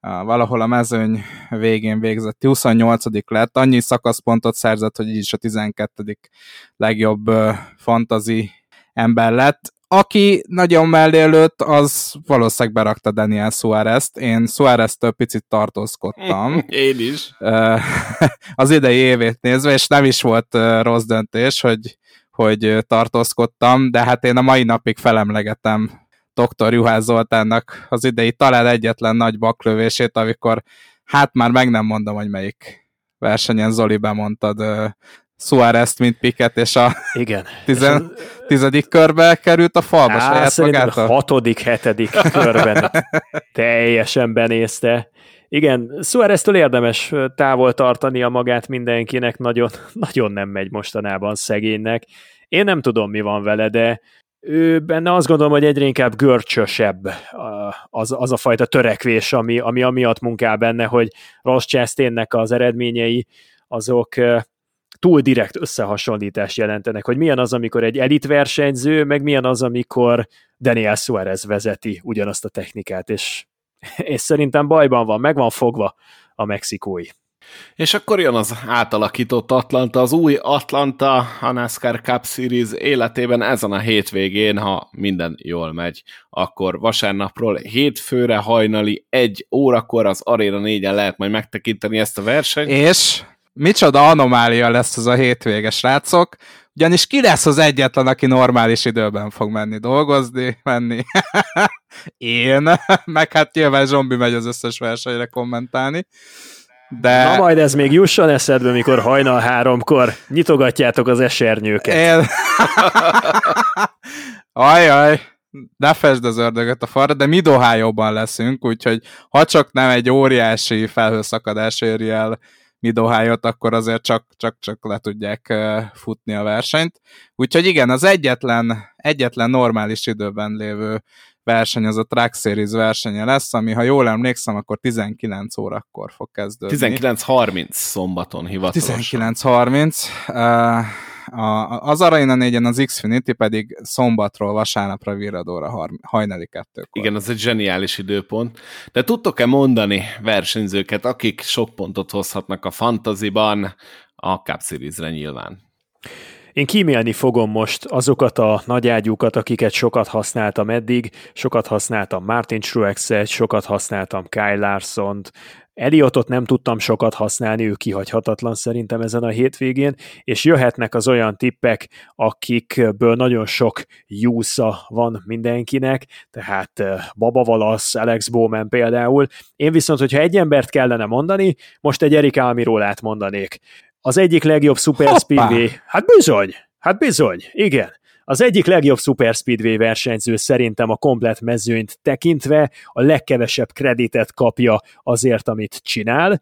[SPEAKER 3] valahol a mezőny végén végzett, 28 lett, annyi szakaszpontot szerzett, hogy így is a 12. legjobb fantazi ember lett. Aki nagyon mellé lőtt, az valószínűleg berakta Daniel Suárez-t. Én Suárez-től picit tartózkodtam. [laughs]
[SPEAKER 1] Én is. [laughs]
[SPEAKER 3] Az idei évét nézve, és nem is volt rossz döntés, hogy, hogy tartózkodtam, de hát én a mai napig felemlegetem dr. Juhász Zoltánnak az idei talán egyetlen nagy baklövését, amikor hát már meg nem mondom, hogy melyik versenyen Zoli bemondtad Suárez-t, mint Piket, és a
[SPEAKER 2] Igen. [laughs]
[SPEAKER 3] Tizen, tizedik körbe került a falba Á,
[SPEAKER 2] saját magától? A hatodik, hetedik körben [laughs] teljesen benézte, Igen, Suáreztől érdemes távol tartani a magát mindenkinek, nagyon, [laughs] nagyon nem megy mostanában szegénynek. Én nem tudom, mi van vele, de ő benne azt gondolom, hogy egyre inkább görcsösebb az, az a fajta törekvés, ami, ami amiatt munkál benne, hogy Ross Chastainnek az eredményei azok túl direkt összehasonlítást jelentenek, hogy milyen az, amikor egy elit versenyző, meg milyen az, amikor Daniel Suarez vezeti ugyanazt a technikát, és, és szerintem bajban van, meg van fogva a mexikói.
[SPEAKER 1] És akkor jön az átalakított Atlanta, az új Atlanta a NASCAR Cup Series életében ezen a hétvégén, ha minden jól megy, akkor vasárnapról hétfőre hajnali egy órakor az Arena 4-en lehet majd megtekinteni ezt a versenyt.
[SPEAKER 3] És micsoda anomália lesz ez a hétvége, srácok, ugyanis ki lesz az egyetlen, aki normális időben fog menni dolgozni, menni? [laughs] Én, [laughs] meg hát nyilván Zsombi megy az összes versenyre kommentálni.
[SPEAKER 2] De... Na majd ez még jusson eszedbe, mikor hajnal háromkor nyitogatjátok az esernyőket. Én... [laughs]
[SPEAKER 3] Ajaj, ne fesd az ördögöt a falra, de mi dohájóban leszünk, úgyhogy ha csak nem egy óriási felhőszakadás éri el Midohájot, akkor azért csak, csak, csak le tudják futni a versenyt. Úgyhogy igen, az egyetlen, egyetlen normális időben lévő verseny az a Track Series versenye lesz, ami ha jól emlékszem, akkor 19 órakor fog kezdődni.
[SPEAKER 1] 19.30 szombaton hivatalosan.
[SPEAKER 3] 19.30. A, az Arena 4 az Xfinity pedig szombatról vasárnapra virradóra hajnali kettőkor.
[SPEAKER 1] Igen, az egy zseniális időpont. De tudtok-e mondani versenyzőket, akik sok pontot hozhatnak a fantaziban, a Cup Series-re nyilván?
[SPEAKER 2] Én kímélni fogom most azokat a nagyágyúkat, akiket sokat használtam eddig, sokat használtam Martin Truex-et, sokat használtam Kyle Larson-t, Eliotot nem tudtam sokat használni, ő kihagyhatatlan szerintem ezen a hétvégén, és jöhetnek az olyan tippek, akikből nagyon sok júsza van mindenkinek, tehát eh, Baba Valasz, Alex Bowman például. Én viszont, hogyha egy embert kellene mondani, most egy Erik Almirólát mondanék. Az egyik legjobb Hoppá. Speedway. Hát bizony, hát bizony, igen. Az egyik legjobb Super Speedway versenyző szerintem a komplet mezőnyt tekintve a legkevesebb kreditet kapja azért, amit csinál.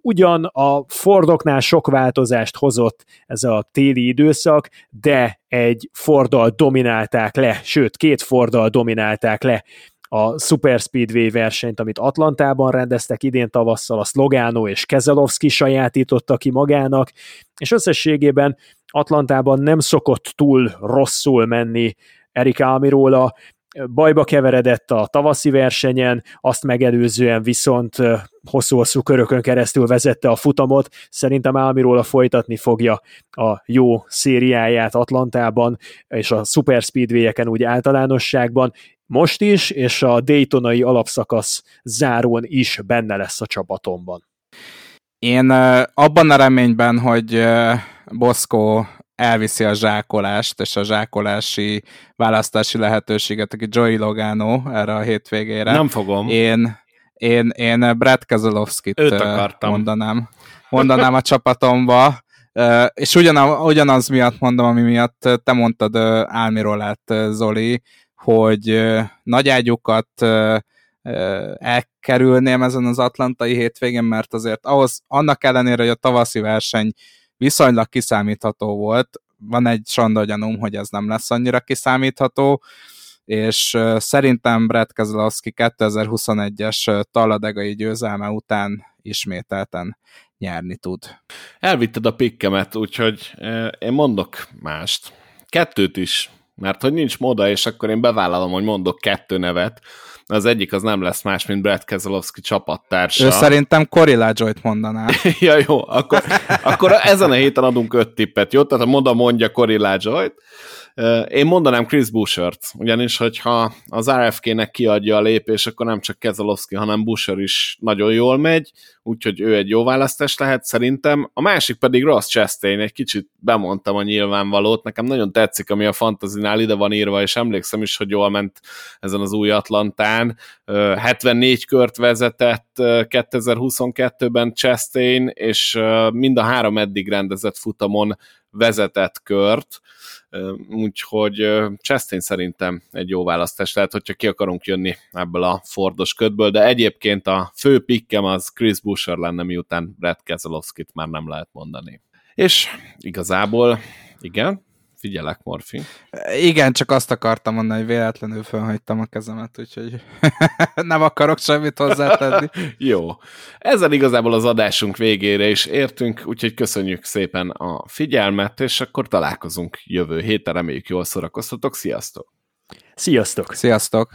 [SPEAKER 2] Ugyan a Fordoknál sok változást hozott ez a téli időszak, de egy Forddal dominálták le, sőt, két Forddal dominálták le a Super Speedway versenyt, amit Atlantában rendeztek idén tavasszal, a Logano és Keselowski sajátította ki magának, és összességében Atlantában nem szokott túl rosszul menni Erik Almirola, bajba keveredett a tavaszi versenyen, azt megelőzően viszont hosszú-hosszú körökön keresztül vezette a futamot. Szerintem Almirola folytatni fogja a jó szériáját Atlantában, és a Super Speedway-eken úgy általánosságban, most is, és a Daytonai alapszakasz zárón is benne lesz a csapatomban.
[SPEAKER 3] Én abban a reményben, hogy Boszkó elviszi a zsákolást, és a zsákolási választási lehetőséget, aki Joey Logano erre a hétvégére.
[SPEAKER 1] Nem fogom.
[SPEAKER 3] Én, én, én Brad Keselowski-t mondanám, mondanám a csapatomba, és ugyanaz, ugyanaz miatt mondom, ami miatt te mondtad Álmirolát, Zoli, hogy nagy ágyukat elkerülném ezen az atlantai hétvégén, mert azért ahhoz, annak ellenére, hogy a tavaszi verseny viszonylag kiszámítható volt, van egy sonda gyanúm, hogy ez nem lesz annyira kiszámítható, és szerintem Brett Keselowski 2021-es talladegai győzelme után ismételten nyerni tud.
[SPEAKER 1] Elvitted a pikkemet, úgyhogy én mondok mást. Kettőt is mert hogy nincs moda, és akkor én bevállalom, hogy mondok kettő nevet. Az egyik az nem lesz más, mint Brad Keselowski csapattársa.
[SPEAKER 3] Ő szerintem Cory Lajoy-t mondaná. [laughs]
[SPEAKER 1] ja, jó, akkor, akkor ezen a héten adunk öt tippet, jó? Tehát a moda mondja Cory Lajoy-t, én mondanám Chris Bushert, ugyanis, hogyha az RFK-nek kiadja a lépés, akkor nem csak Kezelowski, hanem Busher is nagyon jól megy, úgyhogy ő egy jó választás lehet szerintem. A másik pedig Ross Chastain, egy kicsit bemondtam a nyilvánvalót, nekem nagyon tetszik, ami a fantazinál ide van írva, és emlékszem is, hogy jól ment ezen az új Atlantán, után 74 kört vezetett 2022-ben Chastain, és mind a három eddig rendezett futamon vezetett kört, úgyhogy Chastain szerintem egy jó választás lehet, hogyha ki akarunk jönni ebből a Fordos ködből, de egyébként a fő pikkem az Chris Busher lenne, miután Brad Keselowski-t már nem lehet mondani. És igazából, igen, figyelek, Morfi.
[SPEAKER 3] Igen, csak azt akartam mondani, hogy véletlenül felhagytam a kezemet, úgyhogy [laughs] nem akarok semmit hozzátenni. [laughs]
[SPEAKER 1] Jó. Ezzel igazából az adásunk végére is értünk, úgyhogy köszönjük szépen a figyelmet, és akkor találkozunk jövő héten. Reméljük jól szórakoztatok. Sziasztok!
[SPEAKER 2] Sziasztok!
[SPEAKER 3] Sziasztok!